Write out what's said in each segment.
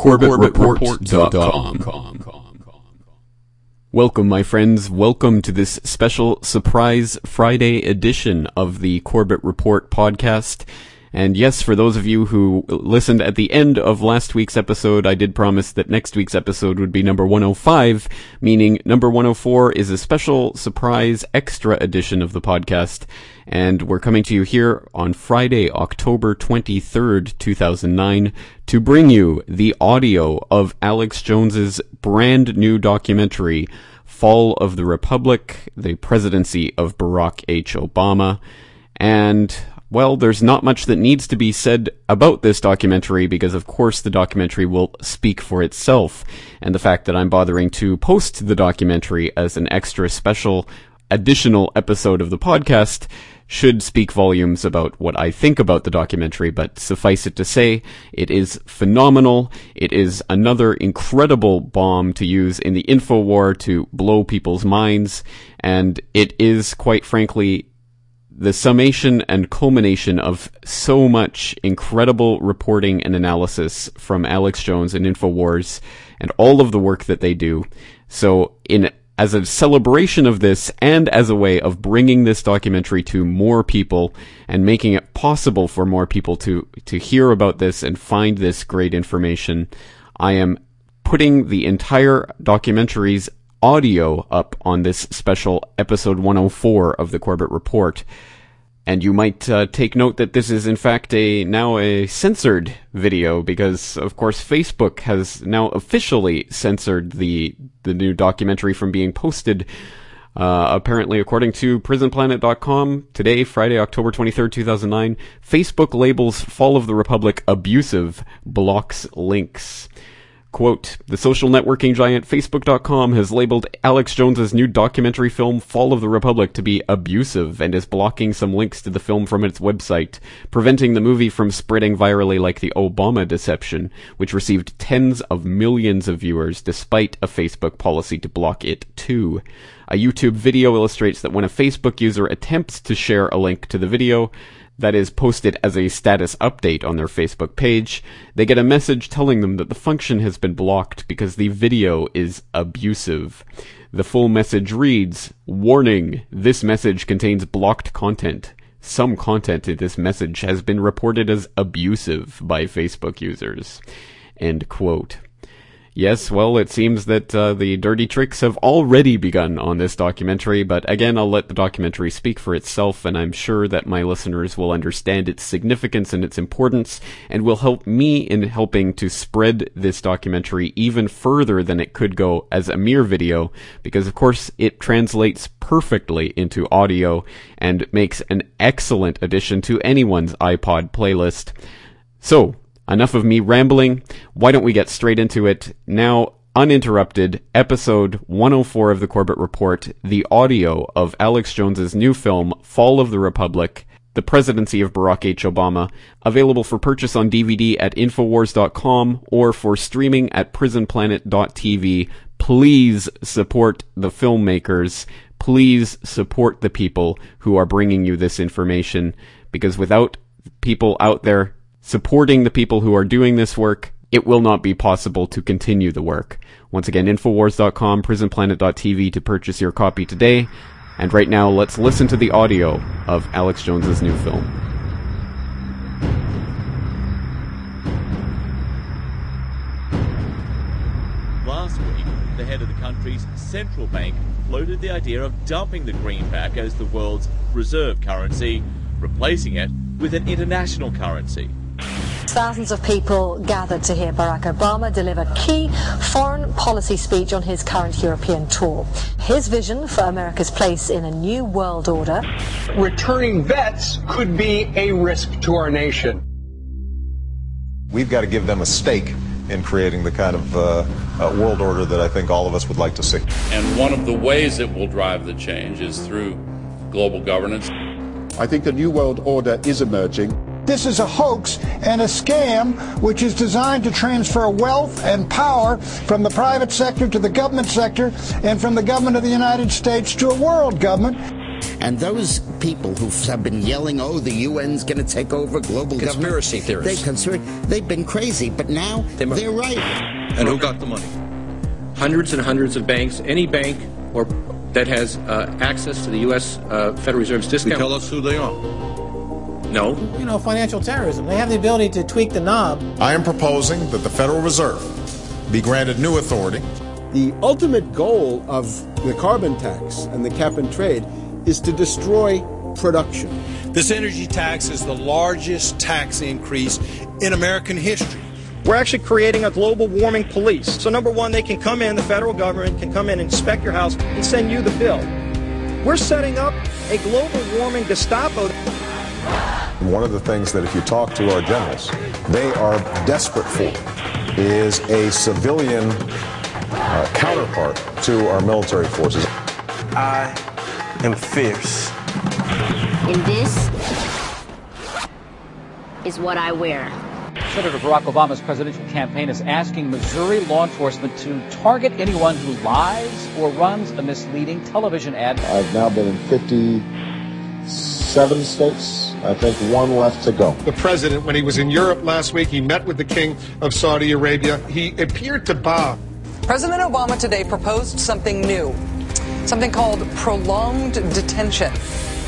CorbettReport.com. Welcome, my friends. Welcome to this special surprise Friday edition of the Corbett Report podcast. And yes, for those of you who listened at the end of last week's episode, I did promise that next week's episode would be number 105, meaning number 104 is a special surprise extra edition of the podcast. And we're coming to you here on Friday, October 23rd, 2009, to bring you the audio of Alex Jones's brand new documentary, Fall of the Republic, the presidency of Barack H. Obama. And well, there's not much that needs to be said about this documentary because, of course, the documentary will speak for itself. And the fact that I'm bothering to post the documentary as an extra special additional episode of the podcast should speak volumes about what I think about the documentary, but suffice it to say, it is phenomenal. It is another incredible bomb to use in the info war to blow people's minds, and it is, quite frankly, the summation and culmination of so much incredible reporting and analysis from Alex Jones and InfoWars and all of the work that they do. So in as a celebration of this and as a way of bringing this documentary to more people and making it possible for more people to to hear about this and find this great information, I am putting the entire documentary's audio up on this special episode 104 of the Corbett Report. And you might uh, take note that this is in fact a now a censored video because of course Facebook has now officially censored the the new documentary from being posted. Uh, apparently, according to PrisonPlanet.com, today, Friday, October 23rd, 2009, Facebook labels Fall of the Republic abusive, blocks links. Quote, the social networking giant Facebook.com has labeled Alex Jones's new documentary film Fall of the Republic to be abusive and is blocking some links to the film from its website, preventing the movie from spreading virally like the Obama deception, which received tens of millions of viewers despite a Facebook policy to block it too. A YouTube video illustrates that when a Facebook user attempts to share a link to the video, that is posted as a status update on their Facebook page, they get a message telling them that the function has been blocked because the video is abusive. The full message reads, Warning, this message contains blocked content. Some content in this message has been reported as abusive by Facebook users. End quote. Yes, well, it seems that uh, the dirty tricks have already begun on this documentary, but again, I'll let the documentary speak for itself, and I'm sure that my listeners will understand its significance and its importance, and will help me in helping to spread this documentary even further than it could go as a mere video, because of course it translates perfectly into audio and makes an excellent addition to anyone's iPod playlist. So, enough of me rambling. Why don't we get straight into it now? Uninterrupted, episode 104 of the Corbett Report, the audio of Alex Jones's new film, Fall of the Republic, The Presidency of Barack H. Obama, available for purchase on DVD at Infowars.com or for streaming at PrisonPlanet.tv. Please support the filmmakers. Please support the people who are bringing you this information because without people out there supporting the people who are doing this work, it will not be possible to continue the work. Once again, Infowars.com, PrisonPlanet.tv to purchase your copy today. And right now, let's listen to the audio of Alex Jones's new film. Last week, the head of the country's central bank floated the idea of dumping the greenback as the world's reserve currency, replacing it with an international currency. Thousands of people gathered to hear Barack Obama deliver key foreign policy speech on his current European tour. His vision for America's place in a new world order. Returning vets could be a risk to our nation. We've got to give them a stake in creating the kind of uh, uh, world order that I think all of us would like to see. And one of the ways it will drive the change is through global governance. I think a new world order is emerging. This is a hoax and a scam which is designed to transfer wealth and power from the private sector to the government sector and from the government of the United States to a world government. And those people who have been yelling, "Oh, the UN's going to take over global conspiracy government," theorists. they conspir- they've been crazy, but now They mu- they're right. And who got the money? Hundreds and hundreds of banks. Any bank or that has uh, access to the U.S. Uh, Federal Reserve's discount. tell us who they are. No. You know, financial terrorism. They have the ability to tweak the knob. I am proposing that the Federal Reserve be granted new authority. The ultimate goal of the carbon tax and the cap and trade is to destroy production. This energy tax is the largest tax increase in American history. We're actually creating a global warming police. So, number one, they can come in, the federal government can come in inspect your house and send you the bill. We're setting up a global warming Gestapo. One of the things that if you talk to our generals, they are desperate for is a civilian uh, counterpart to our military forces. I am fierce. And this is what I wear. Senator Barack Obama's presidential campaign is asking Missouri law enforcement to target anyone who lies or runs a misleading television ad. I've now been in 57 states. I think one left to go. The president, when he was in Europe last week, he met with the king of Saudi Arabia. He appeared to bow. President Obama today proposed something new, something called prolonged detention.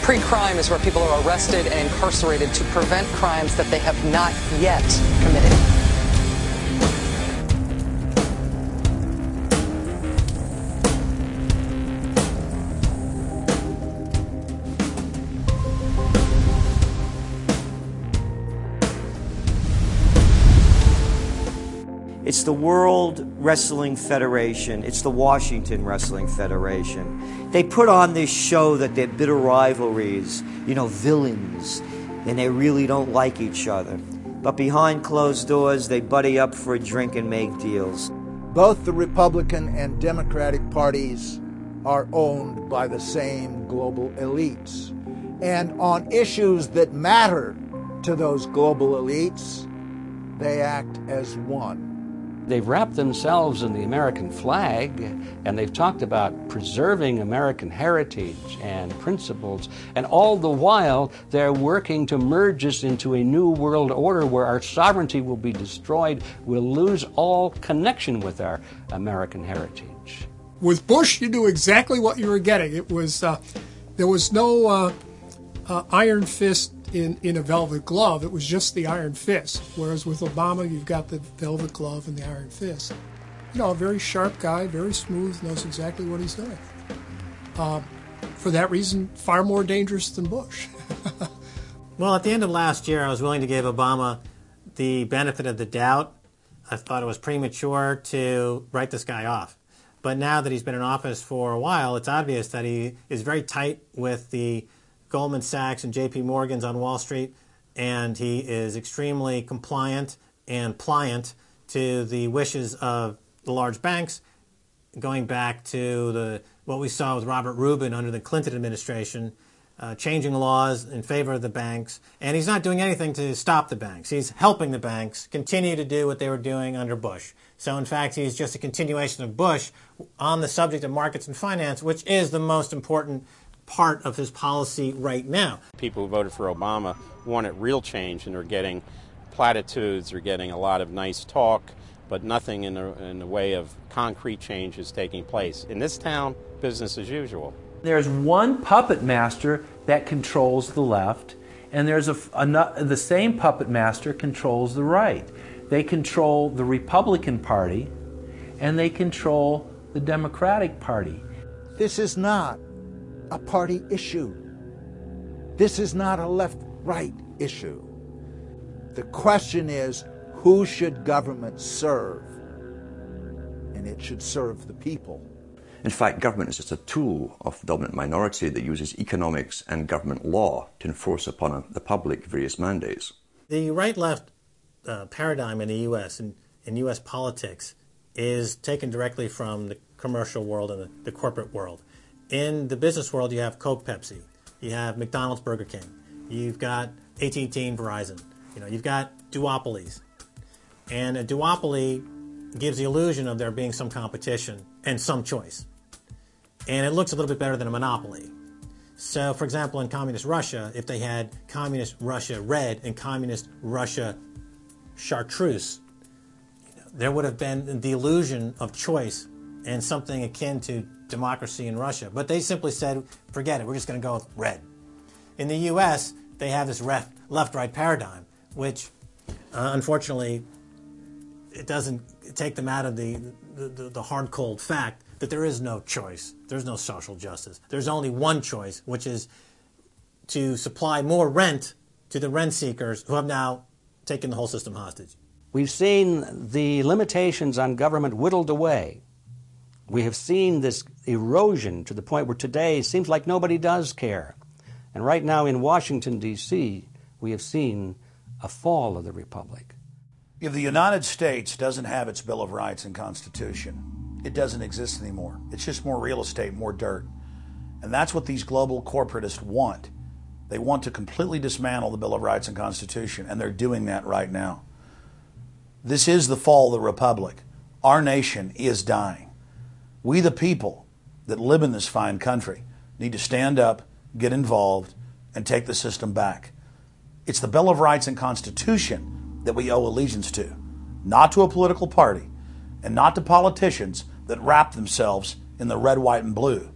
Pre crime is where people are arrested and incarcerated to prevent crimes that they have not yet committed. It's the World Wrestling Federation. It's the Washington Wrestling Federation. They put on this show that they're bitter rivalries, you know, villains, and they really don't like each other. But behind closed doors, they buddy up for a drink and make deals. Both the Republican and Democratic parties are owned by the same global elites. And on issues that matter to those global elites, they act as one. They've wrapped themselves in the American flag and they've talked about preserving American heritage and principles, and all the while they're working to merge us into a new world order where our sovereignty will be destroyed. We'll lose all connection with our American heritage. With Bush, you knew exactly what you were getting. It was uh, there was no uh, uh, iron fist in, in a velvet glove. It was just the iron fist. Whereas with Obama, you've got the velvet glove and the iron fist. You know, a very sharp guy, very smooth, knows exactly what he's doing. Um, for that reason, far more dangerous than Bush. Well, at the end of last year, I was willing to give Obama the benefit of the doubt. I thought it was premature to write this guy off. But now that he's been in office for a while, it's obvious that he is very tight with the Goldman Sachs and JP Morgan's on Wall Street, and he is extremely compliant and pliant to the wishes of the large banks, going back to the what we saw with Robert Rubin under the Clinton administration, uh, changing laws in favor of the banks, and he's not doing anything to stop the banks. He's helping the banks continue to do what they were doing under Bush. So, in fact, he's just a continuation of Bush on the subject of markets and finance, which is the most important part of his policy right now. People who voted for Obama wanted real change, and they're getting platitudes, they're getting a lot of nice talk, but nothing in the, in the way of concrete change is taking place. In this town, business as usual. There's one puppet master that controls the left, and there's a, a, the same puppet master controls the right. They control the Republican Party, and they control the Democratic Party. This is not a party issue. This is not a left right issue. The question is who should government serve? And it should serve the people. In fact, government is just a tool of the dominant minority that uses economics and government law to enforce upon the public various mandates. The right left uh, paradigm in the U.S. and in U.S. politics is taken directly from the commercial world and the, the corporate world. In the business world, you have Coke, Pepsi, you have McDonald's, Burger King, you've got AT&T Verizon. You know, you've got duopolies, and a duopoly gives the illusion of there being some competition and some choice, and it looks a little bit better than a monopoly. So, for example, in Communist Russia, if they had Communist Russia Red and Communist Russia Chartreuse, there would have been the illusion of choice and something akin to democracy in Russia. But they simply said, forget it, we're just going to go with red. In the US, they have this left right paradigm, which uh, unfortunately it doesn't take them out of the, the, the hard cold fact that there is no choice. There's no social justice. There's only one choice, which is to supply more rent to the rent seekers who have now taken the whole system hostage. We've seen the limitations on government whittled away. We have seen this erosion to the point where today it seems like nobody does care. And right now in Washington, D.C., we have seen a fall of the republic. If the United States doesn't have its Bill of Rights and Constitution, it doesn't exist anymore. It's just more real estate, more dirt. And that's what these global corporatists want. They want to completely dismantle the Bill of Rights and Constitution, and they're doing that right now. This is the fall of the Republic. Our nation is dying. We, the people that live in this fine country, need to stand up, get involved, and take the system back. It's the Bill of Rights and Constitution that we owe allegiance to, not to a political party and not to politicians that wrap themselves in the red, white, and blue,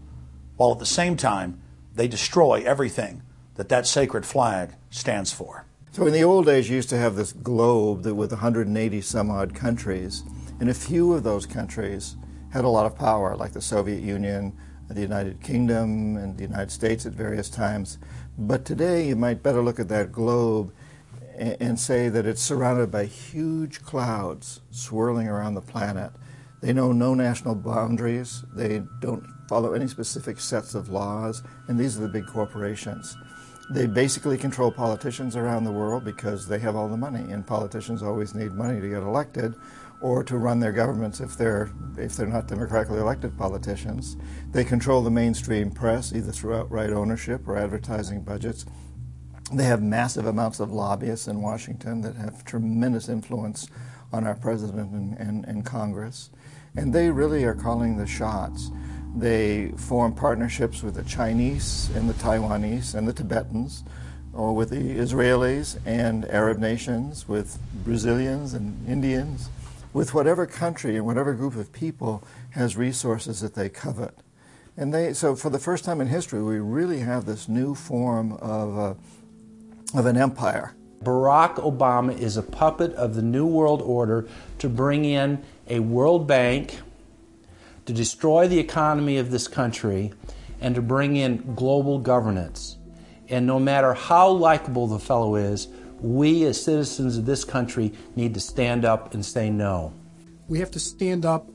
while at the same time they destroy everything that that sacred flag stands for. So in the old days, you used to have this globe that with 180 some odd countries, and a few of those countries had a lot of power, like the Soviet Union, the United Kingdom, and the United States at various times. But today, you might better look at that globe and say that it's surrounded by huge clouds swirling around the planet they know no national boundaries. They don't follow any specific sets of laws, and these are the big corporations. They basically control politicians around the world because they have all the money, and politicians always need money to get elected or to run their governments if they're if they're not democratically elected politicians. They control the mainstream press either through outright ownership or advertising budgets. They have massive amounts of lobbyists in Washington that have tremendous influence on our president and, and, and Congress and they really are calling the shots. They form partnerships with the Chinese and the Taiwanese and the Tibetans, or with the Israelis and Arab nations, with Brazilians and Indians, with whatever country and whatever group of people has resources that they covet. And they, so for the first time in history, we really have this new form of, uh, of an empire. Barack Obama is a puppet of the New World Order to bring in a World Bank to destroy the economy of this country and to bring in global governance. And no matter how likable the fellow is, we as citizens of this country need to stand up and say no. We have to stand up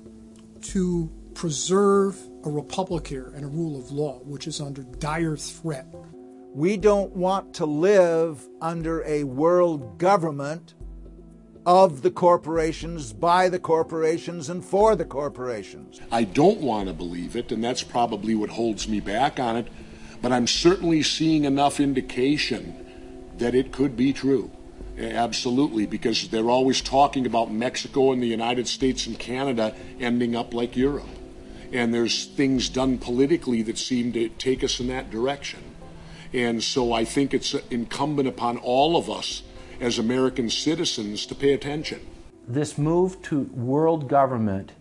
to preserve a republic here and a rule of law, which is under dire threat. We don't want to live under a world government of the corporations, by the corporations, and for the corporations. I don't want to believe it, and that's probably what holds me back on it, but I'm certainly seeing enough indication that it could be true. Absolutely, because they're always talking about Mexico and the United States and Canada ending up like Europe. And there's things done politically that seem to take us in that direction. And so I think it's incumbent upon all of us as American citizens to pay attention. This move to world government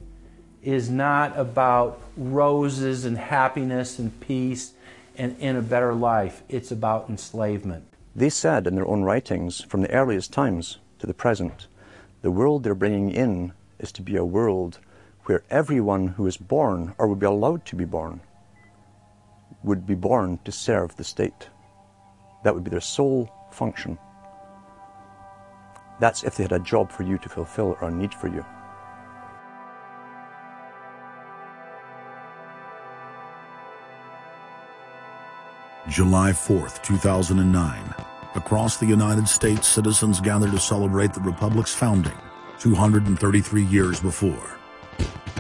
is not about roses and happiness and peace and in a better life. It's about enslavement. They said in their own writings, from the earliest times to the present, the world they're bringing in is to be a world where everyone who is born or would be allowed to be born would be born to serve the state. That would be their sole function. That's if they had a job for you to fulfill or a need for you. July 4th, 2009. Across the United States, citizens gathered to celebrate the Republic's founding 233 years before.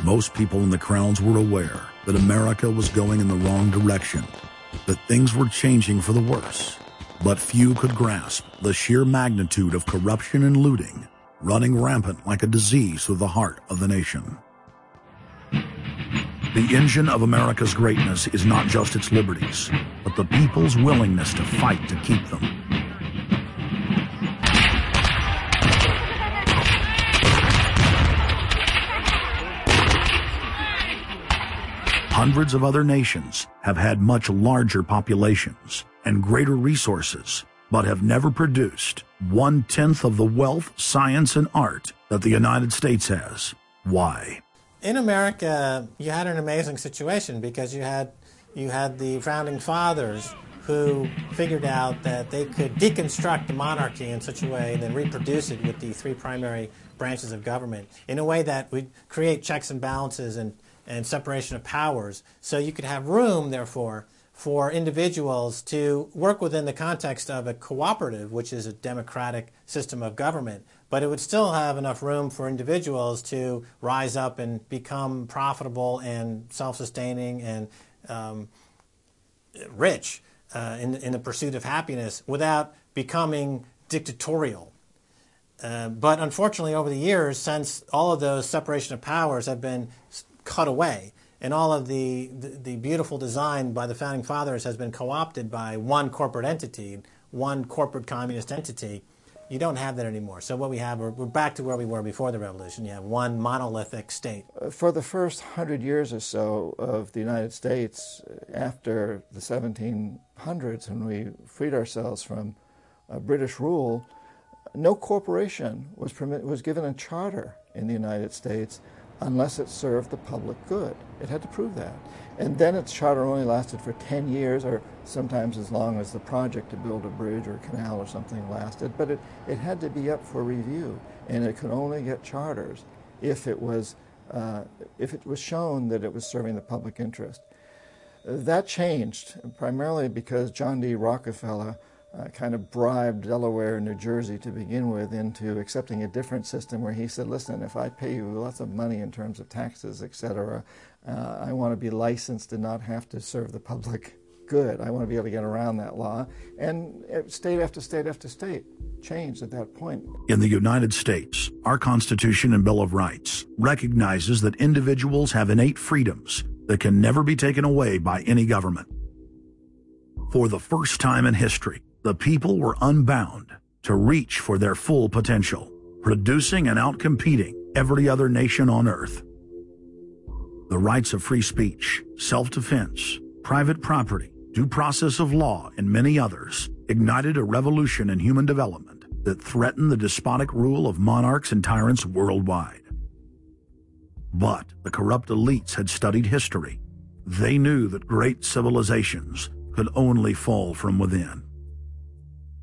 Most people in the crowds were aware that America was going in the wrong direction, that things were changing for the worse but few could grasp the sheer magnitude of corruption and looting running rampant like a disease through the heart of the nation. The engine of America's greatness is not just its liberties, but the people's willingness to fight to keep them. Hundreds of other nations have had much larger populations and greater resources, but have never produced one tenth of the wealth, science, and art that the United States has. Why? In America, you had an amazing situation because you had you had the founding fathers who figured out that they could deconstruct the monarchy in such a way and then reproduce it with the three primary branches of government in a way that would create checks and balances and, and separation of powers. So you could have room, therefore, for individuals to work within the context of a cooperative, which is a democratic system of government, but it would still have enough room for individuals to rise up and become profitable and self sustaining and um, rich uh, in, in the pursuit of happiness without becoming dictatorial. Uh, but unfortunately, over the years, since all of those separation of powers have been cut away, and all of the, the, the, beautiful design by the founding fathers has been co-opted by one corporate entity, one corporate communist entity. You don't have that anymore. So what we have, we're, we're back to where we were before the revolution. You have one monolithic state. Uh, for the first hundred years or so of the United States, uh, after the 1700s, when we freed ourselves from uh, British rule, no corporation was permit, was given a charter in the United States unless it served the public good. It had to prove that. And then its charter only lasted for 10 years, or sometimes as long as the project to build a bridge or canal or something lasted. But it, it had to be up for review, and it could only get charters if it was, uh, if it was shown that it was serving the public interest. That changed primarily because John D. Rockefeller uh, kind of bribed Delaware and New Jersey to begin with into accepting a different system where he said, listen, if I pay you lots of money in terms of taxes, etc., uh, I want to be licensed and not have to serve the public good. I want to be able to get around that law. And state after state after state changed at that point. In the United States, our Constitution and Bill of Rights recognizes that individuals have innate freedoms that can never be taken away by any government. For the first time in history, the people were unbound to reach for their full potential, producing and outcompeting every other nation on earth. The rights of free speech, self-defense, private property, due process of law, and many others ignited a revolution in human development that threatened the despotic rule of monarchs and tyrants worldwide. But the corrupt elites had studied history. They knew that great civilizations could only fall from within.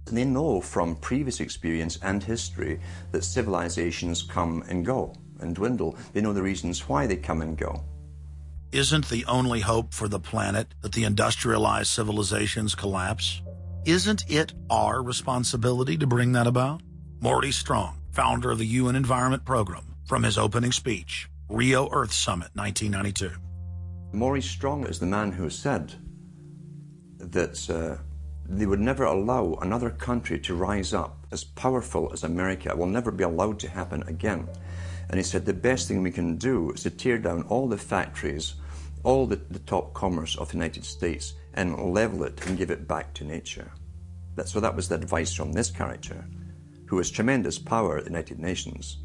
They know from previous experience and history that civilizations come and go and dwindle. They know the reasons why they come and go. Isn't the only hope for the planet that the industrialized civilizations collapse? Isn't it our responsibility to bring that about? Maurice Strong, founder of the UN Environment Program, from his opening speech, Rio Earth Summit 1992. Maurice Strong is the man who said that uh, they would never allow another country to rise up as powerful as America. It will never be allowed to happen again. And he said the best thing we can do is to tear down all the factories, all the, the top commerce of the United States, and level it and give it back to nature. That, so that was the advice from this character, who has tremendous power at the United Nations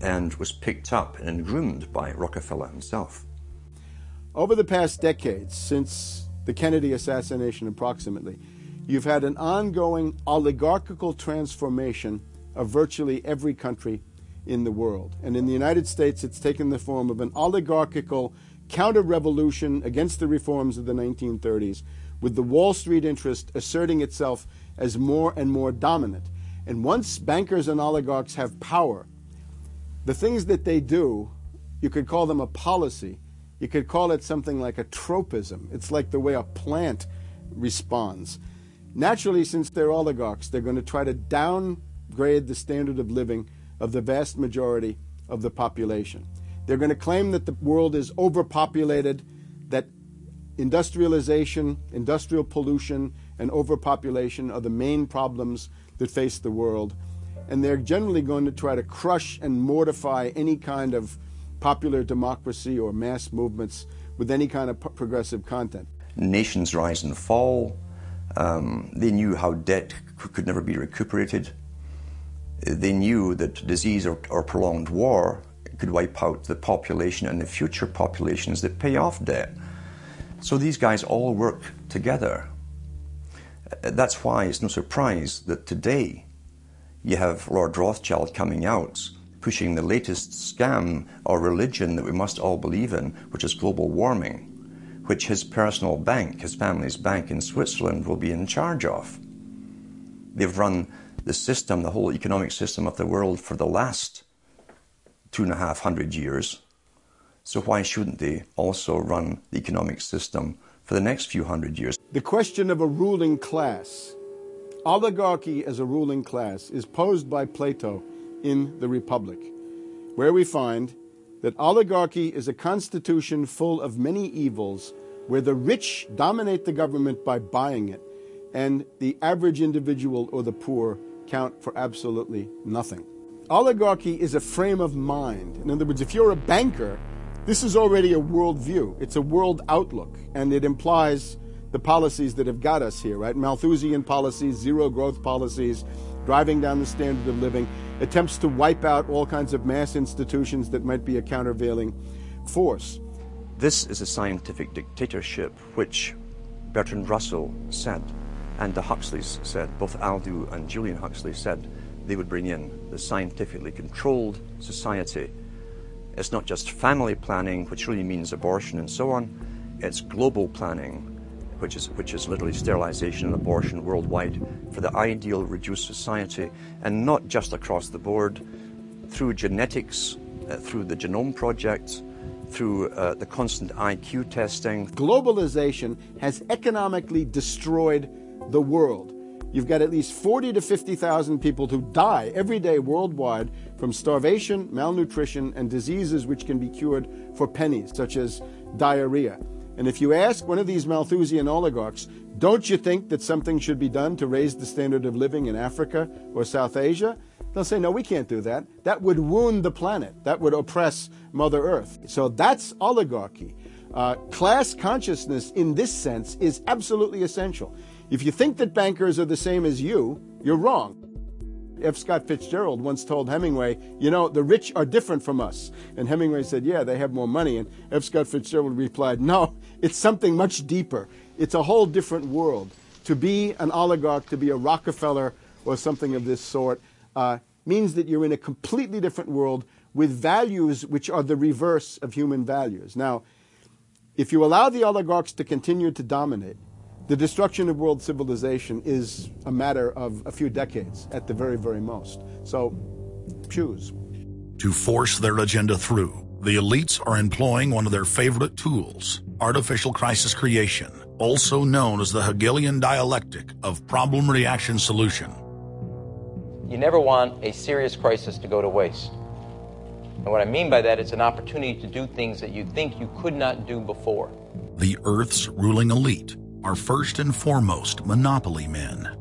and was picked up and groomed by Rockefeller himself. Over the past decades, since the Kennedy assassination approximately, You've had an ongoing oligarchical transformation of virtually every country in the world. And in the United States, it's taken the form of an oligarchical counter revolution against the reforms of the 1930s, with the Wall Street interest asserting itself as more and more dominant. And once bankers and oligarchs have power, the things that they do, you could call them a policy. You could call it something like a tropism. It's like the way a plant responds. Naturally, since they're oligarchs, they're going to try to downgrade the standard of living of the vast majority of the population. They're going to claim that the world is overpopulated, that industrialization, industrial pollution, and overpopulation are the main problems that face the world. And they're generally going to try to crush and mortify any kind of popular democracy or mass movements with any kind of progressive content. Nations rise and fall. Um, they knew how debt could never be recuperated. They knew that disease or, or prolonged war could wipe out the population and the future populations that pay off debt. So these guys all work together. That's why it's no surprise that today you have Lord Rothschild coming out pushing the latest scam or religion that we must all believe in, which is global warming, which his personal bank, his family's bank in Switzerland, will be in charge of. They've run the system, the whole economic system of the world for the last two and a half hundred years. So why shouldn't they also run the economic system for the next few hundred years? The question of a ruling class, oligarchy as a ruling class, is posed by Plato in the Republic, where we find that oligarchy is a constitution full of many evils, where the rich dominate the government by buying it, and the average individual or the poor count for absolutely nothing. Oligarchy is a frame of mind. In other words, if you're a banker, this is already a worldview. It's a world outlook, and it implies the policies that have got us here, right? Malthusian policies, zero growth policies, driving down the standard of living, attempts to wipe out all kinds of mass institutions that might be a countervailing force. This is a scientific dictatorship, which Bertrand Russell said, and the Huxleys said, both Aldous and Julian Huxley said they would bring in the scientifically controlled society. It's not just family planning, which really means abortion and so on, it's global planning, which is, which is literally sterilization and abortion worldwide for the ideal reduced society, and not just across the board, through genetics, uh, through the Genome Project, through uh, the constant IQ testing. Globalization has economically destroyed the world. You've got at least 40 to 50,000 people who die every day worldwide from starvation, malnutrition, and diseases which can be cured for pennies, such as diarrhea. And if you ask one of these Malthusian oligarchs, don't you think that something should be done to raise the standard of living in Africa or South Asia? They'll say, no, we can't do that. That would wound the planet. That would oppress Mother Earth. So that's oligarchy. Uh, class consciousness, in this sense, is absolutely essential. If you think that bankers are the same as you, you're wrong. F. Scott Fitzgerald once told Hemingway, You know, the rich are different from us. And Hemingway said, Yeah, they have more money. And F. Scott Fitzgerald replied, No, it's something much deeper. It's a whole different world. To be an oligarch, to be a Rockefeller or something of this sort, uh, means that you're in a completely different world with values which are the reverse of human values. Now, if you allow the oligarchs to continue to dominate, the destruction of world civilization is a matter of a few decades at the very, very most. So choose. To force their agenda through, the elites are employing one of their favorite tools, artificial crisis creation, also known as the Hegelian dialectic of problem reaction solution. You never want a serious crisis to go to waste. And what I mean by that is an opportunity to do things that you think you could not do before. The Earth's ruling elite are first and foremost monopoly men.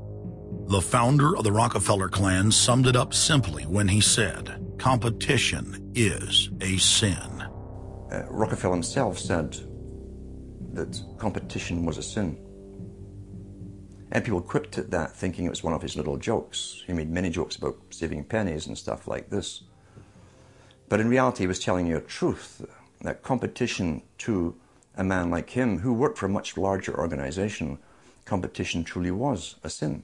The founder of the Rockefeller clan summed it up simply when he said, competition is a sin. Uh, Rockefeller himself said that competition was a sin. And people quipped at that thinking it was one of his little jokes. He made many jokes about saving pennies and stuff like this. But in reality, he was telling you a truth that competition to a man like him who worked for a much larger organization, competition truly was a sin.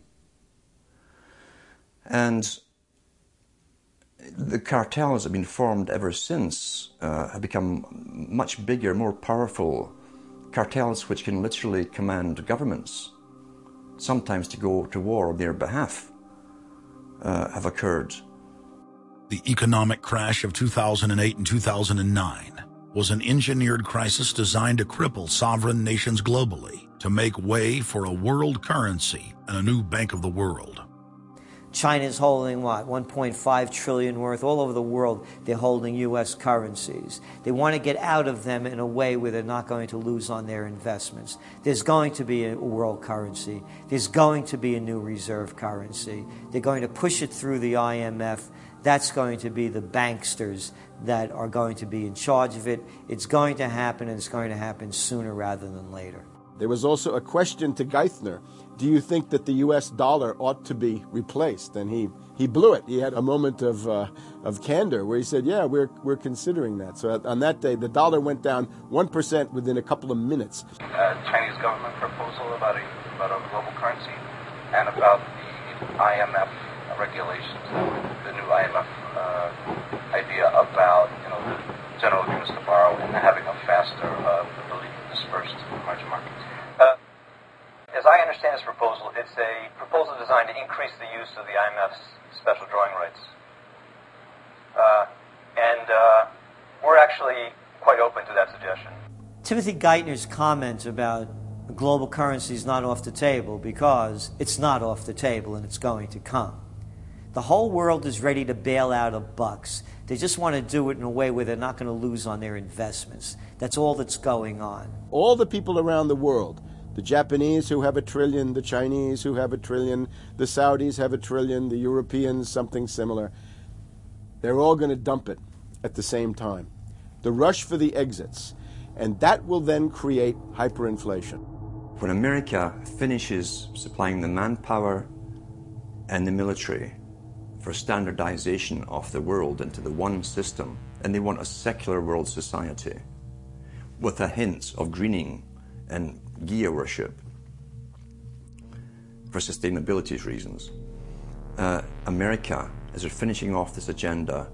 And the cartels have been formed ever since, uh, have become much bigger, more powerful. Cartels which can literally command governments, sometimes to go to war on their behalf, uh, have occurred. The economic crash of 2008 and 2009 was an engineered crisis designed to cripple sovereign nations globally to make way for a world currency and a new bank of the world. China's holding what, 1.5 trillion worth all over the world. They're holding U.S. currencies. They want to get out of them in a way where they're not going to lose on their investments. There's going to be a world currency. There's going to be a new reserve currency. They're going to push it through the IMF that's going to be the banksters that are going to be in charge of it. It's going to happen, and it's going to happen sooner rather than later. There was also a question to Geithner Do you think that the US dollar ought to be replaced? And he, he blew it. He had a moment of, uh, of candor where he said, Yeah, we're, we're considering that. So on that day, the dollar went down 1% within a couple of minutes. Uh, Chinese government proposal about a, about a global currency and about the IMF regulations, the new IMF uh, idea about you know general agreements to borrow and having a faster uh, ability to disperse to the emerging markets. Uh, as I understand this proposal, it's a proposal designed to increase the use of the IMF's special drawing rights. Uh, and uh, we're actually quite open to that suggestion. Timothy Geithner's comment about global currency is not off the table because it's not off the table and it's going to come. The whole world is ready to bail out of bucks. They just want to do it in a way where they're not going to lose on their investments. That's all that's going on. All the people around the world, the Japanese who have a trillion, the Chinese who have a trillion, the Saudis have a trillion, the Europeans something similar, they're all going to dump it at the same time. The rush for the exits. And that will then create hyperinflation. When America finishes supplying the manpower and the military for standardization of the world into the one system, and they want a secular world society with a hint of greening and Gaia worship for sustainability reasons. Uh, America, as they're finishing off this agenda,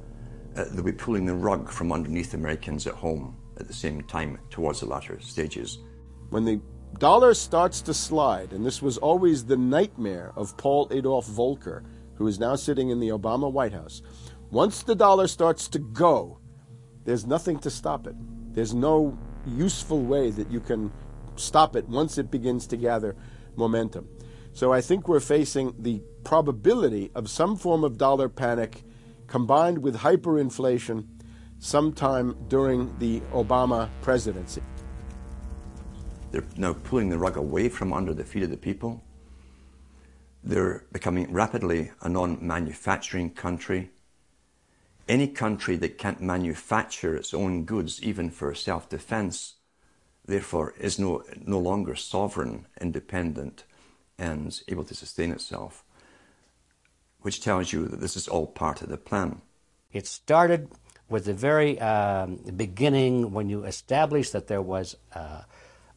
uh, they'll be pulling the rug from underneath Americans at home at the same time towards the latter stages. When the dollar starts to slide, and this was always the nightmare of Paul Adolph Volcker, who is now sitting in the Obama White House, once the dollar starts to go, there's nothing to stop it. There's no useful way that you can stop it once it begins to gather momentum. So I think we're facing the probability of some form of dollar panic combined with hyperinflation sometime during the Obama presidency. They're now pulling the rug away from under the feet of the people. They're becoming rapidly a non manufacturing country. Any country that can't manufacture its own goods, even for self defense, therefore is no, no longer sovereign, independent, and able to sustain itself, which tells you that this is all part of the plan. It started with the very um, beginning when you established that there was uh,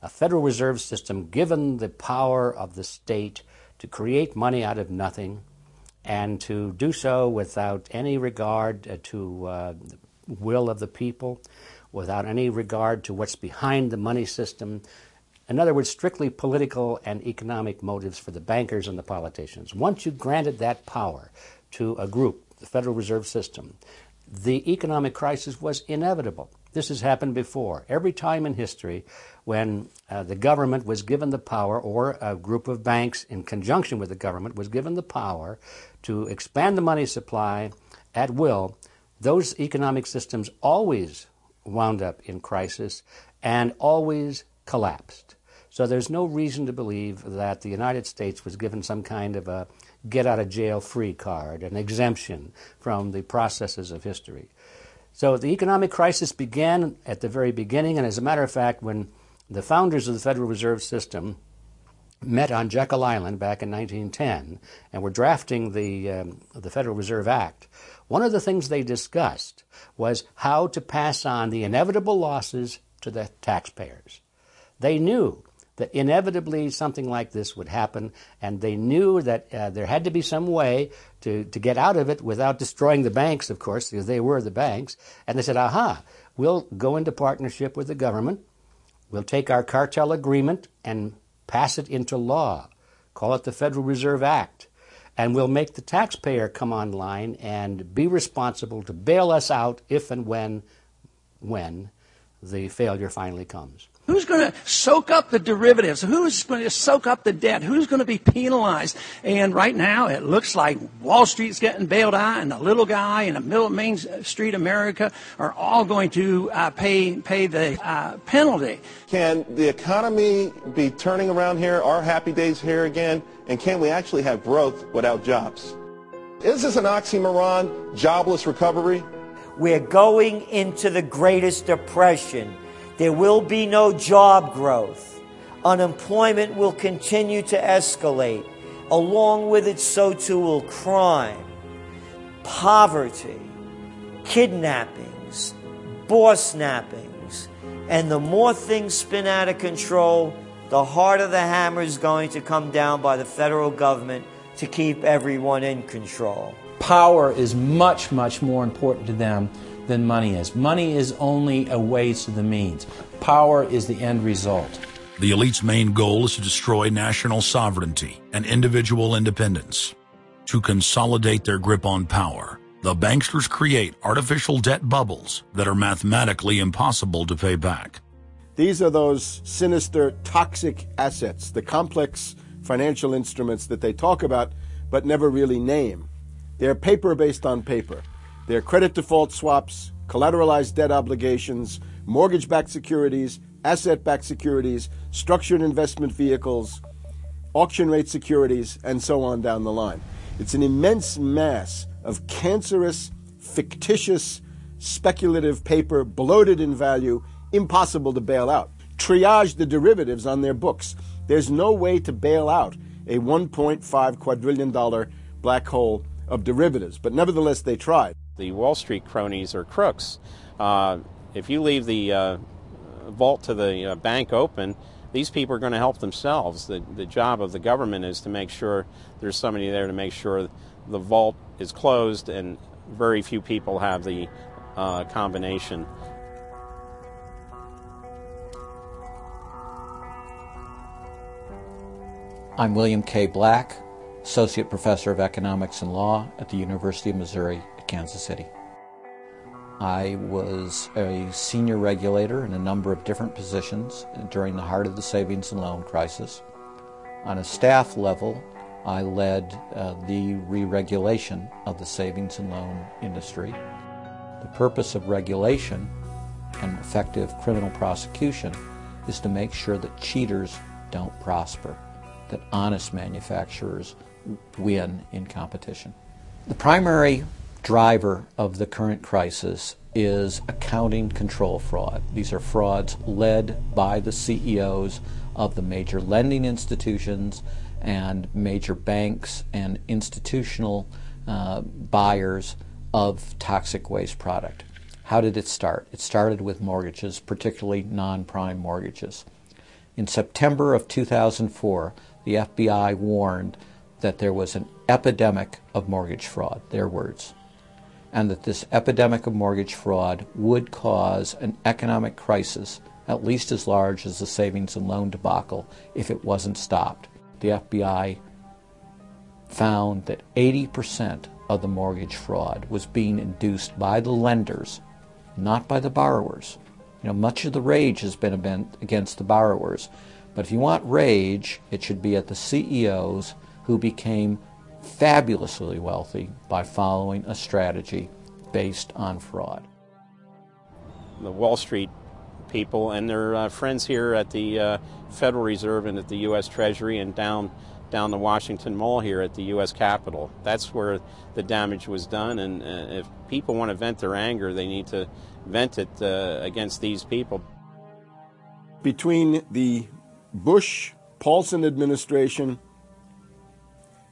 a Federal Reserve System given the power of the state to create money out of nothing and to do so without any regard uh, to uh, the will of the people, without any regard to what's behind the money system. In other words, strictly political and economic motives for the bankers and the politicians. Once you granted that power to a group, the Federal Reserve System, the economic crisis was inevitable. This has happened before. Every time in history when uh, the government was given the power, or a group of banks in conjunction with the government was given the power to expand the money supply at will, those economic systems always wound up in crisis and always collapsed. So there's no reason to believe that the United States was given some kind of a get out of jail free card, an exemption from the processes of history. So the economic crisis began at the very beginning, and as a matter of fact, when the founders of the Federal Reserve System met on Jekyll Island back in 1910 and were drafting the, um, the Federal Reserve Act, one of the things they discussed was how to pass on the inevitable losses to the taxpayers. They knew that inevitably something like this would happen, and they knew that uh, there had to be some way to, to get out of it without destroying the banks, of course, because they were the banks. And they said, aha, we'll go into partnership with the government We'll take our cartel agreement and pass it into law, call it the Federal Reserve Act, and we'll make the taxpayer come online and be responsible to bail us out if and when when the failure finally comes. Who's going to soak up the derivatives? Who's going to soak up the debt? Who's going to be penalized? And right now, it looks like Wall Street's getting bailed out, and the little guy in the middle of Main Street America are all going to uh, pay pay the uh, penalty. Can the economy be turning around here? Are happy days here again? And can we actually have growth without jobs? Is this an oxymoron, jobless recovery? We're going into the greatest depression. There will be no job growth. Unemployment will continue to escalate. Along with it, so too will crime, poverty, kidnappings, boss snappings. And the more things spin out of control, the harder the hammer is going to come down by the federal government to keep everyone in control. Power is much, much more important to them than money is. Money is only a ways to the means. Power is the end result. The elite's main goal is to destroy national sovereignty and individual independence. To consolidate their grip on power, the banksters create artificial debt bubbles that are mathematically impossible to pay back. These are those sinister, toxic assets, the complex financial instruments that they talk about but never really name. They're paper based on paper. They're credit default swaps, collateralized debt obligations, mortgage backed securities, asset backed securities, structured investment vehicles, auction rate securities, and so on down the line. It's an immense mass of cancerous, fictitious, speculative paper, bloated in value, impossible to bail out. Triage the derivatives on their books. There's no way to bail out a $1.5 quadrillion black hole of derivatives, but nevertheless they tried. The Wall Street cronies are crooks. Uh, if you leave the uh, vault to the uh, bank open, these people are going to help themselves. The, the job of the government is to make sure there's somebody there to make sure the vault is closed and very few people have the uh, combination. I'm William K. Black, Associate Professor of Economics and Law at the University of Missouri Kansas City. I was a senior regulator in a number of different positions during the heart of the savings and loan crisis. On a staff level, I led uh, the re regulation of the savings and loan industry. The purpose of regulation and effective criminal prosecution is to make sure that cheaters don't prosper that honest manufacturers win in competition. The primary driver of the current crisis is accounting control fraud. These are frauds led by the CEOs of the major lending institutions and major banks and institutional uh, buyers of toxic waste product. How did it start? It started with mortgages, particularly non prime mortgages. In September of 2004, the FBI warned that there was an epidemic of mortgage fraud, their words, and that this epidemic of mortgage fraud would cause an economic crisis at least as large as the savings and loan debacle if it wasn't stopped. The FBI found that 80% of the mortgage fraud was being induced by the lenders, not by the borrowers. You know, much of the rage has been against the borrowers, but if you want rage, it should be at the CEOs who became fabulously wealthy by following a strategy based on fraud. The Wall Street people and their uh, friends here at the uh, Federal Reserve and at the U.S. Treasury and down down the Washington Mall here at the U.S. Capitol. That's where the damage was done. And uh, if people want to vent their anger, they need to vent it uh, against these people. Between the Bush Paulson administration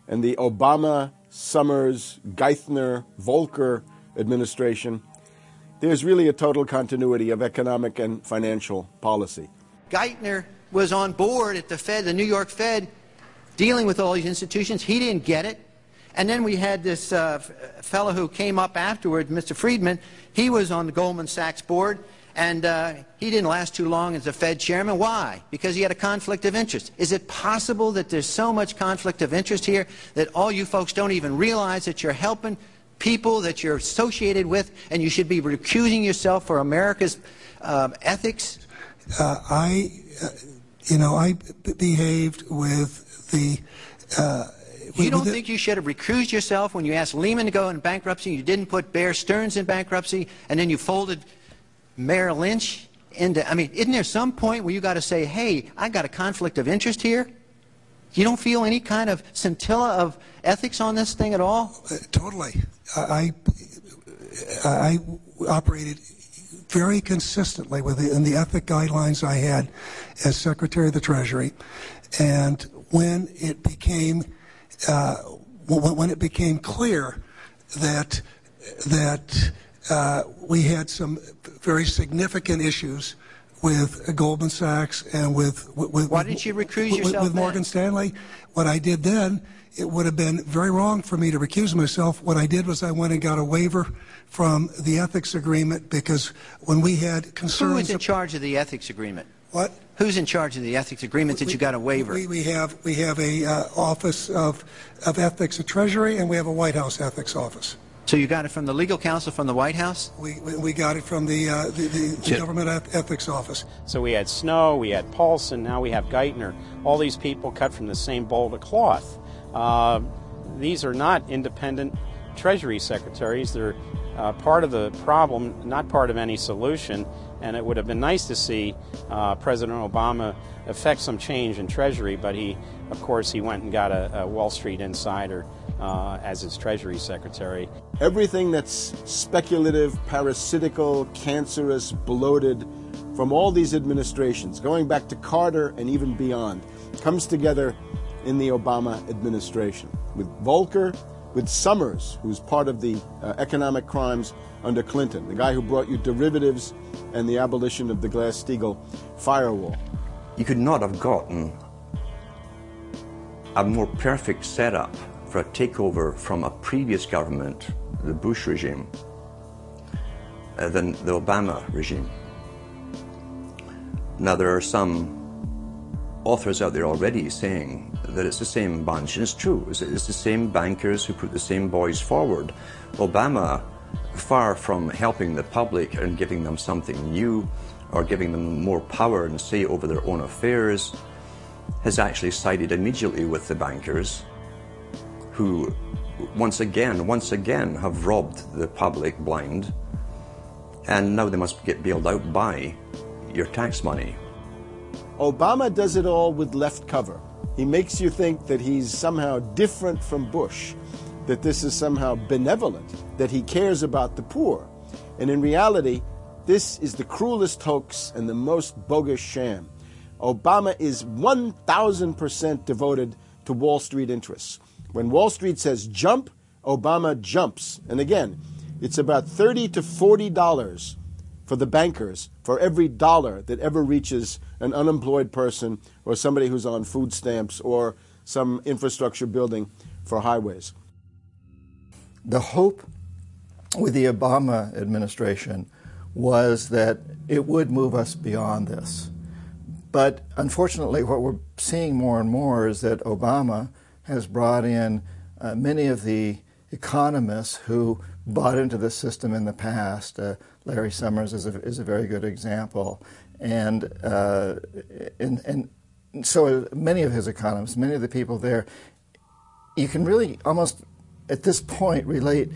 and the Obama Summers Geithner Volcker administration, there's really a total continuity of economic and financial policy. Geithner was on board at the Fed, the New York Fed, dealing with all these institutions. He didn't get it. And then we had this uh, fellow who came up afterward, Mr. Friedman. He was on the Goldman Sachs board. And uh, he didn't last too long as a Fed chairman. Why? Because he had a conflict of interest. Is it possible that there's so much conflict of interest here that all you folks don't even realize that you're helping people that you're associated with and you should be recusing yourself for America's um, ethics? Uh, I, uh, you know, I behaved with the. Uh, you don't think you should have recused yourself when you asked Lehman to go in bankruptcy, you didn't put Bear Stearns in bankruptcy, and then you folded Merrill Lynch into, I mean, isn't there some point where you got to say, hey, I got a conflict of interest here? You don't feel any kind of scintilla of ethics on this thing at all? Uh, totally. I, I operated very consistently within the the ethic guidelines I had as Secretary of the Treasury. And when it became uh, when it became clear that that uh, we had some very significant issues with Goldman Sachs and with, with why didn't you recuse with, yourself with Morgan Stanley. What I did then, it would have been very wrong for me to recuse myself. What I did was I went and got a waiver from the ethics agreement because when we had concerns. Who was in charge of the ethics agreement? What? Who's in charge of the ethics agreement that you got a waiver? We, we have we have a uh, office of of ethics at Treasury and we have a White House ethics office. So you got it from the legal counsel from the White House? We, we got it from the, uh, the, the, the government ethics office. So we had Snow, we had Paulson, now we have Geithner. All these people cut from the same bowl of cloth. Uh, these are not independent Treasury secretaries. They're uh, part of the problem, not part of any solution. And it would have been nice to see uh, President Obama effect some change in Treasury, but he, of course, he went and got a, a Wall Street insider uh, as his Treasury Secretary. Everything that's speculative, parasitical, cancerous, bloated from all these administrations, going back to Carter and even beyond, comes together in the Obama administration with Volcker, with Summers, who's part of the uh, economic crimes under Clinton, the guy who brought you derivatives and the abolition of the Glass-Steagall firewall. You could not have gotten a more perfect setup for a takeover from a previous government, the Bush regime, uh, than the Obama regime. Now, there are some authors out there already saying that it's the same bunch, and it's true. It's, it's the same bankers who put the same boys forward. Obama, far from helping the public and giving them something new or giving them more power and say over their own affairs, has actually sided immediately with the bankers who once again, once again have robbed the public blind and now they must get bailed out by your tax money. Obama does it all with left cover. He makes you think that he's somehow different from Bush, that this is somehow benevolent, that he cares about the poor. And in reality, this is the cruelest hoax and the most bogus sham. Obama is 1,000% devoted to Wall Street interests. When Wall Street says jump, Obama jumps. And again, it's about 30 to 40 dollars for the bankers for every dollar that ever reaches an unemployed person or somebody who's on food stamps or some infrastructure building for highways. The hope with the Obama administration was that it would move us beyond this. But unfortunately, what we're seeing more and more is that Obama has brought in uh, many of the economists who bought into the system in the past. Uh, Larry Summers is a, is a very good example. And, uh, and, and so many of his economists, many of the people there, you can really almost at this point relate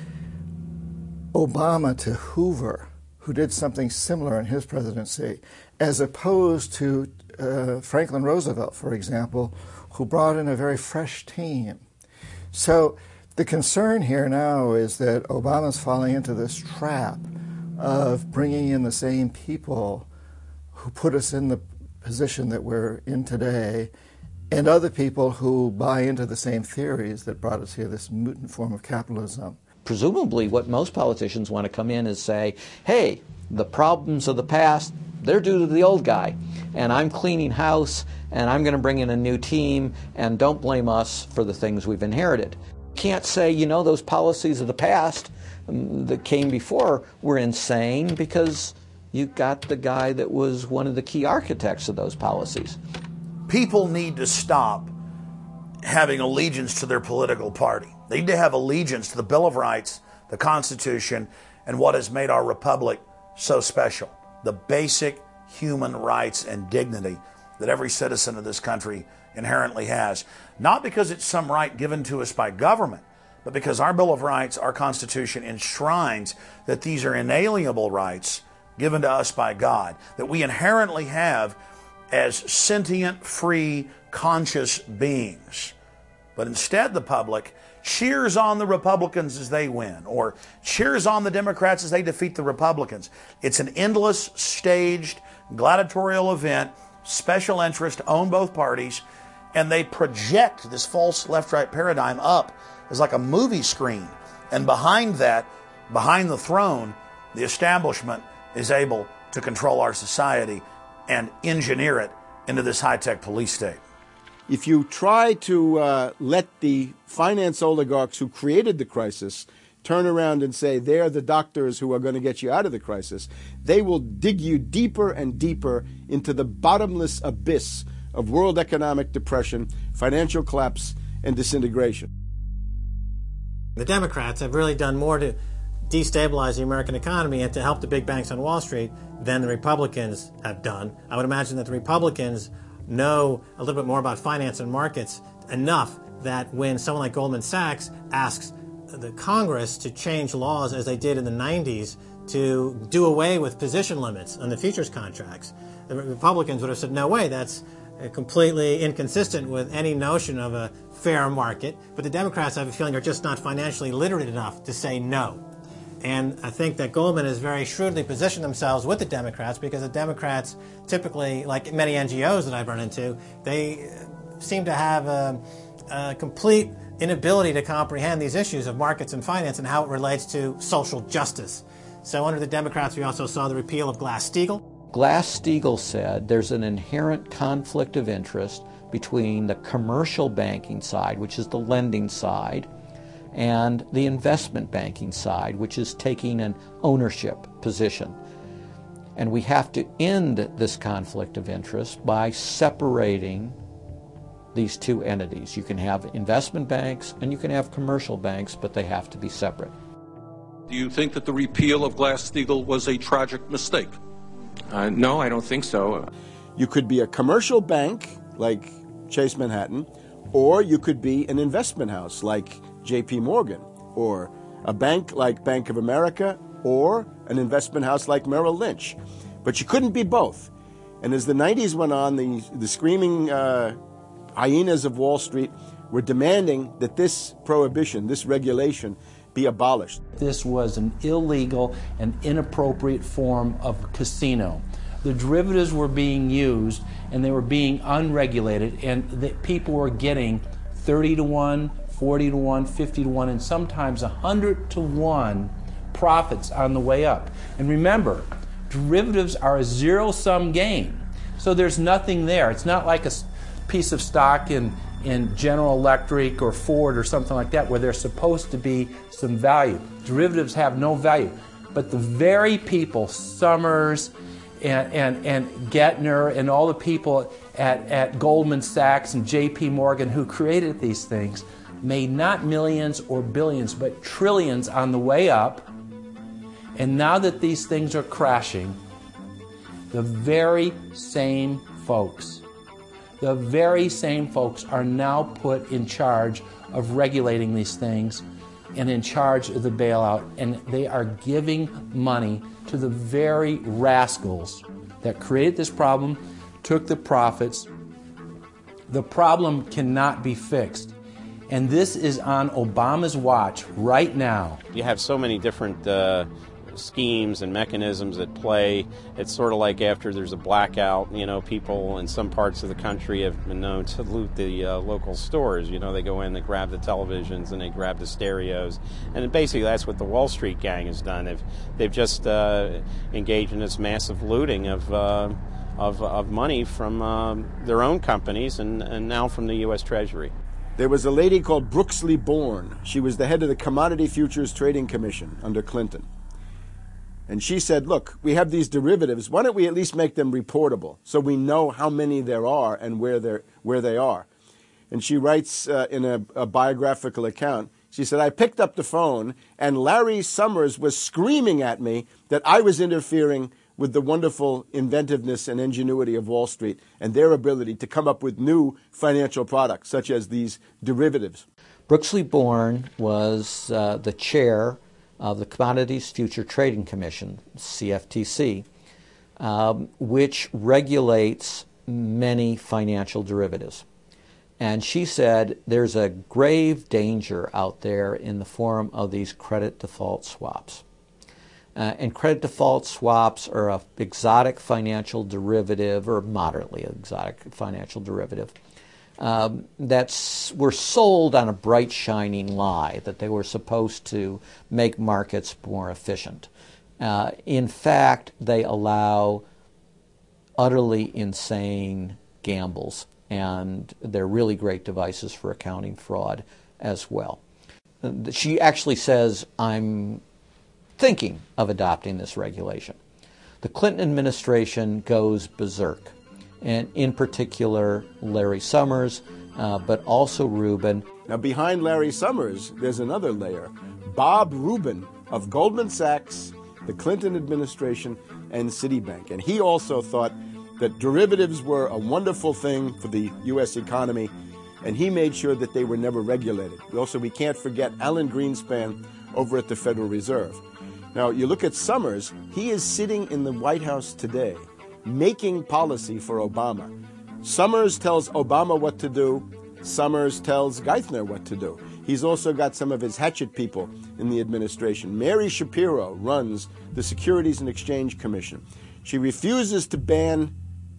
Obama to Hoover, who did something similar in his presidency, as opposed to uh, Franklin Roosevelt, for example, who brought in a very fresh team. So the concern here now is that Obama's falling into this trap of bringing in the same people who put us in the position that we're in today and other people who buy into the same theories that brought us here, this mutant form of capitalism. Presumably, what most politicians want to come in is say, hey, the problems of the past, they're due to the old guy. And I'm cleaning house, and I'm going to bring in a new team, and don't blame us for the things we've inherited. Can't say, you know, those policies of the past um, that came before were insane because you got the guy that was one of the key architects of those policies. People need to stop having allegiance to their political party. They need to have allegiance to the Bill of Rights, the Constitution, and what has made our republic so special the basic human rights and dignity that every citizen of this country inherently has. Not because it's some right given to us by government, but because our Bill of Rights, our Constitution enshrines that these are inalienable rights given to us by God, that we inherently have as sentient, free, conscious beings. But instead, the public cheers on the Republicans as they win, or cheers on the Democrats as they defeat the Republicans. It's an endless, staged, gladiatorial event, special interest own both parties, and they project this false left right paradigm up as like a movie screen. And behind that, behind the throne, the establishment is able to control our society and engineer it into this high tech police state. If you try to uh, let the finance oligarchs who created the crisis turn around and say they're the doctors who are going to get you out of the crisis, they will dig you deeper and deeper into the bottomless abyss of world economic depression, financial collapse, and disintegration. The Democrats have really done more to destabilize the American economy and to help the big banks on Wall Street than the Republicans have done. I would imagine that the Republicans know a little bit more about finance and markets enough that when someone like Goldman Sachs asks the Congress to change laws as they did in the 90s to do away with position limits on the futures contracts, the Republicans would have said, no way, that's uh, completely inconsistent with any notion of a fair market. But the Democrats, I have a feeling, are just not financially literate enough to say no. And I think that Goldman has very shrewdly positioned themselves with the Democrats because the Democrats typically, like many NGOs that I've run into, they uh, seem to have a, a complete inability to comprehend these issues of markets and finance and how it relates to social justice. So under the Democrats, we also saw the repeal of Glass-Steagall. Glass-Steagall said there's an inherent conflict of interest between the commercial banking side, which is the lending side, and the investment banking side, which is taking an ownership position. And we have to end this conflict of interest by separating these two entities. You can have investment banks and you can have commercial banks, but they have to be separate. Do you think that the repeal of Glass-Steagall was a tragic mistake? Uh, no, I don't think so. You could be a commercial bank like Chase Manhattan, or you could be an investment house like JP Morgan, or a bank like Bank of America, or an investment house like Merrill Lynch. But you couldn't be both. And as the 90s went on, the, the screaming uh, hyenas of Wall Street were demanding that this prohibition, this regulation, be abolished. This was an illegal and inappropriate form of casino. The derivatives were being used and they were being unregulated, and the people were getting 30 to 1, 40 to 1, 50 to 1, and sometimes 100 to 1 profits on the way up. And remember, derivatives are a zero sum game. So there's nothing there. It's not like a piece of stock in, in General Electric or Ford or something like that where there's supposed to be some value. Derivatives have no value. But the very people, Summers and, and, and Geithner and all the people at, at Goldman Sachs and JP Morgan who created these things, made not millions or billions, but trillions on the way up. And now that these things are crashing, the very same folks, the very same folks are now put in charge of regulating these things and in charge of the bailout. And they are giving money to the very rascals that created this problem, took the profits. The problem cannot be fixed. And this is on Obama's watch right now. You have so many different uh, schemes and mechanisms at play. It's sort of like after there's a blackout, you know, people in some parts of the country have been known to loot the uh, local stores. You know, they go in, they grab the televisions, and they grab the stereos. And basically, that's what the Wall Street gang has done. They've, they've just uh, engaged in this massive looting of. Uh, of, of money from um, their own companies and, and now from the U.S. Treasury. There was a lady called Brooksley Born. She was the head of the Commodity Futures Trading Commission under Clinton. And she said, Look, we have these derivatives. Why don't we at least make them reportable so we know how many there are and where, they're, where they are? And she writes uh, in a, a biographical account she said, I picked up the phone and Larry Summers was screaming at me that I was interfering with the wonderful inventiveness and ingenuity of Wall Street and their ability to come up with new financial products, such as these derivatives. Brooksley Born was uh, the chair of the Commodities Future Trading Commission, CFTC, um, which regulates many financial derivatives. And she said there's a grave danger out there in the form of these credit default swaps. Uh, and credit default swaps are an exotic financial derivative, or moderately exotic financial derivative, um, that were sold on a bright, shining lie that they were supposed to make markets more efficient. Uh, in fact, they allow utterly insane gambles, and they're really great devices for accounting fraud as well. She actually says, I'm thinking of adopting this regulation. The Clinton administration goes berserk, and in particular, Larry Summers, uh, but also Rubin. Now, behind Larry Summers, there's another layer Bob Rubin of Goldman Sachs, the Clinton administration, and Citibank. And he also thought that derivatives were a wonderful thing for the U.S. economy, and he made sure that they were never regulated. Also, we can't forget Alan Greenspan over at the Federal Reserve. Now, you look at Summers, he is sitting in the White House today making policy for Obama. Summers tells Obama what to do, Summers tells Geithner what to do. He's also got some of his hatchet people in the administration. Mary Schapiro runs the Securities and Exchange Commission. She refuses to ban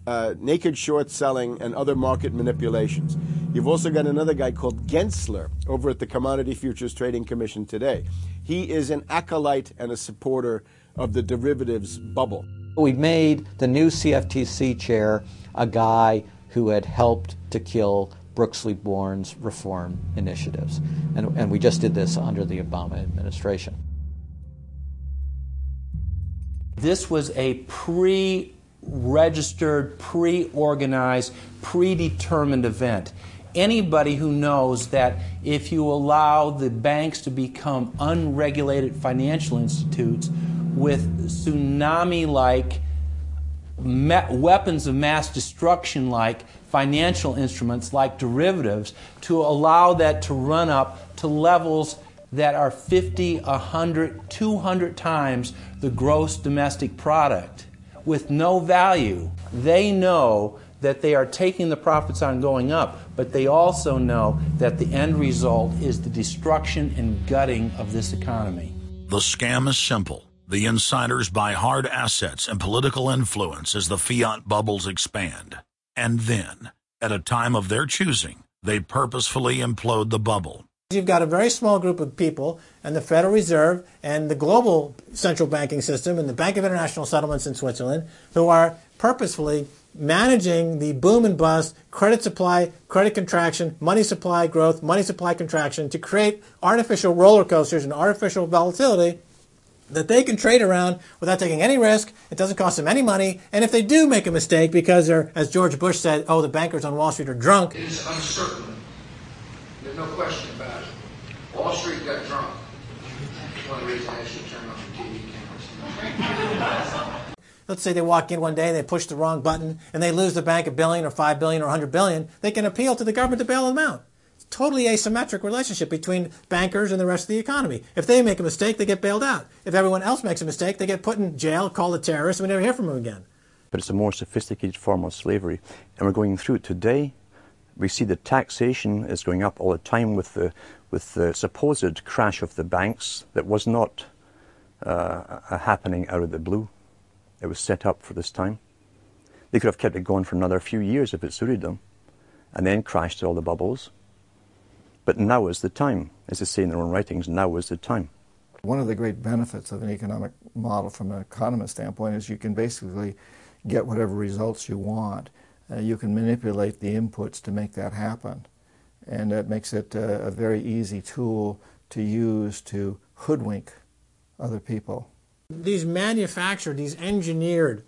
uh, naked short selling and other market manipulations. You've also got another guy called Gensler over at the Commodity Futures Trading Commission today. He is an acolyte and a supporter of the derivatives bubble. We made the new CFTC chair a guy who had helped to kill Brooksley Born's reform initiatives. And, and we just did this under the Obama administration. This was a pre registered, pre organized, predetermined event. Anybody who knows that if you allow the banks to become unregulated financial institutes with tsunami like weapons of mass destruction like financial instruments like derivatives to allow that to run up to levels that are 50, 100, 200 times the gross domestic product with no value. They know that they are taking the profits on going up, but they also know that the end result is the destruction and gutting of this economy. The scam is simple. The insiders buy hard assets and political influence as the fiat bubbles expand. And then, at a time of their choosing, they purposefully implode the bubble. You've got a very small group of people, and the Federal Reserve, and the global central banking system, and the Bank of International Settlements in Switzerland, who are purposefully managing the boom and bust, credit supply, credit contraction, money supply growth, money supply contraction to create artificial roller coasters and artificial volatility that they can trade around without taking any risk. It doesn't cost them any money. And if they do make a mistake because they're, as George Bush said, oh, the bankers on Wall Street are drunk. It is uncertain. There's no question about it. Wall Street got drunk. That's one of the reasons I should turn on the TV cameras. Let's say they walk in one day and they push the wrong button and they lose the bank a billion or five billion or a hundred billion. They can appeal to the government to bail them out totally asymmetric relationship between bankers and the rest of the economy. If they make a mistake, they get bailed out. If everyone else makes a mistake, they get put in jail, called a terrorist, and we never hear from them again. But it's a more sophisticated form of slavery, and we're going through it today. We see the taxation is going up all the time with the with the supposed crash of the banks that was not uh, happening out of the blue. It was set up for this time. They could have kept it going for another few years if it suited them, and then crashed all the bubbles but now is the time. As they say in their own writings, now is the time. One of the great benefits of an economic model from an economist standpoint is you can basically get whatever results you want. Uh, you can manipulate the inputs to make that happen. And that makes it uh, a very easy tool to use to hoodwink other people. These manufactured, these engineered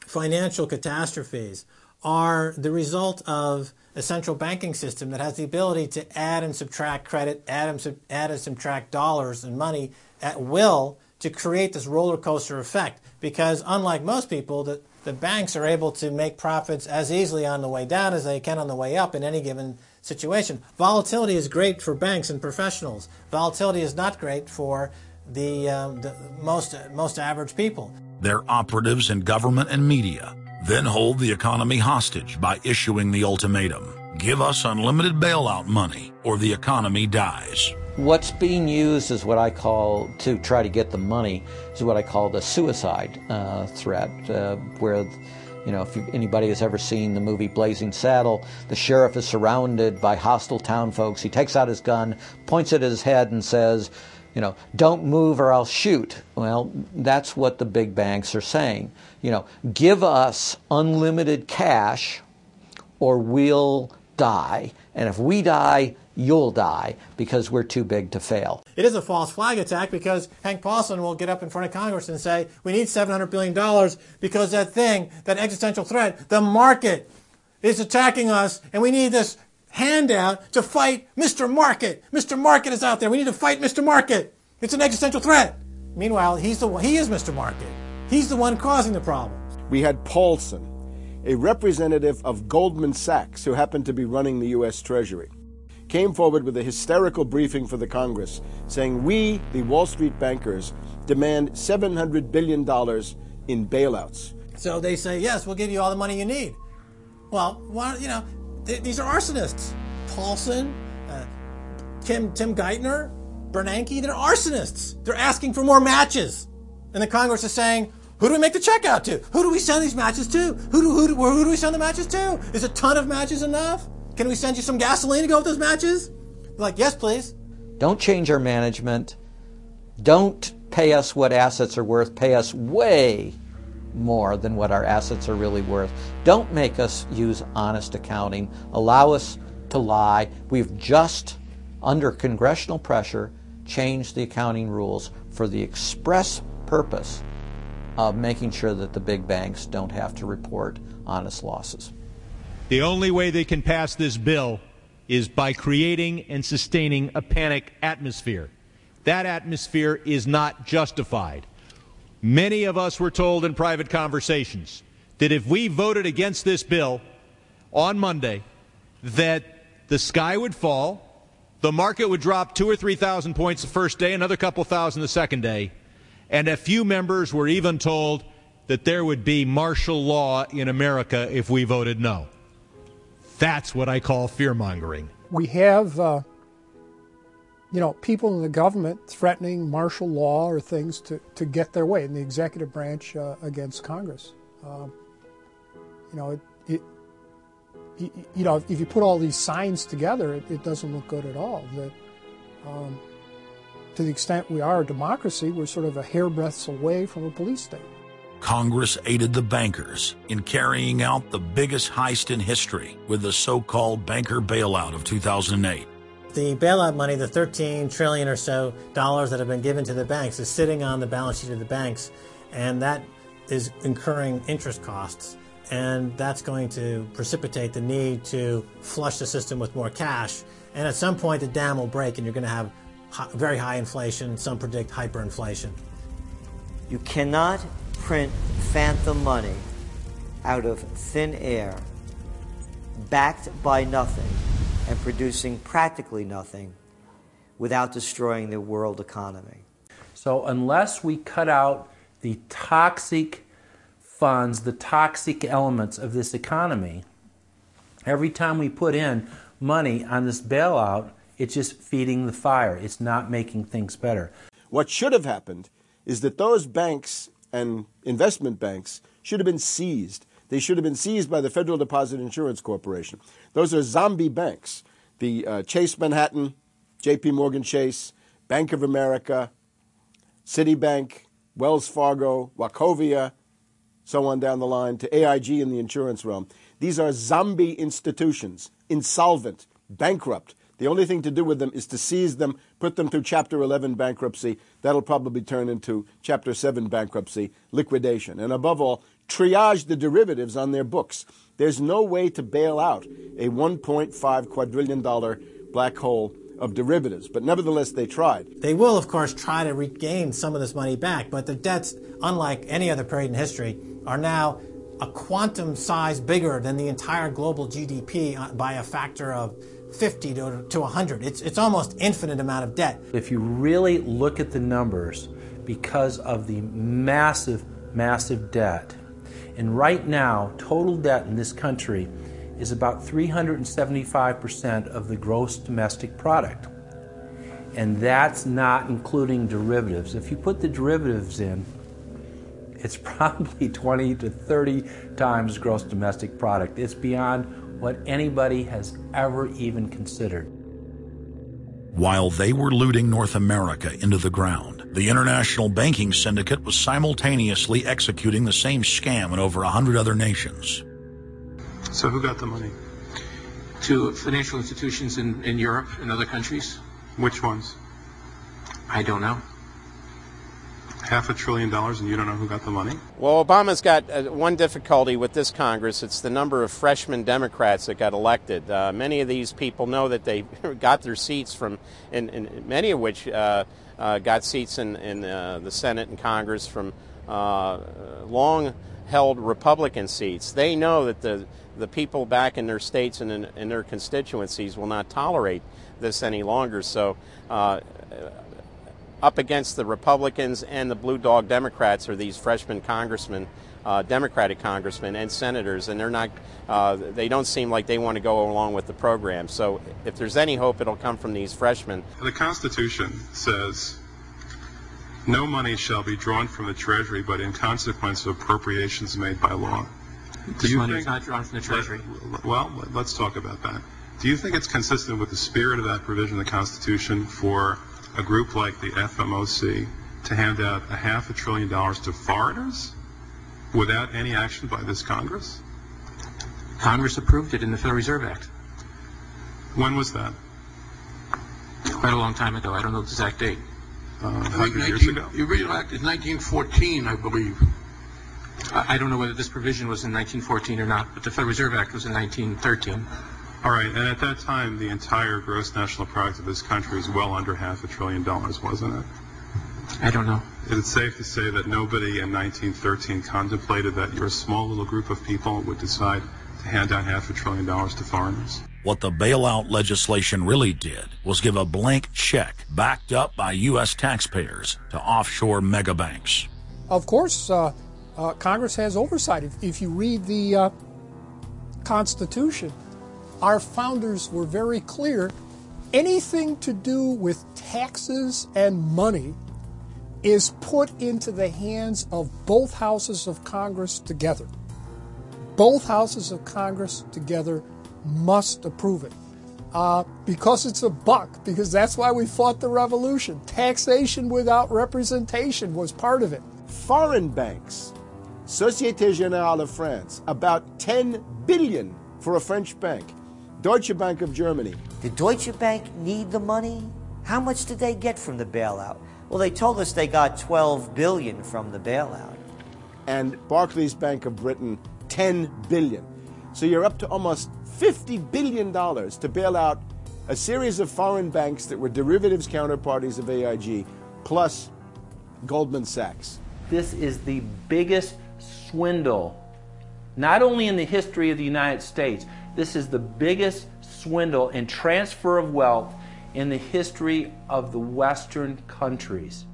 financial catastrophes are the result of a central banking system that has the ability to add and subtract credit, add and, sub- add and subtract dollars and money at will to create this roller coaster effect. Because unlike most people, the, the banks are able to make profits as easily on the way down as they can on the way up in any given situation. Volatility is great for banks and professionals. Volatility is not great for the, um, the most, most average people. They're operatives in government and media then hold the economy hostage by issuing the ultimatum give us unlimited bailout money or the economy dies. What's being used is what I call, to try to get the money, is what I call the suicide uh, threat, uh, where you know, if anybody has ever seen the movie Blazing Saddle, the sheriff is surrounded by hostile town folks. He takes out his gun, points it at his head, and says, you know, don't move or I'll shoot. Well, that's what the big banks are saying. You know, give us unlimited cash or we'll die. And if we die, you'll die because we're too big to fail. It is a false flag attack because Hank Paulson will get up in front of Congress and say, we need $700 billion because that thing, that existential threat, the market is attacking us and we need this handout to fight Mr. Market. Mr. Market is out there. We need to fight Mr. Market. It's an existential threat. Meanwhile, he's the he is Mr. Market. He's the one causing the problems. We had Paulson, a representative of Goldman Sachs who happened to be running the U.S. Treasury came forward with a hysterical briefing for the Congress saying, We, the Wall Street bankers, demand $700 billion in bailouts. So they say, Yes, we'll give you all the money you need. Well, why, you know, these are arsonists. Paulson, uh, Tim, Tim Geithner, Bernanke, they're arsonists. They're asking for more matches. And the Congress is saying, who do we make the check out to? Who do we send these matches to? Who do, who do, who do we send the matches to? Is a ton of matches enough? Can we send you some gasoline to go with those matches? like, yes, please. Don't change our management. Don't pay us what assets are worth. Pay us way more than what our assets are really worth. Don't make us use honest accounting. Allow us to lie. We've just, under congressional pressure, changed the accounting rules for the express purpose of making sure that the big banks don't have to report honest losses. The only way they can pass this bill is by creating and sustaining a panic atmosphere. That atmosphere is not justified. Many of us were told in private conversations that if we voted against this bill on Monday, that the sky would fall, the market would drop two or three thousand points the first day, another couple thousand the second day, and a few members were even told that there would be martial law in America if we voted no. That's what I call fear mongering. We have, uh, you know, people in the government threatening martial law or things to, to get their way in the executive branch uh, against Congress. Um, you know, it, it, you know, if you put all these signs together, it, it doesn't look good at all. That, um, to the extent we are a democracy, we're sort of a hairbreadth away from a police state. Congress aided the bankers in carrying out the biggest heist in history with the so-called banker bailout of 2008. The bailout money, the 13 trillion or so dollars that have been given to the banks, is sitting on the balance sheet of the banks, and that is incurring interest costs. And that's going to precipitate the need to flush the system with more cash. And at some point, the dam will break, and you're going to have very high inflation. Some predict hyperinflation. You cannot print phantom money out of thin air, backed by nothing, and producing practically nothing without destroying the world economy. So, unless we cut out the toxic funds, the toxic elements of this economy, every time we put in money on this bailout, it's just feeding the fire. It's not making things better. What should have happened is that those banks and investment banks should have been seized. They should have been seized by the Federal Deposit Insurance Corporation. Those are zombie banks. The uh, Chase Manhattan, JP Morgan Chase, Bank of America, Citibank, Wells Fargo, Wachovia, so on down the line, to AIG in the insurance realm. These are zombie institutions, insolvent, bankrupt, the only thing to do with them is to seize them, put them through Chapter 11 bankruptcy. That'll probably turn into Chapter 7 bankruptcy, liquidation. And above all, triage the derivatives on their books. There's no way to bail out a $1.5 quadrillion black hole of derivatives, but nevertheless they tried. They will, of course, try to regain some of this money back, but the debts, unlike any other period in history, are now a quantum size bigger than the entire global GDP uh, by a factor of 50 to, to 100. It's, it's almost infinite amount of debt. If you really look at the numbers, because of the massive, massive debt, And right now, total debt in this country is about 375% of the gross domestic product. And that's not including derivatives. If you put the derivatives in, it's probably 20 to 30 times gross domestic product. It's beyond what anybody has ever even considered. While they were looting North America into the ground, the international banking syndicate was simultaneously executing the same scam in over a hundred other nations. So who got the money? To financial institutions in, in Europe and other countries. Which ones? I don't know. Half a trillion dollars and you don't know who got the money? Well, Obama's got uh, one difficulty with this Congress. It's the number of freshman Democrats that got elected. Uh, many of these people know that they got their seats from, and, and many of which uh, uh, got seats in, in uh, the Senate and Congress from uh, long held Republican seats. They know that the, the people back in their states and in, in their constituencies will not tolerate this any longer. So, up against the Republicans and the blue dog Democrats are these freshman congressmen, uh, Democratic congressmen and senators, and they're not. Uh, they don't seem like they want to go along with the program. So, if there's any hope, it'll come from these freshmen. The Constitution says. No money shall be drawn from the Treasury, but in consequence of appropriations made by law. This money is not drawn from the Treasury. Well, let's talk about that. Do you think it's consistent with the spirit of that provision of the Constitution for a group like the FMOC to hand out a half a trillion dollars to foreigners without any action by this Congress? Congress approved it in the Federal Reserve Act. When was that? Quite a long time ago. I don't know the exact date. Uh, I think 100 years ago. The original act is 1914, I believe. I I don't know whether this provision was in 1914 or not, but the Federal Reserve Act was in 1913. All right, and at that time, the entire gross national product of this country was well under half a trillion dollars, wasn't it? I don't know. Is it safe to say that nobody in 1913 contemplated that your small little group of people would decide to hand out half a trillion dollars to foreigners? What the bailout legislation really did was give a blank check backed up by U.S. taxpayers to offshore megabanks. Of course, uh, uh, Congress has oversight. If, if you read the uh, Constitution, our founders were very clear anything to do with taxes and money is put into the hands of both houses of Congress together. Both houses of Congress together must approve it. Uh, because it's a buck, because that's why we fought the revolution. Taxation without representation was part of it. Foreign banks, Societe Generale of France, about 10 billion for a French bank. Deutsche Bank of Germany. Did Deutsche Bank need the money? How much did they get from the bailout? Well, they told us they got 12 billion from the bailout. And Barclays Bank of Britain, 10 billion. So you're up to almost 50 billion dollars to bail out a series of foreign banks that were derivatives counterparties of AIG, plus Goldman Sachs. This is the biggest swindle, not only in the history of the United States, this is the biggest swindle and transfer of wealth in the history of the Western countries.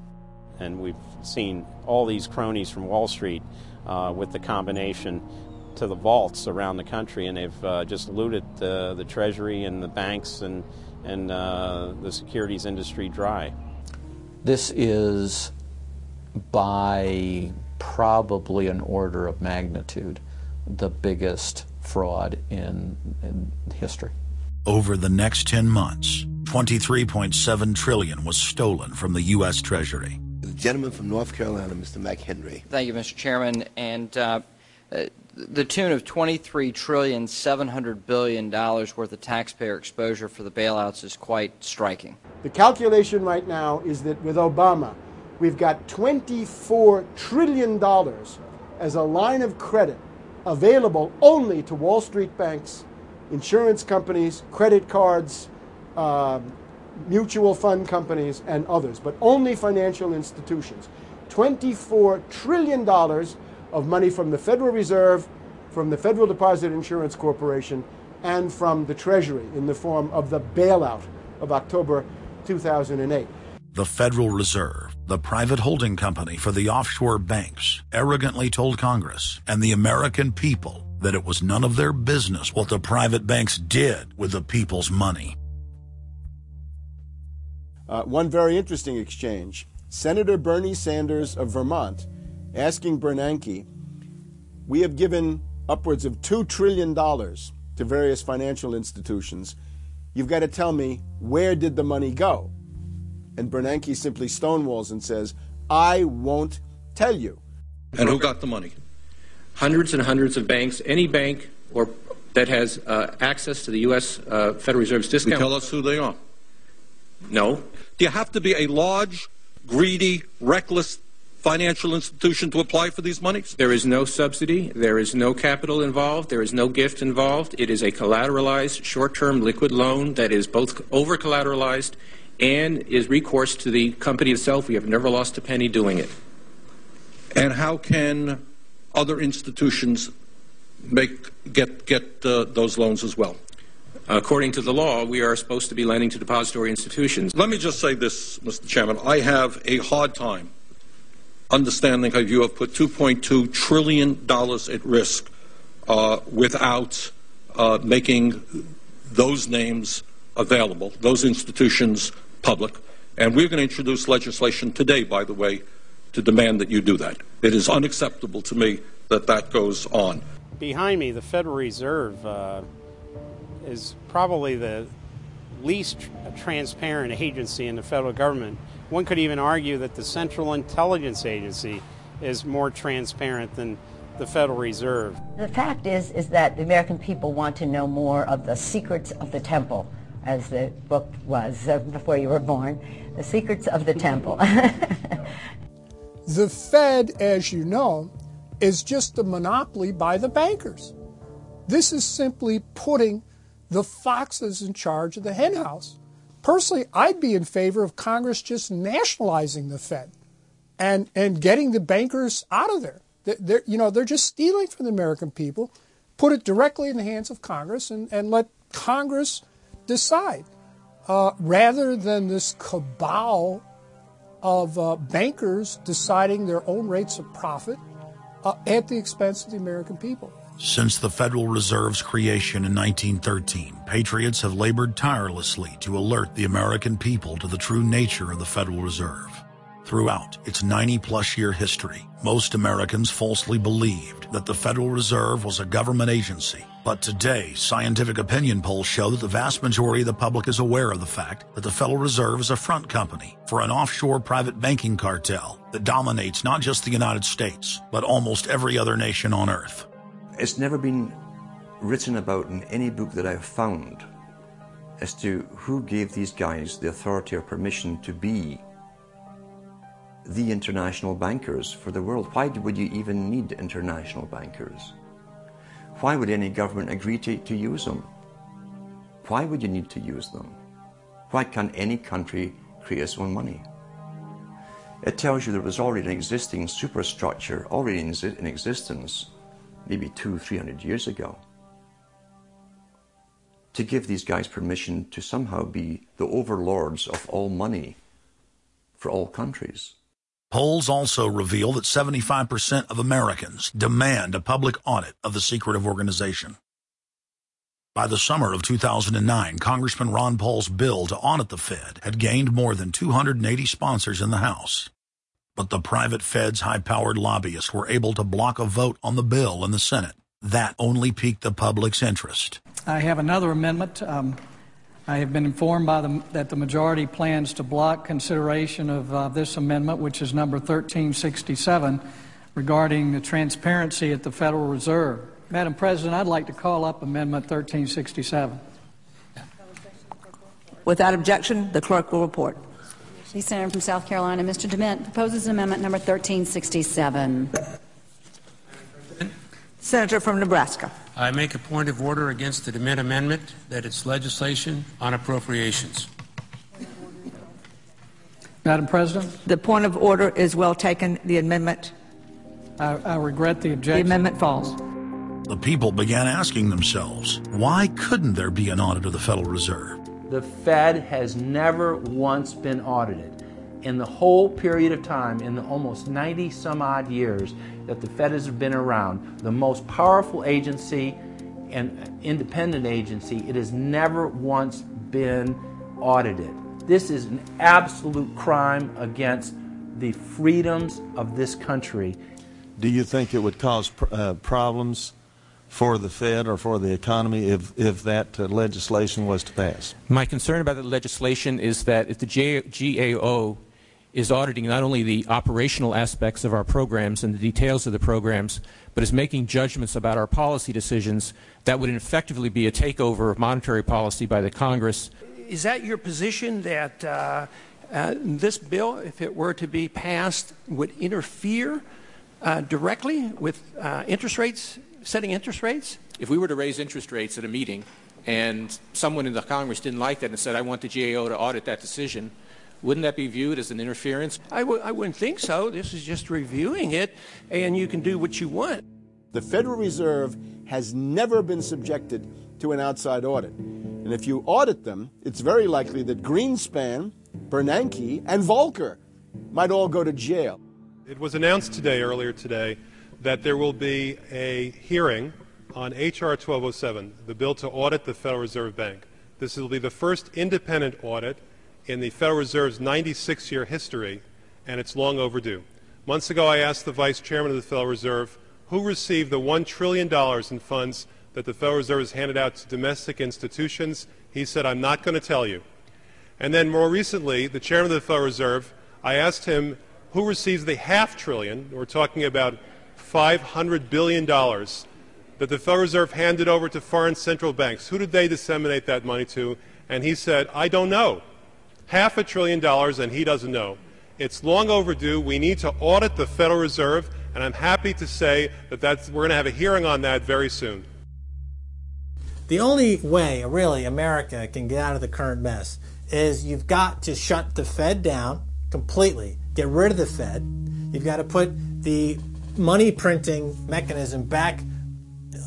And we've seen all these cronies from Wall Street uh, with the combination to the vaults around the country, and they've uh, just looted the, the Treasury and the banks and, and uh, the securities industry dry. This is by probably an order of magnitude the biggest fraud in, in history. Over the next 10 months, 23.7 trillion was stolen from the U.S. Treasury. The gentleman from North Carolina, Mr. McHenry. Thank you, Mr. Chairman. And uh, uh, the tune of 23 trillion 700 billion dollars worth of taxpayer exposure for the bailouts is quite striking. The calculation right now is that with Obama, we've got 24 trillion dollars as a line of credit available only to Wall Street banks, insurance companies, credit cards, uh, mutual fund companies, and others, but only financial institutions. $24 trillion of money from the Federal Reserve, from the Federal Deposit Insurance Corporation, and from the Treasury in the form of the bailout of October 2008. The Federal Reserve, the private holding company for the offshore banks, arrogantly told Congress and the American people that it was none of their business what the private banks did with the people's money. Uh, one very interesting exchange. Senator Bernie Sanders of Vermont asking Bernanke, We have given upwards of $2 trillion to various financial institutions. You've got to tell me, where did the money go? And Bernanke simply stonewalls and says, I won't tell you. And who got the money? Hundreds and hundreds of banks, any bank or that has uh, access to the U.S. Uh, Federal Reserve's discount. You tell us who they are. No. Do you have to be a large, greedy, reckless financial institution to apply for these monies? There is no subsidy. There is no capital involved. There is no gift involved. It is a collateralized, short term liquid loan that is both over collateralized and is recourse to the company itself. We have never lost a penny doing it. And how can other institutions make get get uh, those loans as well? According to the law, we are supposed to be lending to depository institutions. Let me just say this, Mr. Chairman. I have a hard time understanding how you have put $2.2 trillion at risk uh, without uh, making those names available, those institutions public. And we're going to introduce legislation today, by the way, to demand that you do that. It is unacceptable to me that that goes on. Behind me, the Federal Reserve uh, is probably the least transparent agency in the federal government. One could even argue that the Central Intelligence Agency is more transparent than the Federal Reserve. The fact is is that the American people want to know more of the secrets of the temple, as the book was uh, before you were born, the secrets of the temple. the Fed, as you know, is just a monopoly by the bankers. This is simply putting the foxes in charge of the henhouse. Personally, I'd be in favor of Congress just nationalizing the Fed and, and getting the bankers out of there. They're, you know, they're just stealing from the American people. Put it directly in the hands of Congress and, and let Congress decide uh, rather than this cabal of uh, bankers deciding their own rates of profit uh, at the expense of the American people. Since the Federal Reserve's creation in 1913, patriots have labored tirelessly to alert the American people to the true nature of the Federal Reserve. Throughout its 90 plus year history, most Americans falsely believed that the Federal Reserve was a government agency. But today, scientific opinion polls show that the vast majority of the public is aware of the fact that the Federal Reserve is a front company for an offshore private banking cartel that dominates not just the United States, but almost every other nation on earth. It's never been written about in any book that I've found as to who gave these guys the authority or permission to be the international bankers for the world. Why would you even need international bankers? Why would any government agree to, to use them? Why would you need to use them? Why can't any country create its own money? It tells you there was already an existing superstructure already in, in existence maybe two, three hundred years ago, to give these guys permission to somehow be the overlords of all money for all countries. Polls also reveal that 75% of Americans demand a public audit of the secretive organization. By the summer of 2009, Congressman Ron Paul's bill to audit the Fed had gained more than 280 sponsors in the House but the private Fed's high-powered lobbyists were able to block a vote on the bill in the Senate. That only piqued the public's interest. I have another amendment. Um, I have been informed by the, that the majority plans to block consideration of uh, this amendment, which is number 1367, regarding the transparency at the Federal Reserve. Madam President, I'd like to call up Amendment 1367. Without objection, the clerk will report. The Senator from South Carolina, Mr. DeMint, proposes amendment number 1367. Senator from Nebraska. I make a point of order against the DeMint amendment that it's legislation on appropriations. Madam President? The point of order is well taken. The amendment. I, I regret the objection. The amendment falls. The people began asking themselves, why couldn't there be an audit of the Federal Reserve? The Fed has never once been audited. in the whole period of time, in the almost 90 some odd years that the Fed has been around, the most powerful agency and independent agency, it has never once been audited. This is an absolute crime against the freedoms of this country. Do you think it would cause uh, problems for the Fed or for the economy if, if that uh, legislation was to pass? My concern about the legislation is that if the J GAO is auditing not only the operational aspects of our programs and the details of the programs, but is making judgments about our policy decisions, that would effectively be a takeover of monetary policy by the Congress. Is that your position that uh, uh, this bill, if it were to be passed, would interfere uh, directly with uh, interest rates, setting interest rates? If we were to raise interest rates at a meeting and someone in the Congress didn't like that and said, I want the GAO to audit that decision, wouldn't that be viewed as an interference? I w- I wouldn't think so. This is just reviewing it, and you can do what you want. The Federal Reserve has never been subjected to an outside audit. And if you audit them, it's very likely that Greenspan, Bernanke, and Volcker might all go to jail. It was announced today, earlier today, that there will be a hearing on H.R. 1207, the bill to audit the Federal Reserve Bank. This will be the first independent audit in the Federal Reserve's 96 year history, and it's long overdue. Months ago, I asked the Vice Chairman of the Federal Reserve who received the $1 trillion in funds that the Federal Reserve has handed out to domestic institutions. He said, I'm not going to tell you. And then more recently, the Chairman of the Federal Reserve, I asked him who receives the half trillion, we're talking about $500 billion, that the Federal Reserve handed over to foreign central banks. Who did they disseminate that money to? And he said, I don't know half a trillion dollars, and he doesn't know. It's long overdue. We need to audit the Federal Reserve, and I'm happy to say that that's, we're going to have a hearing on that very soon. The only way, really, America can get out of the current mess is you've got to shut the Fed down completely, get rid of the Fed. You've got to put the money printing mechanism back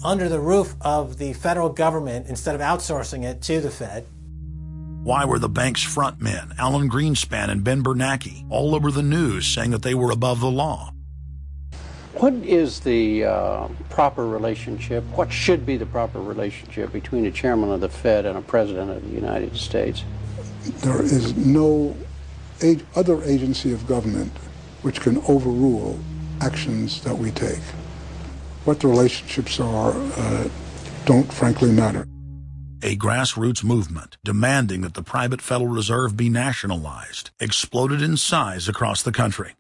under the roof of the federal government instead of outsourcing it to the Fed. Why were the bank's front men, Alan Greenspan and Ben Bernanke, all over the news saying that they were above the law? What is the uh, proper relationship? What should be the proper relationship between a chairman of the Fed and a president of the United States? There is no other agency of government which can overrule actions that we take. What the relationships are uh, don't frankly matter a grassroots movement demanding that the private Federal Reserve be nationalized, exploded in size across the country.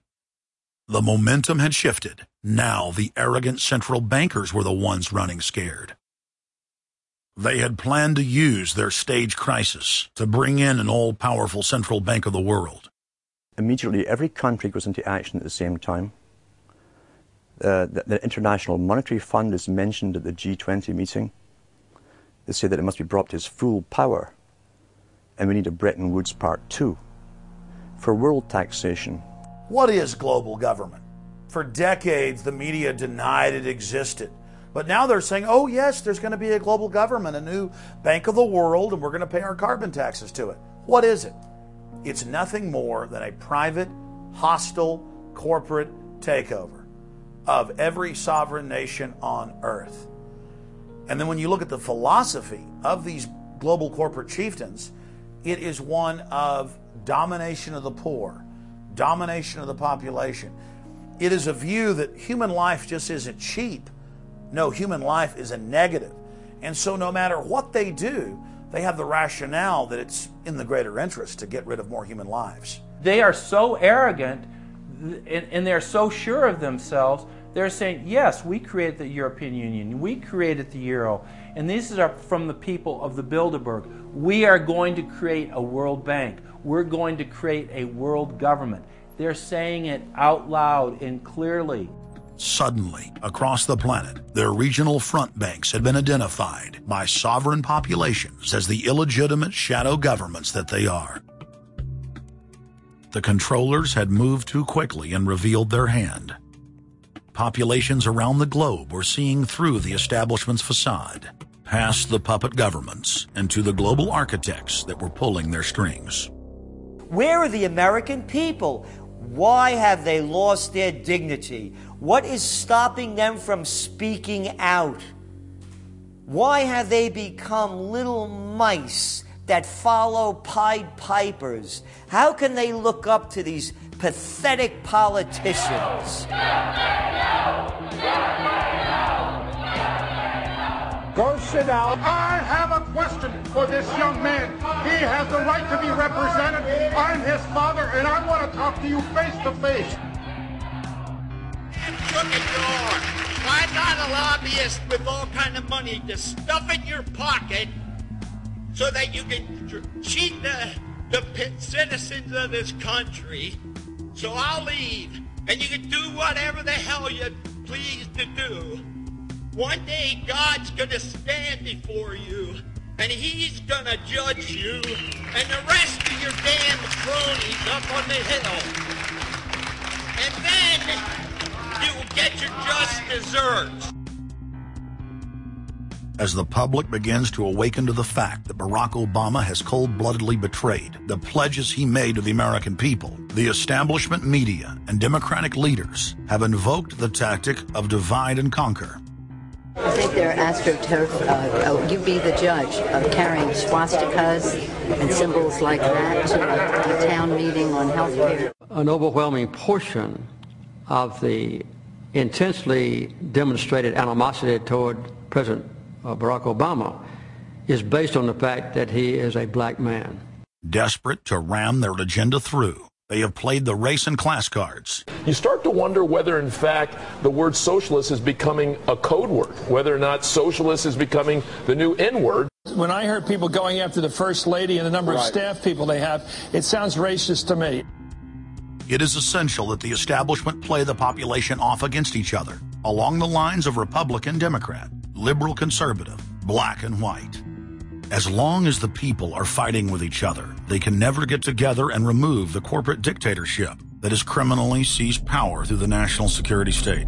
The momentum had shifted. Now the arrogant central bankers were the ones running scared. They had planned to use their stage crisis to bring in an all-powerful central bank of the world. Immediately, every country goes into action at the same time. Uh, the, the International Monetary Fund is mentioned at the G20 meeting. They say that it must be brought to its full power, and we need a Bretton Woods Part 2 for world taxation. What is global government? For decades, the media denied it existed. But now they're saying, oh, yes, there's going to be a global government, a new bank of the world, and we're going to pay our carbon taxes to it. What is it? It's nothing more than a private, hostile, corporate takeover of every sovereign nation on earth. And then when you look at the philosophy of these global corporate chieftains, it is one of domination of the poor, domination of the population. It is a view that human life just isn't cheap. No, human life is a negative. And so no matter what they do, they have the rationale that it's in the greater interest to get rid of more human lives. They are so arrogant and they're so sure of themselves they're saying, yes, we created the European Union, we created the euro, and these are from the people of the Bilderberg. We are going to create a world bank. We're going to create a world government. They're saying it out loud and clearly. Suddenly, across the planet, their regional front banks had been identified by sovereign populations as the illegitimate shadow governments that they are. The controllers had moved too quickly and revealed their hand. Populations around the globe were seeing through the establishment's facade, past the puppet governments, and to the global architects that were pulling their strings. Where are the American people? Why have they lost their dignity? What is stopping them from speaking out? Why have they become little mice that follow Pied Pipers? How can they look up to these pathetic politicians? Go sit down. I have a question for this young man. He has the right to be represented. I'm his father, and I want to talk to you face to face. Crooked door. Why not a lobbyist with all kind of money to stuff in your pocket so that you can cheat the, the citizens of this country? So I'll leave, and you can do whatever the hell you please to do. One day God's going to stand before you and he's going to judge you and the rest of your damn cronies up on the hill. And then you will get your just desserts. As the public begins to awaken to the fact that Barack Obama has cold-bloodedly betrayed the pledges he made to the American people, the establishment media and Democratic leaders have invoked the tactic of divide and conquer. I think they're astroturf. Uh, uh, you be the judge of carrying swastikas and symbols like that to a, a town meeting on health care. An overwhelming portion of the intensely demonstrated animosity toward President Uh, Barack Obama is based on the fact that he is a black man. Desperate to ram their agenda through, they have played the race and class cards. You start to wonder whether, in fact, the word socialist is becoming a code word, whether or not socialist is becoming the new N word. When I heard people going after the First Lady and the number right. of staff people they have, it sounds racist to me. It is essential that the establishment play the population off against each other, along the lines of Republican Democrat, liberal conservative, black and white. As long as the people are fighting with each other, they can never get together and remove the corporate dictatorship that has criminally seized power through the national security state.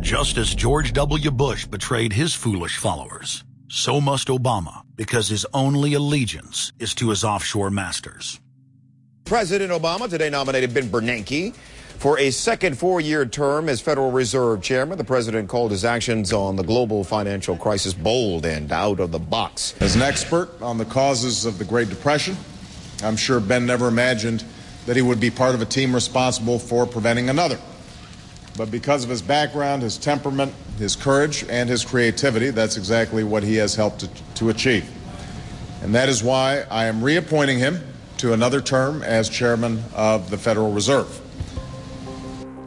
Just as George W. Bush betrayed his foolish followers, so must Obama, because his only allegiance is to his offshore masters. President Obama today nominated Ben Bernanke for a second four-year term as Federal Reserve Chairman, the president called his actions on the global financial crisis bold and out of the box. As an expert on the causes of the Great Depression, I'm sure Ben never imagined that he would be part of a team responsible for preventing another. But because of his background, his temperament, his courage, and his creativity, that's exactly what he has helped to, to achieve. And that is why I am reappointing him to another term as chairman of the Federal Reserve.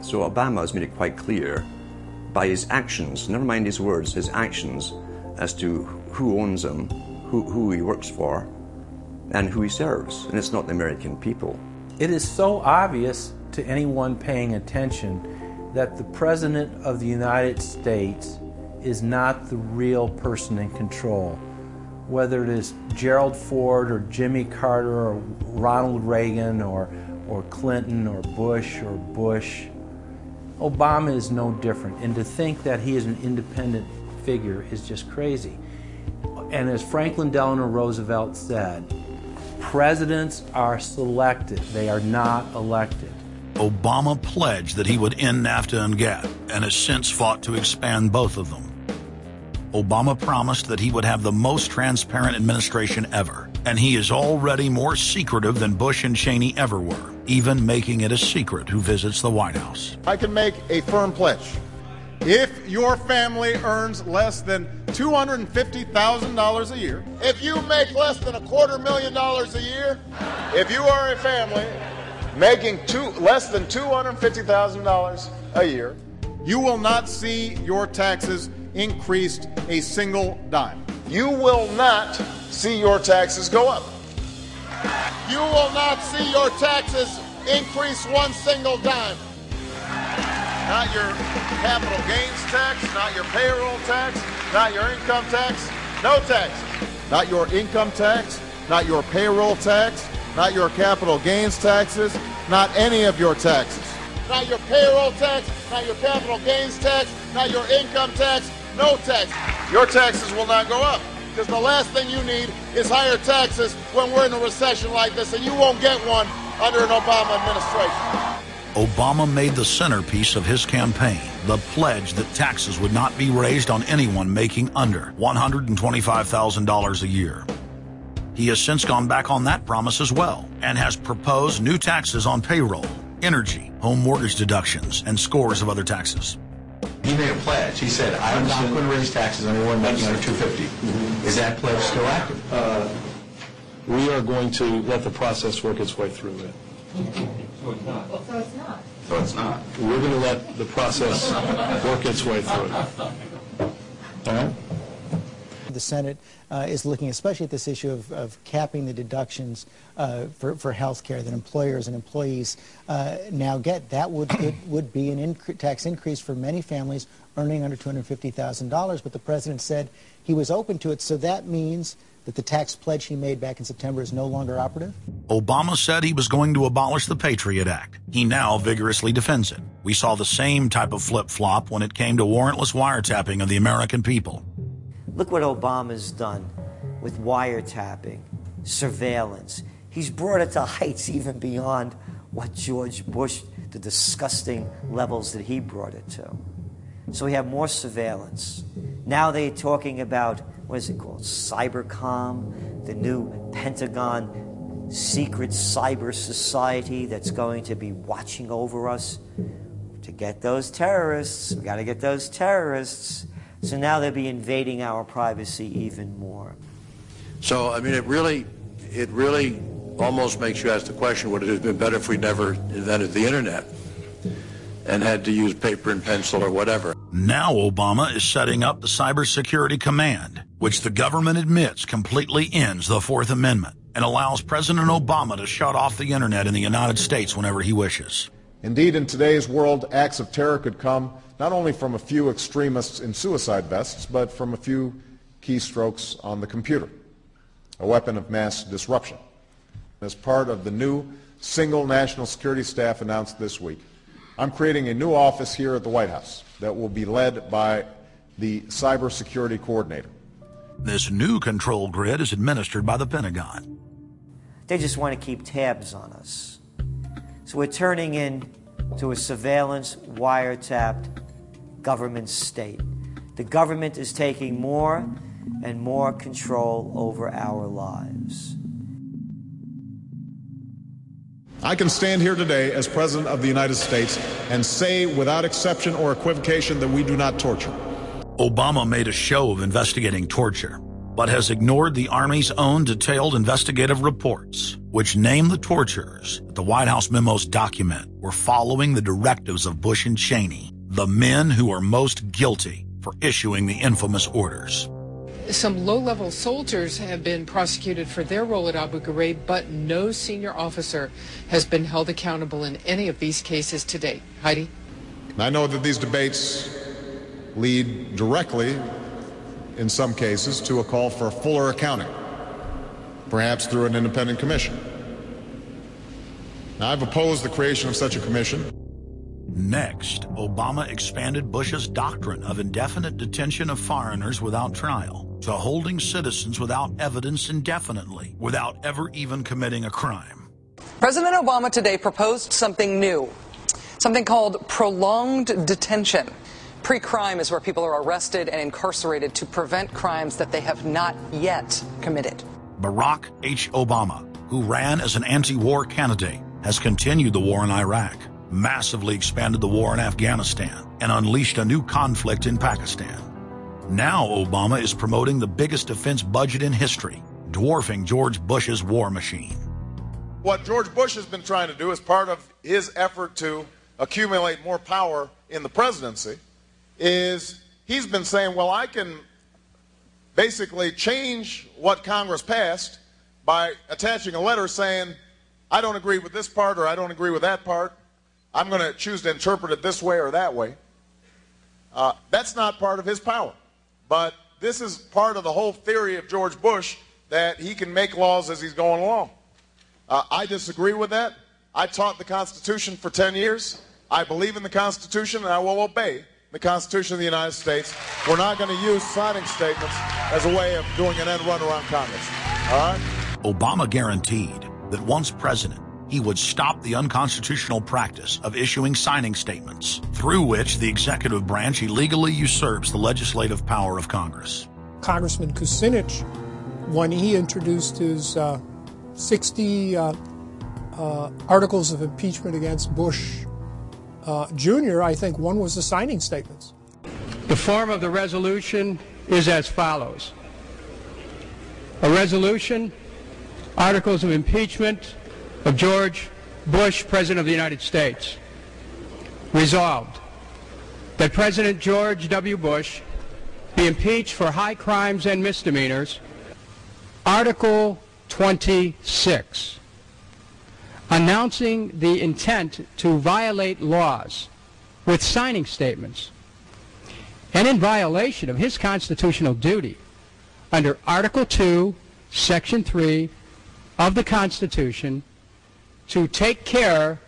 So Obama has made it quite clear by his actions, never mind his words, his actions as to who owns him, who, who he works for, and who he serves. And it's not the American people. It is so obvious to anyone paying attention that the President of the United States is not the real person in control. Whether it is Gerald Ford or Jimmy Carter or Ronald Reagan or, or Clinton or Bush or Bush Obama is no different. And to think that he is an independent figure is just crazy. And as Franklin Delano Roosevelt said, presidents are selected, they are not elected. Obama pledged that he would end NAFTA and GATT and has since fought to expand both of them. Obama promised that he would have the most transparent administration ever, and he is already more secretive than Bush and Cheney ever were even making it a secret who visits the White House. I can make a firm pledge. If your family earns less than $250,000 a year, if you make less than a quarter million dollars a year, if you are a family making two, less than $250,000 a year, you will not see your taxes increased a single dime. You will not see your taxes go up. You will not see your taxes increase one single dime. Not your capital gains tax, not your payroll tax, not your income tax, no tax. Not your income tax, not your payroll tax, not your capital gains taxes, not any of your taxes. Not your payroll tax, not your capital gains tax, not your income tax, no tax. Your taxes will not go up. because the last thing you need is higher taxes when we're in a recession like this, and you won't get one under an Obama administration. Obama made the centerpiece of his campaign the pledge that taxes would not be raised on anyone making under $125,000 a year. He has since gone back on that promise as well and has proposed new taxes on payroll, energy, home mortgage deductions, and scores of other taxes. He made a pledge. He said, I'm not going to raise taxes on anyone making under 250. Is that pledge still active? Uh, we are going to let the process work its way through it. So it's not. So it's not. So it's not. We're going to let the process work its way through it. All right? The Senate uh, is looking especially at this issue of, of capping the deductions uh, for, for health care that employers and employees uh, now get. That would, would, would be an inc tax increase for many families earning under $250,000, but the president said he was open to it, so that means that the tax pledge he made back in September is no longer operative? Obama said he was going to abolish the Patriot Act. He now vigorously defends it. We saw the same type of flip flop when it came to warrantless wiretapping of the American people. Look what Obama's done with wiretapping, surveillance. He's brought it to heights even beyond what George Bush, the disgusting levels that he brought it to. So we have more surveillance. Now they're talking about what is it called? Cybercom, the new Pentagon secret cyber society that's going to be watching over us to get those terrorists. We got to get those terrorists. So now they'll be invading our privacy even more. So, I mean, it really, it really almost makes you ask the question, would it have been better if we never invented the internet and had to use paper and pencil or whatever? Now Obama is setting up the Cybersecurity Command, which the government admits completely ends the Fourth Amendment and allows President Obama to shut off the internet in the United States whenever he wishes. Indeed, in today's world, acts of terror could come not only from a few extremists in suicide vests, but from a few keystrokes on the computer, a weapon of mass disruption. As part of the new single national security staff announced this week, I'm creating a new office here at the White House that will be led by the cybersecurity coordinator. This new control grid is administered by the Pentagon. They just want to keep tabs on us. So we're turning into a surveillance, wiretapped government state. The government is taking more and more control over our lives. I can stand here today as President of the United States and say without exception or equivocation that we do not torture. Obama made a show of investigating torture, but has ignored the Army's own detailed investigative reports, which name the torturers that the White House memos document were following the directives of Bush and Cheney, the men who are most guilty for issuing the infamous orders. Some low level soldiers have been prosecuted for their role at Abu Ghraib, but no senior officer has been held accountable in any of these cases to date. Heidi? I know that these debates lead directly, in some cases, to a call for a fuller accounting, perhaps through an independent commission. Now, I've opposed the creation of such a commission. Next, Obama expanded Bush's doctrine of indefinite detention of foreigners without trial to holding citizens without evidence indefinitely, without ever even committing a crime. President Obama today proposed something new, something called prolonged detention. Pre crime is where people are arrested and incarcerated to prevent crimes that they have not yet committed. Barack H. Obama, who ran as an anti war candidate, has continued the war in Iraq, massively expanded the war in Afghanistan, and unleashed a new conflict in Pakistan. Now Obama is promoting the biggest defense budget in history, dwarfing George Bush's war machine. What George Bush has been trying to do as part of his effort to accumulate more power in the presidency is he's been saying, well, I can basically change what Congress passed by attaching a letter saying, I don't agree with this part or I don't agree with that part. I'm going to choose to interpret it this way or that way. Uh, that's not part of his power. But this is part of the whole theory of George Bush that he can make laws as he's going along. Uh, I disagree with that. I taught the Constitution for 10 years. I believe in the Constitution and I will obey the Constitution of the United States. We're not going to use signing statements as a way of doing an end run around Congress. All right? Obama guaranteed that once president, he would stop the unconstitutional practice of issuing signing statements, through which the executive branch illegally usurps the legislative power of Congress. Congressman Kucinich, when he introduced his uh, 60 uh, uh, articles of impeachment against Bush uh, Jr., I think one was the signing statements. The form of the resolution is as follows A resolution, articles of impeachment of George Bush, President of the United States. Resolved that President George W. Bush be impeached for high crimes and misdemeanors. Article 26 announcing the intent to violate laws with signing statements and in violation of his constitutional duty under Article 2, Section 3 of the Constitution to take care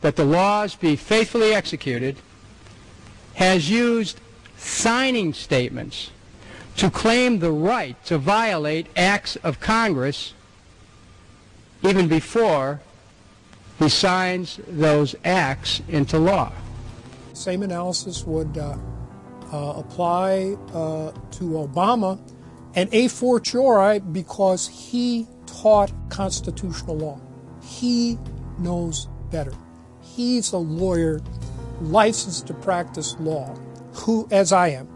that the laws be faithfully executed has used signing statements to claim the right to violate acts of Congress even before he signs those acts into law. Same analysis would uh, uh, apply uh, to Obama and a fortiori because he taught constitutional law. He knows better. He's a lawyer licensed to practice law, who, as I am,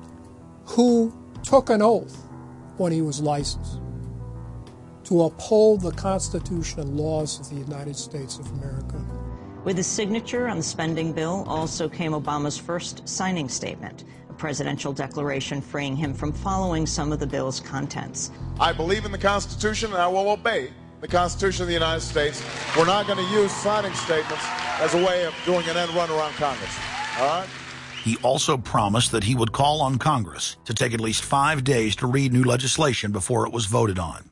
who took an oath when he was licensed to uphold the Constitution and laws of the United States of America. With his signature on the spending bill also came Obama's first signing statement, a presidential declaration freeing him from following some of the bill's contents. I believe in the Constitution and I will obey the Constitution of the United States. We're not going to use signing statements as a way of doing an end run around Congress. All right? He also promised that he would call on Congress to take at least five days to read new legislation before it was voted on.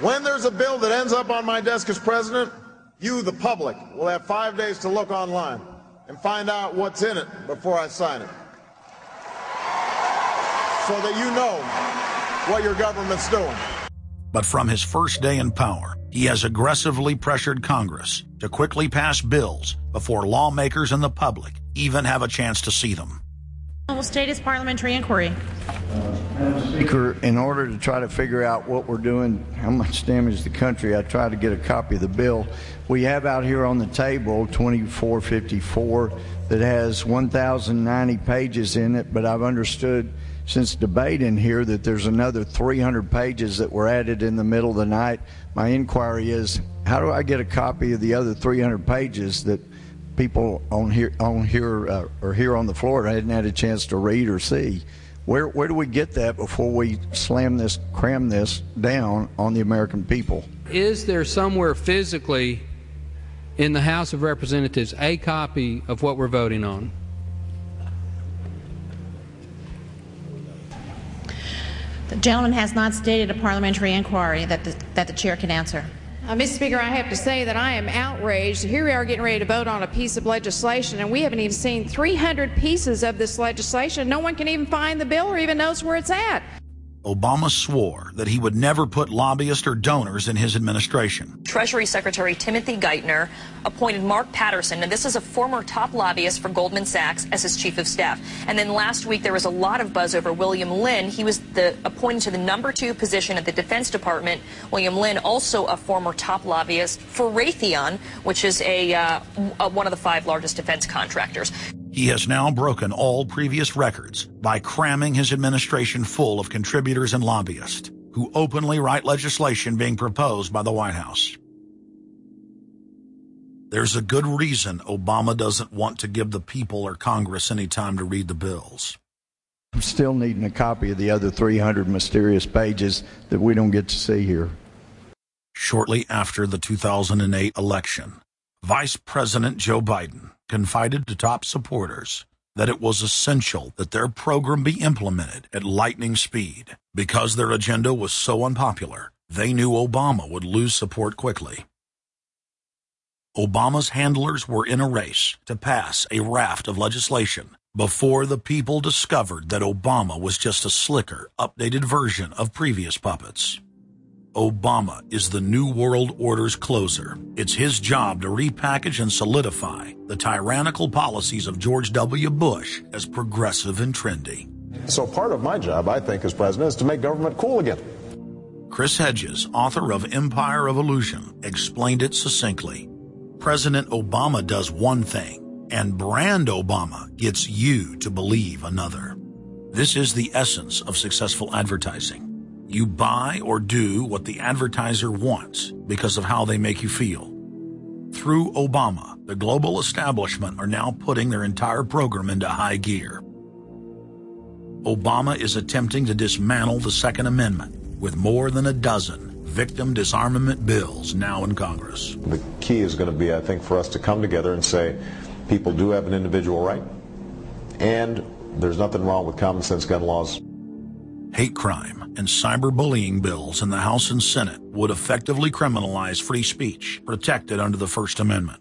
When there's a bill that ends up on my desk as president, you, the public, will have five days to look online and find out what's in it before I sign it. So that you know what your government's doing. But from his first day in power, he has aggressively pressured Congress to quickly pass bills before lawmakers and the public even have a chance to see them. Will state his parliamentary inquiry. Speaker, in order to try to figure out what we're doing, how much damage the country, I tried to get a copy of the bill. We have out here on the table 2454 that has 1,090 pages in it, but I've understood since debating here that there's another 300 pages that were added in the middle of the night. My inquiry is, how do I get a copy of the other 300 pages that people on here on here uh, or here on the floor I hadn't had a chance to read or see? Where where do we get that before we slam this, cram this down on the American people? Is there somewhere physically in the House of Representatives a copy of what we're voting on? The gentleman has not stated a parliamentary inquiry that the, that the chair can answer. Uh, Mr. Speaker, I have to say that I am outraged. Here we are getting ready to vote on a piece of legislation, and we haven't even seen 300 pieces of this legislation. No one can even find the bill or even knows where it's at. Obama swore that he would never put lobbyists or donors in his administration. Treasury Secretary Timothy Geithner appointed Mark Patterson, and this is a former top lobbyist for Goldman Sachs, as his chief of staff. And then last week there was a lot of buzz over William Lynn. He was the, appointed to the number two position at the Defense Department. William Lynn, also a former top lobbyist for Raytheon, which is a, uh, a one of the five largest defense contractors. He has now broken all previous records by cramming his administration full of contributors and lobbyists who openly write legislation being proposed by the White House. There's a good reason Obama doesn't want to give the people or Congress any time to read the bills. I'm still needing a copy of the other 300 mysterious pages that we don't get to see here. Shortly after the 2008 election, Vice President Joe Biden confided to top supporters that it was essential that their program be implemented at lightning speed. Because their agenda was so unpopular, they knew Obama would lose support quickly. Obama's handlers were in a race to pass a raft of legislation before the people discovered that Obama was just a slicker, updated version of previous puppets. Obama is the New World Order's closer. It's his job to repackage and solidify the tyrannical policies of George W. Bush as progressive and trendy. So part of my job, I think, as president, is to make government cool again. Chris Hedges, author of Empire of Illusion, explained it succinctly. President Obama does one thing, and brand Obama gets you to believe another. This is the essence of successful advertising. You buy or do what the advertiser wants because of how they make you feel. Through Obama, the global establishment are now putting their entire program into high gear. Obama is attempting to dismantle the Second Amendment with more than a dozen victim disarmament bills now in Congress. The key is going to be, I think, for us to come together and say people do have an individual right, and there's nothing wrong with common sense gun laws. Hate crime and cyberbullying bills in the House and Senate would effectively criminalize free speech protected under the First Amendment.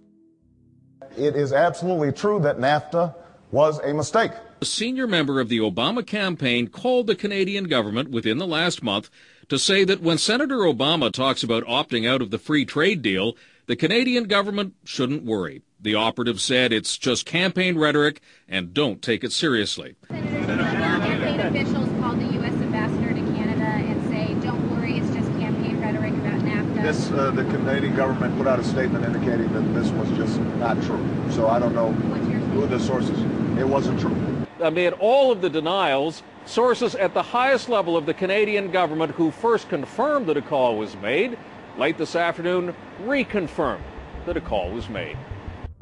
It is absolutely true that NAFTA was a mistake. A senior member of the Obama campaign called the Canadian government within the last month to say that when Senator Obama talks about opting out of the free trade deal, the Canadian government shouldn't worry. The operative said it's just campaign rhetoric and don't take it seriously. Campaign officials called the U.S. ambassador to Canada and say, don't worry, it's just campaign rhetoric about NAFTA. This, uh, the Canadian government put out a statement indicating that this was just not true. So I don't know who the sources. It wasn't true. Amid all of the denials, sources at the highest level of the Canadian government who first confirmed that a call was made, late this afternoon reconfirmed that a call was made.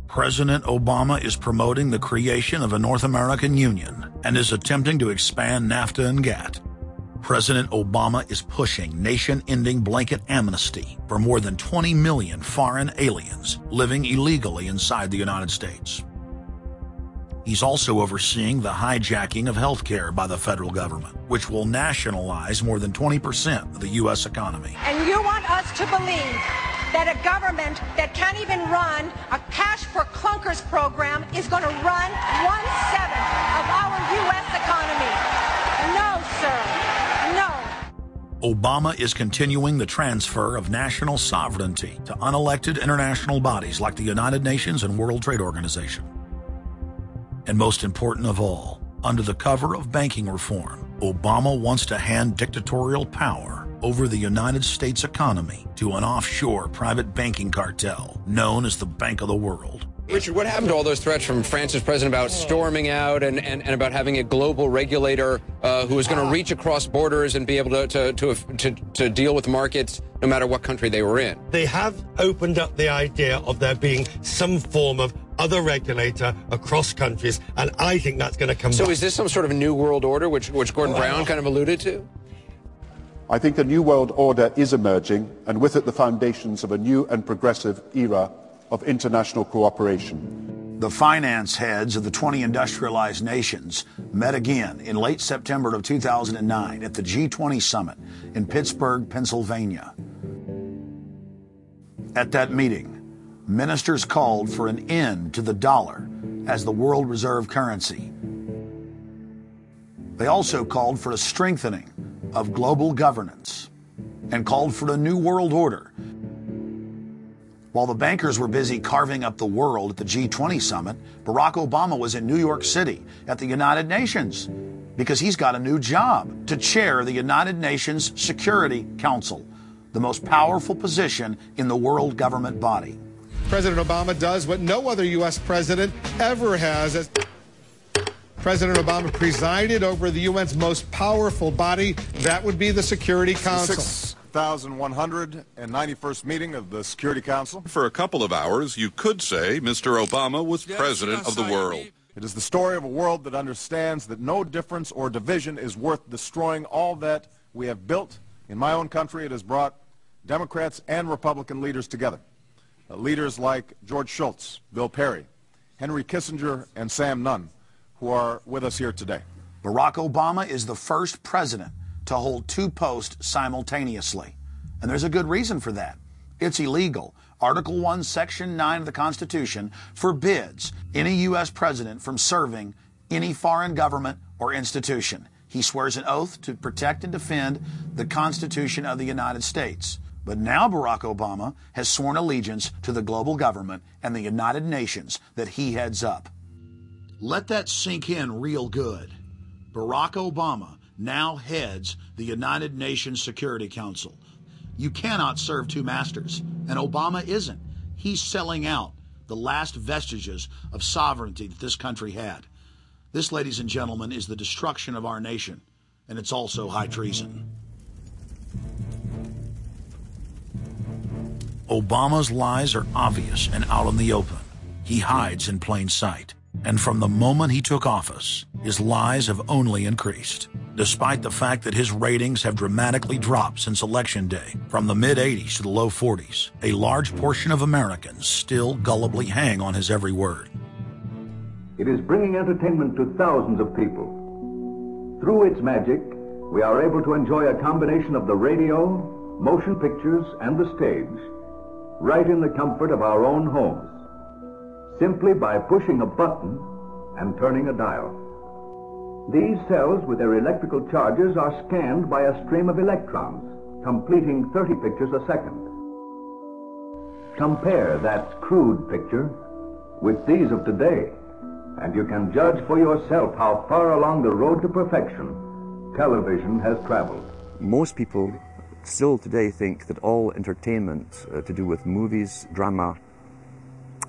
President Obama is promoting the creation of a North American Union and is attempting to expand NAFTA and GATT. President Obama is pushing nation ending blanket amnesty for more than 20 million foreign aliens living illegally inside the United States. He's also overseeing the hijacking of health care by the federal government, which will nationalize more than 20% of the U.S. economy. And you want us to believe that a government that can't even run a cash for clunkers program is going to run one seventh of our U.S. economy. No, sir. Obama is continuing the transfer of national sovereignty to unelected international bodies like the United Nations and World Trade Organization. And most important of all, under the cover of banking reform, Obama wants to hand dictatorial power over the United States economy to an offshore private banking cartel known as the Bank of the World. Richard, what happened to all those threats from France's president about storming out and, and, and about having a global regulator uh, who is going to reach across borders and be able to, to, to, to, to deal with markets no matter what country they were in? They have opened up the idea of there being some form of other regulator across countries, and I think that's going to come So back. is this some sort of new world order, which, which Gordon Brown kind of alluded to? I think a new world order is emerging, and with it the foundations of a new and progressive era of international cooperation. The finance heads of the 20 industrialized nations met again in late September of 2009 at the G20 summit in Pittsburgh, Pennsylvania. At that meeting, ministers called for an end to the dollar as the world reserve currency. They also called for a strengthening of global governance and called for a new world order. While the bankers were busy carving up the world at the G20 summit, Barack Obama was in New York City at the United Nations because he's got a new job to chair the United Nations Security Council, the most powerful position in the world government body. President Obama does what no other U.S. president ever has. As President Obama presided over the UN's most powerful body, that would be the Security Council. 6,191st meeting of the Security Council. For a couple of hours, you could say Mr. Obama was president of the world. It is the story of a world that understands that no difference or division is worth destroying all that we have built. In my own country, it has brought Democrats and Republican leaders together. Uh, leaders like George Shultz, Bill Perry, Henry Kissinger, and Sam Nunn, who are with us here today. Barack Obama is the first president to hold two posts simultaneously. And there's a good reason for that. It's illegal. Article 1, Section 9 of the Constitution forbids any U.S. president from serving any foreign government or institution. He swears an oath to protect and defend the Constitution of the United States. But now Barack Obama has sworn allegiance to the global government and the United Nations that he heads up. Let that sink in real good. Barack Obama now heads the United Nations Security Council. You cannot serve two masters, and Obama isn't. He's selling out the last vestiges of sovereignty that this country had. This, ladies and gentlemen, is the destruction of our nation, and it's also high treason. Obama's lies are obvious and out in the open. He hides in plain sight. And from the moment he took office, his lies have only increased. Despite the fact that his ratings have dramatically dropped since Election Day, from the mid 80s to the low 40s, a large portion of Americans still gullibly hang on his every word. It is bringing entertainment to thousands of people. Through its magic, we are able to enjoy a combination of the radio, motion pictures, and the stage, right in the comfort of our own homes, simply by pushing a button and turning a dial. These cells with their electrical charges are scanned by a stream of electrons, completing 30 pictures a second. Compare that crude picture with these of today, and you can judge for yourself how far along the road to perfection television has traveled. Most people still today think that all entertainment uh, to do with movies, drama,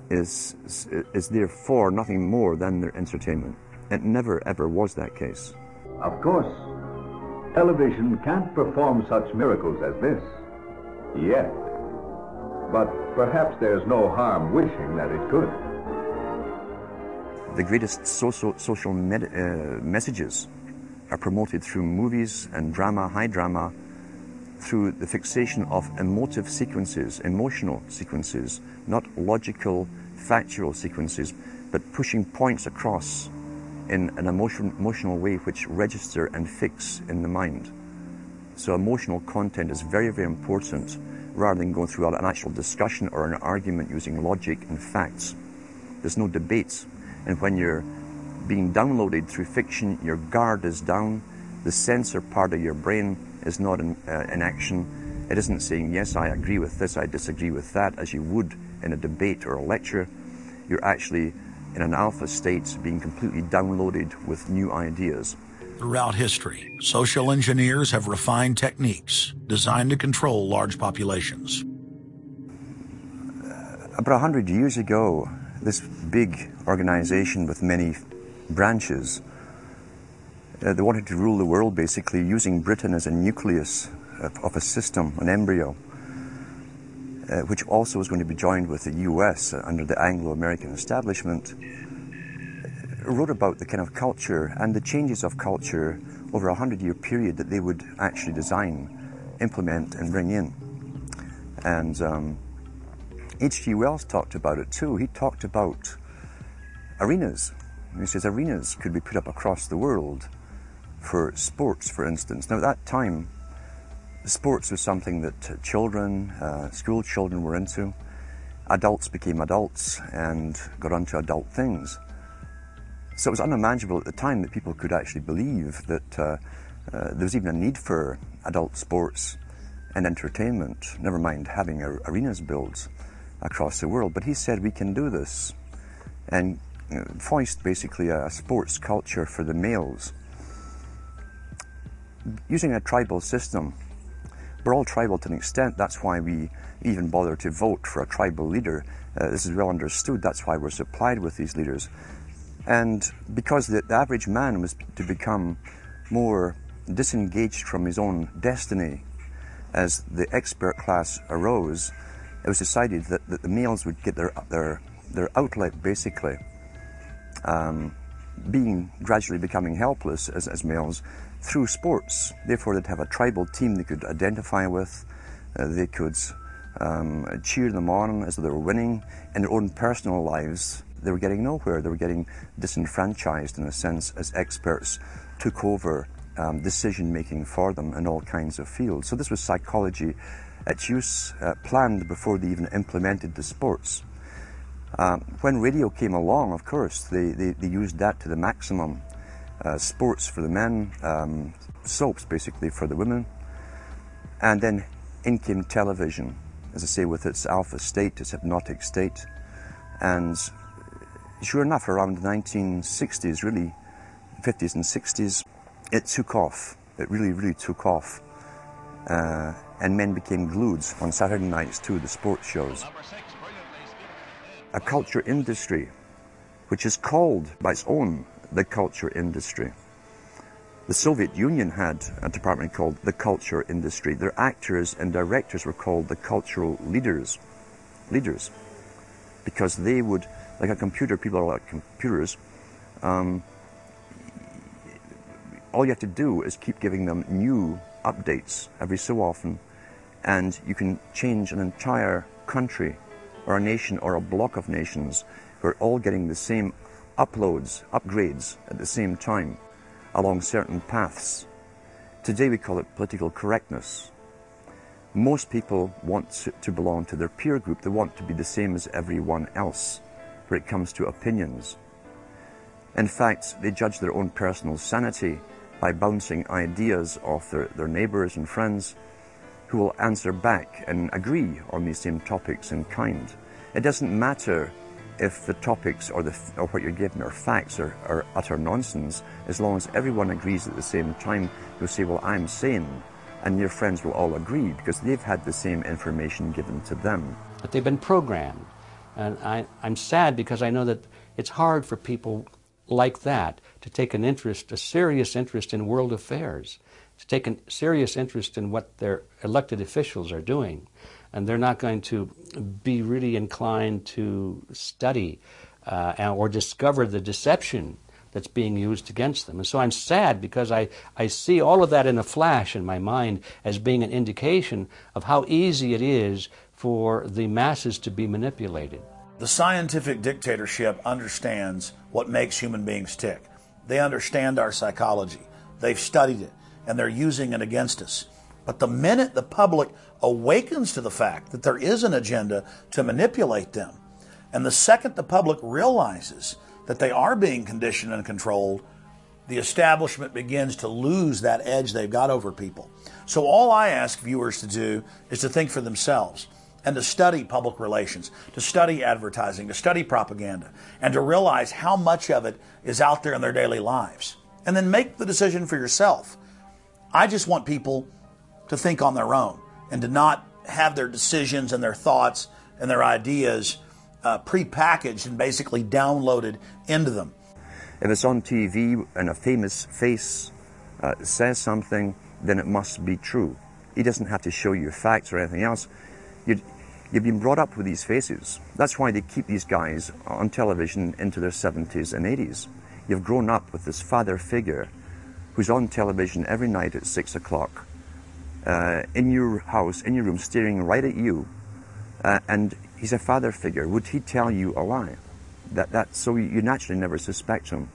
is, is, is therefore nothing more than their entertainment. It never ever was that case. Of course, television can't perform such miracles as this. Yet. But perhaps there's no harm wishing that it could. The greatest social, social med- uh, messages are promoted through movies and drama, high drama, through the fixation of emotive sequences, emotional sequences, not logical, factual sequences, but pushing points across in an emotion, emotional way which register and fix in the mind. So emotional content is very, very important rather than going through an actual discussion or an argument using logic and facts. There's no debates. And when you're being downloaded through fiction, your guard is down, the censor part of your brain is not in, uh, in action. It isn't saying, yes, I agree with this, I disagree with that, as you would in a debate or a lecture. You're actually in an alpha state being completely downloaded with new ideas. Throughout history, social engineers have refined techniques designed to control large populations. About a hundred years ago, this big organization with many branches, uh, they wanted to rule the world basically using Britain as a nucleus of, of a system, an embryo, uh, which also was going to be joined with the US uh, under the Anglo-American establishment wrote about the kind of culture and the changes of culture over a hundred year period that they would actually design, implement, and bring in. And um, H.G. Wells talked about it too. He talked about arenas. He says arenas could be put up across the world for sports, for instance. Now, at that time, sports was something that children, uh, school children were into. Adults became adults and got onto adult things. So it was unimaginable at the time that people could actually believe that uh, uh, there was even a need for adult sports and entertainment, never mind having arenas built across the world. But he said we can do this and you know, foist basically a sports culture for the males. Using a tribal system, we're all tribal to an extent, that's why we even bother to vote for a tribal leader. Uh, this is well understood, that's why we're supplied with these leaders. And because the, the average man was to become more disengaged from his own destiny as the expert class arose, it was decided that, that the males would get their, their, their outlet basically, um, being gradually becoming helpless as, as males through sports. Therefore, they'd have a tribal team they could identify with, uh, they could um, cheer them on as they were winning in their own personal lives they were getting nowhere. They were getting disenfranchised in a sense as experts took over um, decision making for them in all kinds of fields. So this was psychology at use, uh, planned before they even implemented the sports. Uh, when radio came along, of course, they, they, they used that to the maximum. Uh, sports for the men, um, soaps basically for the women, and then in came television, as I say, with its alpha state, its hypnotic state. And sure enough, around the 1960s, really, 50s and 60s, it took off. It really, really took off. Uh, and men became glued on Saturday nights to the sports shows. A culture industry, which is called by its own the culture industry. The Soviet Union had a department called the culture industry. Their actors and directors were called the cultural leaders. Leaders. Because they would, like a computer, people are like computers. Um, all you have to do is keep giving them new updates every so often, and you can change an entire country or a nation or a block of nations who are all getting the same uploads, upgrades at the same time along certain paths. Today we call it political correctness. Most people want to belong to their peer group. They want to be the same as everyone else when it comes to opinions. In fact, they judge their own personal sanity by bouncing ideas off their, their neighbours and friends who will answer back and agree on these same topics in kind. It doesn't matter if the topics or, the, or what you're given are facts or, or utter nonsense, as long as everyone agrees at the same time, you'll say, well, I'm sane. And your friends will all agree because they've had the same information given to them. But they've been programmed. And I, I'm sad because I know that it's hard for people like that to take an interest, a serious interest in world affairs, to take a serious interest in what their elected officials are doing and they're not going to be really inclined to study uh, or discover the deception that's being used against them. And so I'm sad because I, I see all of that in a flash in my mind as being an indication of how easy it is for the masses to be manipulated. The scientific dictatorship understands what makes human beings tick. They understand our psychology. They've studied it, and they're using it against us. But the minute the public awakens to the fact that there is an agenda to manipulate them, and the second the public realizes that they are being conditioned and controlled, the establishment begins to lose that edge they've got over people. So, all I ask viewers to do is to think for themselves and to study public relations, to study advertising, to study propaganda, and to realize how much of it is out there in their daily lives. And then make the decision for yourself. I just want people to think on their own and to not have their decisions and their thoughts and their ideas uh, prepackaged and basically downloaded into them. If it's on TV and a famous face uh, says something, then it must be true. He doesn't have to show you facts or anything else. you have been brought up with these faces. That's why they keep these guys on television into their 70s and 80s. You've grown up with this father figure who's on television every night at 6 o'clock uh, in your house, in your room, staring right at you, uh, and he's a father figure, would he tell you a lie? That, that, so you naturally never suspect him.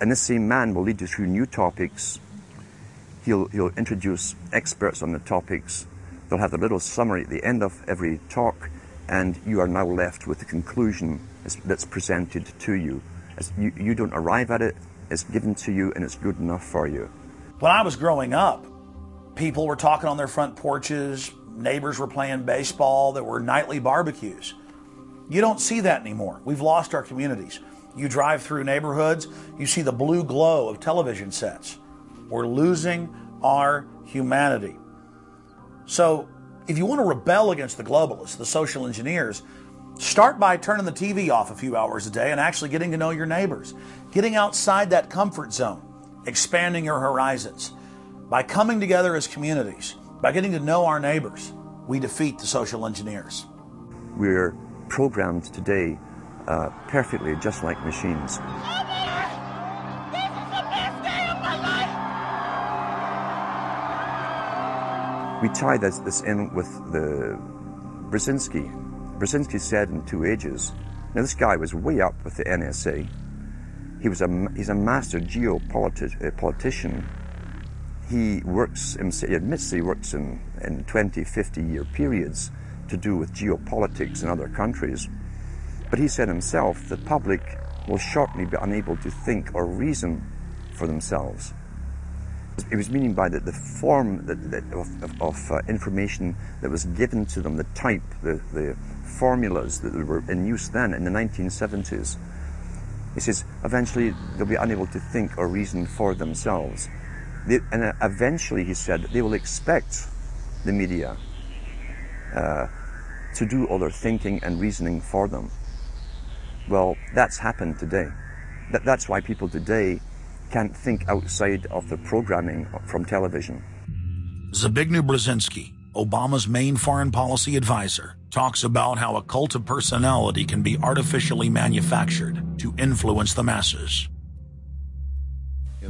And this same man will lead you through new topics. He'll, he'll introduce experts on the topics. They'll have a little summary at the end of every talk, and you are now left with the conclusion that's presented to you. You. You don't arrive at it, it's given to you, and it's good enough for you. When I was growing up, People were talking on their front porches, neighbors were playing baseball, there were nightly barbecues. You don't see that anymore. We've lost our communities. You drive through neighborhoods, you see the blue glow of television sets. We're losing our humanity. So, if you want to rebel against the globalists, the social engineers, start by turning the TV off a few hours a day and actually getting to know your neighbors, getting outside that comfort zone, expanding your horizons. By coming together as communities, by getting to know our neighbors, we defeat the social engineers. We're programmed today uh, perfectly just like machines. We tie this, this in with the Brzezinski. Brzezinski said in two ages. Now this guy was way up with the NSA. He was a he's a master geopolitician uh, he works, he admits he works in, in 20, 50 year periods to do with geopolitics in other countries. But he said himself, the public will shortly be unable to think or reason for themselves. It was meaning by that the form that, that of, of uh, information that was given to them, the type, the, the formulas that were in use then in the 1970s. He says eventually they'll be unable to think or reason for themselves. They, and uh, eventually, he said, they will expect the media uh, to do all their thinking and reasoning for them. Well, that's happened today. That, that's why people today can't think outside of the programming from television. Zbigniew Brzezinski, Obama's main foreign policy advisor, talks about how a cult of personality can be artificially manufactured to influence the masses.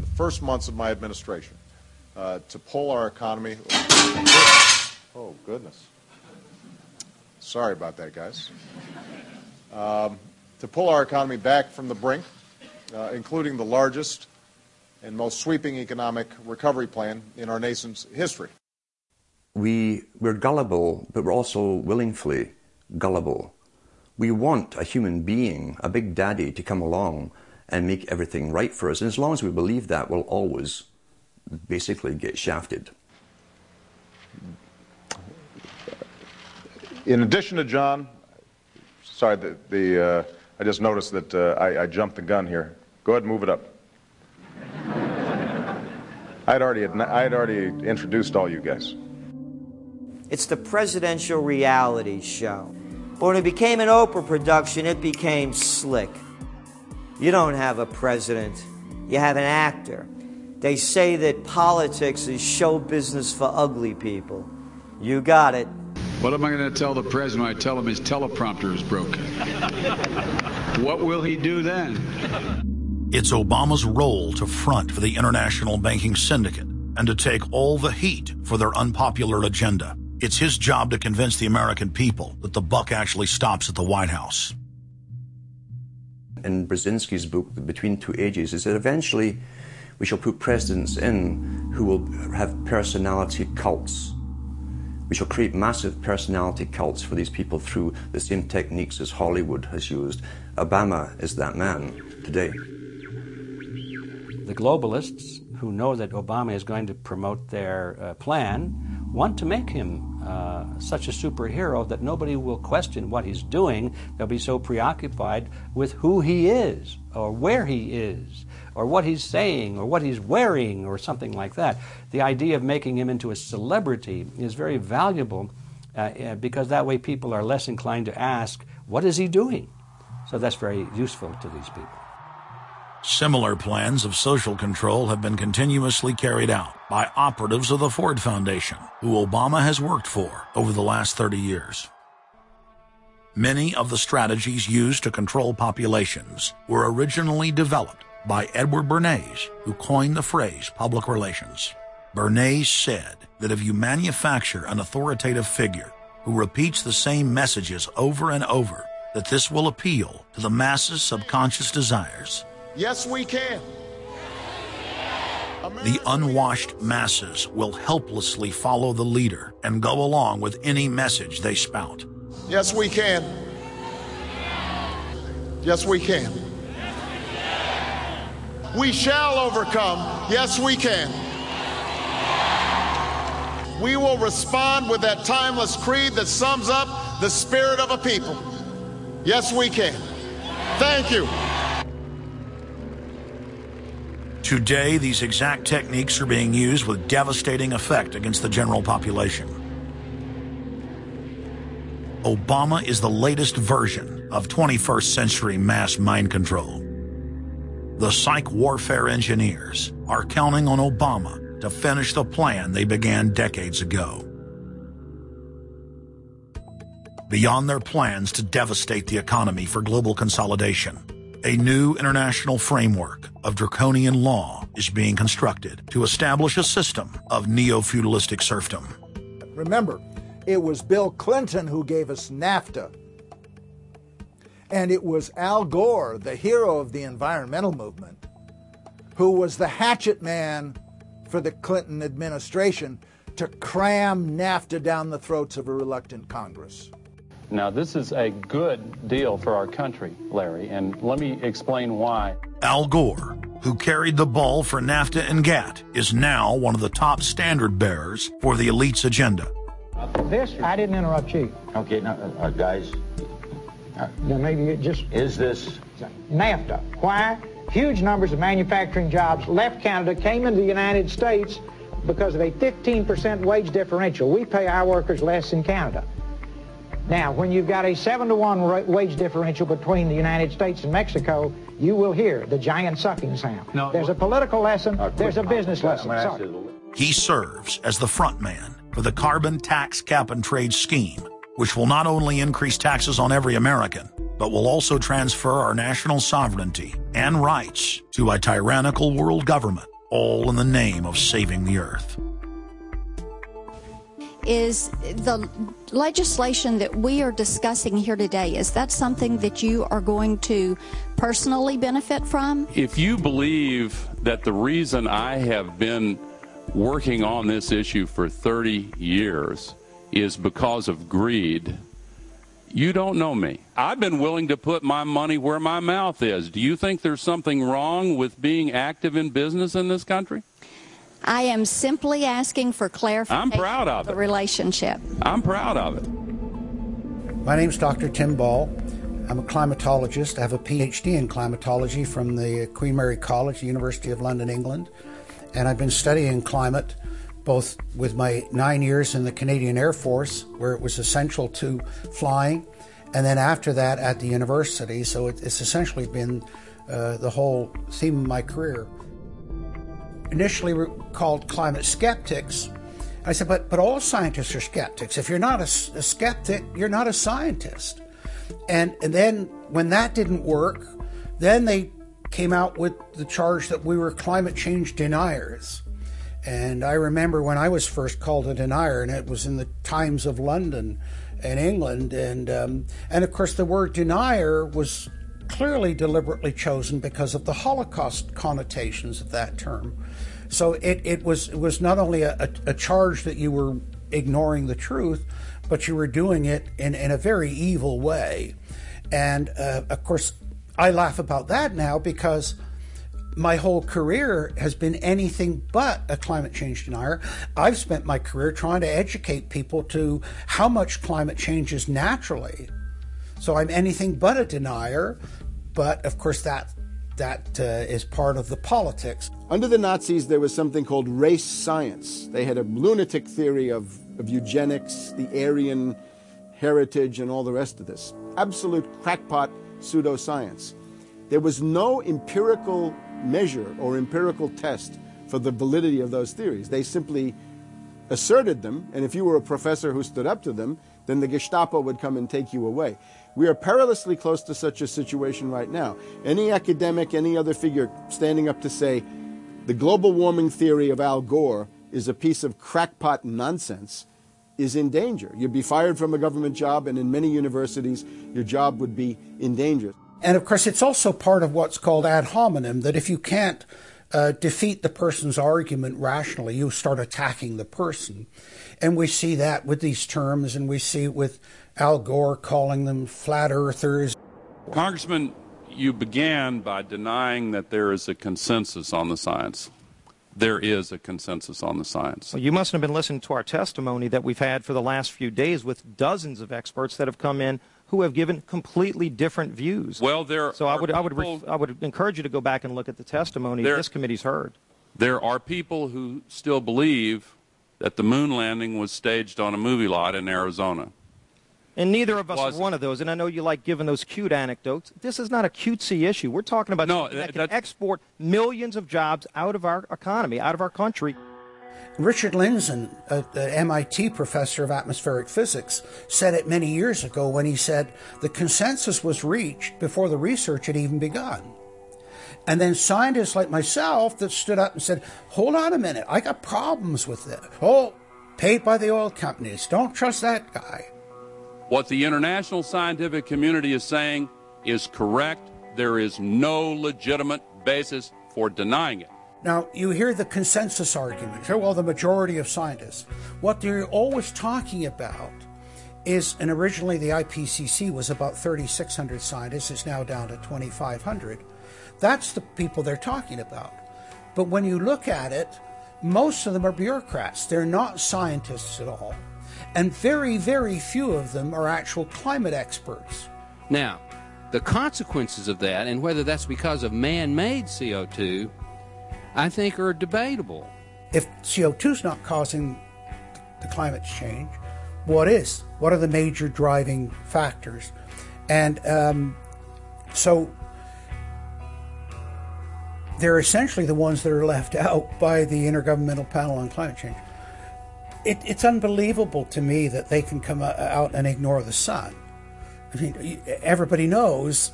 In the first months of my administration, uh, to pull our economy. Oh, goodness. Sorry about that, guys. Um, to pull our economy back from the brink, uh, including the largest and most sweeping economic recovery plan in our nation's history. We, we're gullible, but we're also willingly gullible. We want a human being, a big daddy, to come along and make everything right for us. And as long as we believe that, we'll always basically get shafted. In addition to John, sorry, the, the uh, I just noticed that uh, I, I jumped the gun here. Go ahead and move it up. I'd already, I'd already introduced all you guys. It's the presidential reality show. But when it became an Oprah production, it became slick. You don't have a president, you have an actor. They say that politics is show business for ugly people. You got it. What am I going to tell the president when I tell him his teleprompter is broken? what will he do then? It's Obama's role to front for the international banking syndicate and to take all the heat for their unpopular agenda. It's his job to convince the American people that the buck actually stops at the White House. In Brzezinski's book, Between Two Ages, is that eventually we shall put presidents in who will have personality cults. We shall create massive personality cults for these people through the same techniques as Hollywood has used. Obama is that man today. The globalists who know that Obama is going to promote their uh, plan want to make him uh, such a superhero that nobody will question what he's doing. They'll be so preoccupied with who he is, or where he is, or what he's saying, or what he's wearing, or something like that. The idea of making him into a celebrity is very valuable uh, uh because that way people are less inclined to ask, What is he doing? So that's very useful to these people. Similar plans of social control have been continuously carried out by operatives of the Ford Foundation, who Obama has worked for over the last 30 years. Many of the strategies used to control populations were originally developed by Edward Bernays, who coined the phrase public relations. Bernays said that if you manufacture an authoritative figure who repeats the same messages over and over, that this will appeal to the masses' subconscious desires Yes, we can. The unwashed masses will helplessly follow the leader and go along with any message they spout. Yes, we can. Yes, we can. We shall overcome. Yes, we can. We will respond with that timeless creed that sums up the spirit of a people. Yes, we can. Thank you. Today, these exact techniques are being used with devastating effect against the general population. Obama is the latest version of 21st century mass mind control. The psych warfare engineers are counting on Obama to finish the plan they began decades ago. Beyond their plans to devastate the economy for global consolidation, a new international framework of draconian law is being constructed to establish a system of neo-feudalistic serfdom. Remember, it was Bill Clinton who gave us NAFTA. And it was Al Gore, the hero of the environmental movement, who was the hatchet man for the Clinton administration to cram NAFTA down the throats of a reluctant Congress. Now, this is a good deal for our country, Larry, and let me explain why. Al Gore, who carried the ball for NAFTA and GATT, is now one of the top standard bearers for the elite's agenda. This, I didn't interrupt you. Okay, now, uh, guys, Then maybe it just is this NAFTA. Why? Huge numbers of manufacturing jobs left Canada, came into the United States because of a 15% wage differential. We pay our workers less in Canada. Now, when you've got a 7 to 1 ra- wage differential between the United States and Mexico, you will hear the giant sucking sound. No, there's a political lesson, there's a business lesson. Sorry. He serves as the front man for the carbon tax cap and trade scheme, which will not only increase taxes on every American, but will also transfer our national sovereignty and rights to a tyrannical world government, all in the name of saving the earth. Is the legislation that we are discussing here today, is that something that you are going to personally benefit from? If you believe that the reason I have been working on this issue for 30 years is because of greed, you don't know me. I've been willing to put my money where my mouth is. Do you think there's something wrong with being active in business in this country? I am simply asking for clarification I'm proud of the it. relationship. I'm proud of it. My name is Dr. Tim Ball. I'm a climatologist. I have a PhD in climatology from the Queen Mary College, University of London, England. And I've been studying climate both with my nine years in the Canadian Air Force, where it was essential to flying, and then after that at the university. So it, it's essentially been uh, the whole theme of my career. Initially were called climate skeptics. I said, but, but all scientists are skeptics. If you're not a skeptic, you're not a scientist. And, and then when that didn't work, then they came out with the charge that we were climate change deniers. And I remember when I was first called a denier, and it was in the Times of London and England. And, um, and of course, the word denier was clearly deliberately chosen because of the Holocaust connotations of that term. So it, it was it was not only a, a, charge that you were ignoring the truth, but you were doing it in, in a very evil way. And uh, of course, I laugh about that now because my whole career has been anything but a climate change denier. I've spent my career trying to educate people to how much climate change is naturally. So I'm anything but a denier, but of course that that uh, is part of the politics. Under the Nazis, there was something called race science. They had a lunatic theory of, of eugenics, the Aryan heritage, and all the rest of this. Absolute crackpot pseudoscience. There was no empirical measure or empirical test for the validity of those theories. They simply asserted them, and if you were a professor who stood up to them, then the Gestapo would come and take you away. We are perilously close to such a situation right now. Any academic, any other figure standing up to say the global warming theory of Al Gore is a piece of crackpot nonsense is in danger. You'd be fired from a government job, and in many universities, your job would be in danger. And of course, it's also part of what's called ad hominem that if you can't uh, defeat the person's argument rationally, you start attacking the person. And we see that with these terms, and we see it with Al Gore calling them flat earthers. Congressman, you began by denying that there is a consensus on the science. There is a consensus on the science. Well, you mustn't have been listening to our testimony that we've had for the last few days with dozens of experts that have come in who have given completely different views. Well, there so I are would I would re- people- I would encourage you to go back and look at the testimony There- this committee's heard. There are people who still believe that the moon landing was staged on a movie lot in Arizona. And neither of us Was- are one of those. And I know you like giving those cute anecdotes. This is not a cutesy issue. We're talking about No, that that- can export millions of jobs out of our economy, out of our country. Richard Lindzen, a, a MIT professor of atmospheric physics, said it many years ago when he said the consensus was reached before the research had even begun. And then scientists like myself that stood up and said, hold on a minute, I got problems with this. Oh, paid by the oil companies. Don't trust that guy. What the international scientific community is saying is correct. There is no legitimate basis for denying it. Now, you hear the consensus argument. Oh, well, the majority of scientists. What they're always talking about is, and originally the IPCC was about 3,600 scientists, it's now down to 2,500. That's the people they're talking about. But when you look at it, most of them are bureaucrats. They're not scientists at all. And very, very few of them are actual climate experts. Now, the consequences of that, and whether that's because of man made CO2, I think are debatable. If CO2 is not causing the climate change, what is? What are the major driving factors? And um, so they're essentially the ones that are left out by the Intergovernmental Panel on Climate Change. It, it's unbelievable to me that they can come out and ignore the sun. I mean, everybody knows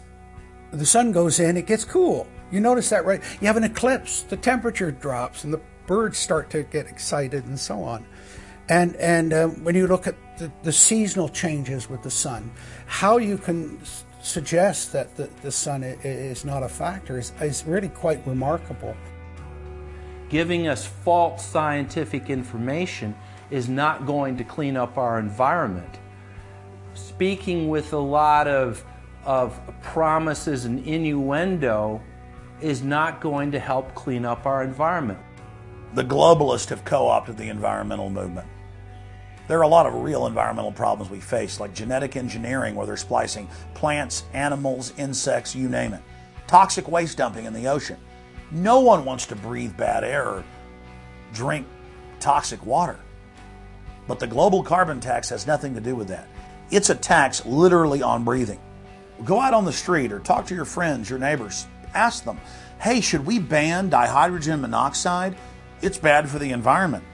the sun goes in, it gets cool. You notice that, right? You have an eclipse, the temperature drops, and the birds start to get excited, and so on. And and uh, when you look at the, the, seasonal changes with the sun, how you can suggest that the, the sun is not a factor is, is really quite remarkable. Giving us false scientific information is not going to clean up our environment. Speaking with a lot of, of promises and innuendo is not going to help clean up our environment. The globalists have co opted the environmental movement. There are a lot of real environmental problems we face, like genetic engineering, where they're splicing plants, animals, insects, you name it. Toxic waste dumping in the ocean. No one wants to breathe bad air or drink toxic water. But the global carbon tax has nothing to do with that. It's a tax literally on breathing. Go out on the street or talk to your friends, your neighbors. Ask them, hey, should we ban dihydrogen monoxide? It's bad for the environment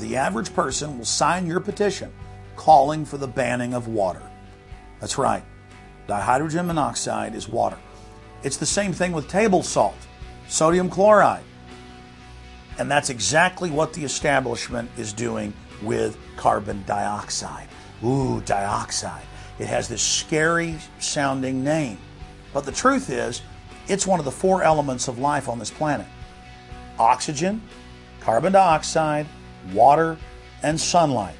the average person will sign your petition calling for the banning of water. That's right. Dihydrogen monoxide is water. It's the same thing with table salt, sodium chloride. And that's exactly what the establishment is doing with carbon dioxide. Ooh, dioxide. It has this scary sounding name. But the truth is, it's one of the four elements of life on this planet oxygen, carbon dioxide, water, and sunlight.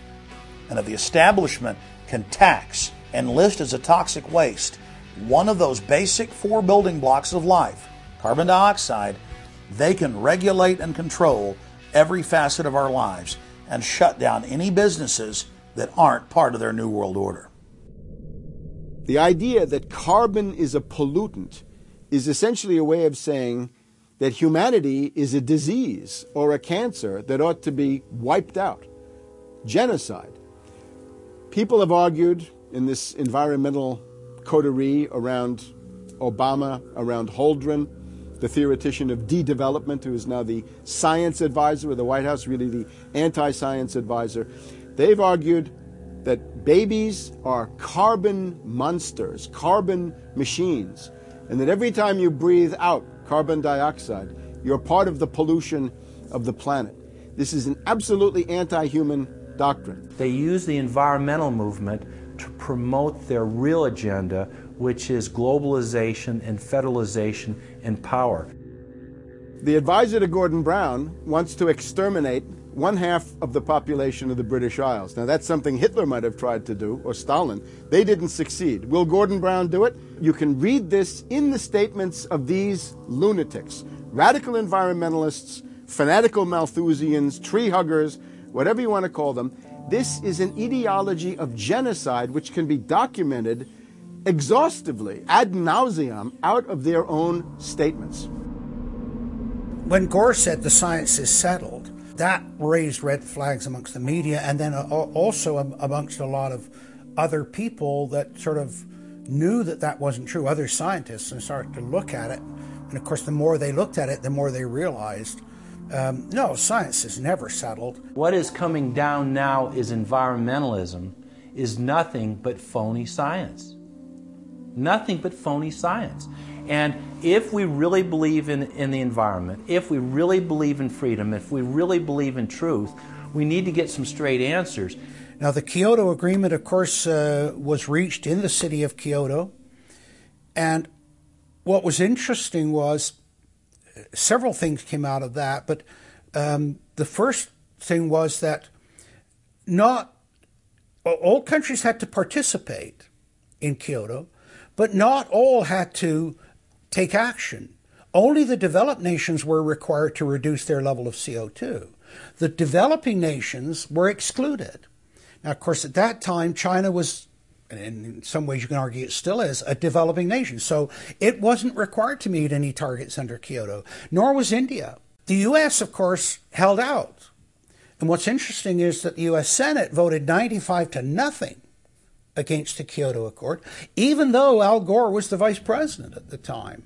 And if the establishment can tax and list as a toxic waste one of those basic four building blocks of life, carbon dioxide, they can regulate and control every facet of our lives and shut down any businesses that aren't part of their New World Order. The idea that carbon is a pollutant is essentially a way of saying that humanity is a disease or a cancer that ought to be wiped out. Genocide. People have argued in this environmental coterie around Obama, around Holdren, the theoretician of de development, who is now the science advisor of the White House, really the anti science advisor. They've argued that babies are carbon monsters, carbon machines, and that every time you breathe out carbon dioxide. You're part of the pollution of the planet. This is an absolutely anti human doctrine. They use the environmental movement to promote their real agenda, which is globalization and federalization and power. The advisor to Gordon Brown wants to exterminate one half of the population of the British Isles. Now, that's something Hitler might have tried to do, or Stalin. They didn't succeed. Will Gordon Brown do it? You can read this in the statements of these lunatics radical environmentalists, fanatical Malthusians, tree huggers, whatever you want to call them. This is an ideology of genocide which can be documented exhaustively, ad nauseum, out of their own statements. When Gore said the science is settled, that raised red flags amongst the media and then also amongst a lot of other people that sort of knew that that wasn't true, other scientists, and started to look at it. And of course, the more they looked at it, the more they realized um, no, science is never settled. What is coming down now is environmentalism, is nothing but phony science. Nothing but phony science. And if we really believe in, in the environment, if we really believe in freedom, if we really believe in truth, we need to get some straight answers. Now, the Kyoto Agreement, of course, uh, was reached in the city of Kyoto. And what was interesting was uh, several things came out of that, but um, the first thing was that not all countries had to participate in Kyoto, but not all had to take action. Only the developed nations were required to reduce their level of CO2. The developing nations were excluded. Now, of course, at that time, China was, and in some ways you can argue it still is, a developing nation. So it wasn't required to meet any targets under Kyoto, nor was India. The U.S., of course, held out. And what's interesting is that the U.S. Senate voted 95 to nothing against the Kyoto Accord, even though Al Gore was the vice president at the time.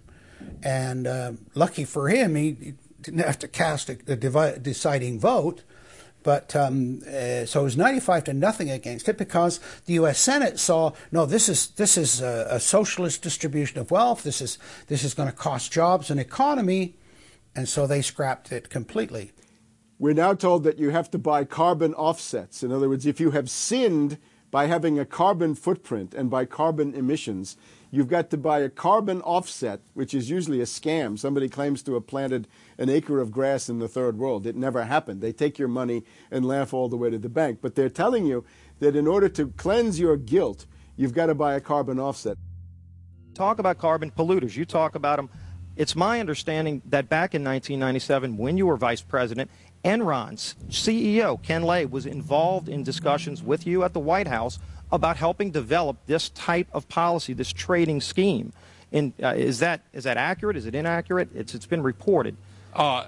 And uh, lucky for him, he didn't have to cast a, a deciding vote. But um, uh, so it was 95 to nothing against it because the U.S. Senate saw no, this is this is a, a socialist distribution of wealth. This is this is going to cost jobs and economy, and so they scrapped it completely. We're now told that you have to buy carbon offsets. In other words, if you have sinned by having a carbon footprint and by carbon emissions, You've got to buy a carbon offset, which is usually a scam. Somebody claims to have planted an acre of grass in the third world. It never happened. They take your money and laugh all the way to the bank. But they're telling you that in order to cleanse your guilt, you've got to buy a carbon offset. Talk about carbon polluters. You talk about them. It's my understanding that back in 1997, when you were vice president, Enron's CEO, Ken Lay, was involved in discussions with you at the White House about helping develop this type of policy, this trading scheme. And uh, is that is that accurate? Is it inaccurate? It's it's been reported. Uh,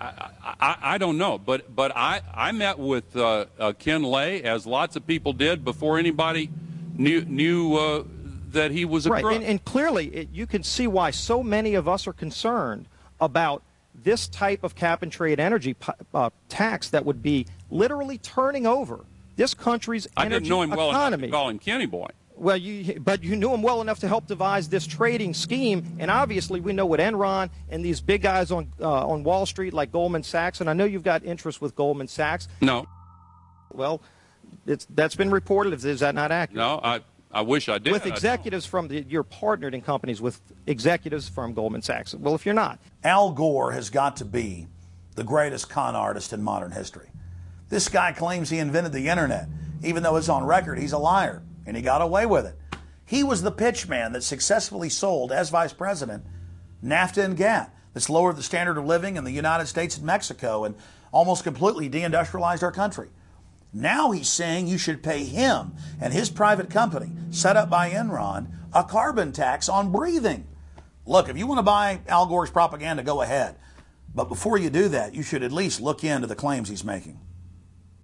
I, I, I, don't know, but but I, I met with uh, uh, Ken Lay as lots of people did before anybody knew knew uh, that he was a right. crook. And, and clearly, it, you can see why so many of us are concerned about this type of cap and trade energy uh, tax that would be literally turning over this country's I energy didn't know him well economy. enough to call him Kenny Boy. Well, you, but you knew him well enough to help devise this trading scheme, and obviously we know what Enron and these big guys on uh, on Wall Street like Goldman Sachs, and I know you've got interest with Goldman Sachs. No. Well, it's that's been reported. Is that not accurate? No, I I wish I did. With executives from the, you're partnered in companies with executives from Goldman Sachs. Well, if you're not, Al Gore has got to be the greatest con artist in modern history. This guy claims he invented the internet, even though it's on record he's a liar, and he got away with it. He was the pitchman that successfully sold, as vice president, NAFTA and GATT, that's lowered the standard of living in the United States and Mexico and almost completely deindustrialized our country. Now he's saying you should pay him and his private company, set up by Enron, a carbon tax on breathing. Look, if you want to buy Al Gore's propaganda, go ahead. But before you do that, you should at least look into the claims he's making.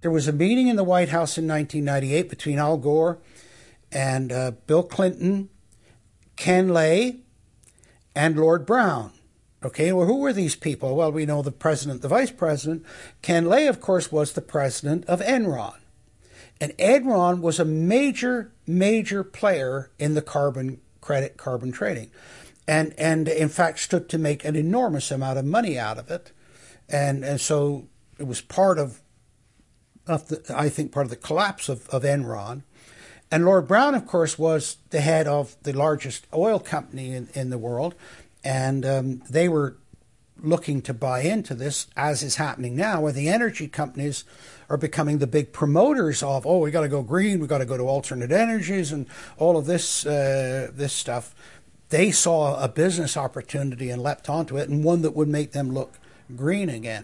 There was a meeting in the White House in 1998 between Al Gore and uh, Bill Clinton, Ken Lay, and Lord Browne. Okay, well, who were these people? Well, we know the president, the vice president. Ken Lay, of course, was the president of Enron. And Enron was a major, major player in the carbon credit, carbon trading. And, and in fact, stood to make an enormous amount of money out of it. And, and so it was part of of the, I think, part of the collapse of, of Enron. And Lord Browne, of course, was the head of the largest oil company in, in the world. And um, they were looking to buy into this, as is happening now, where the energy companies are becoming the big promoters of, oh, we got to go green, we got to go to alternate energies, and all of this uh, this stuff. They saw a business opportunity and leapt onto it, and one that would make them look green again.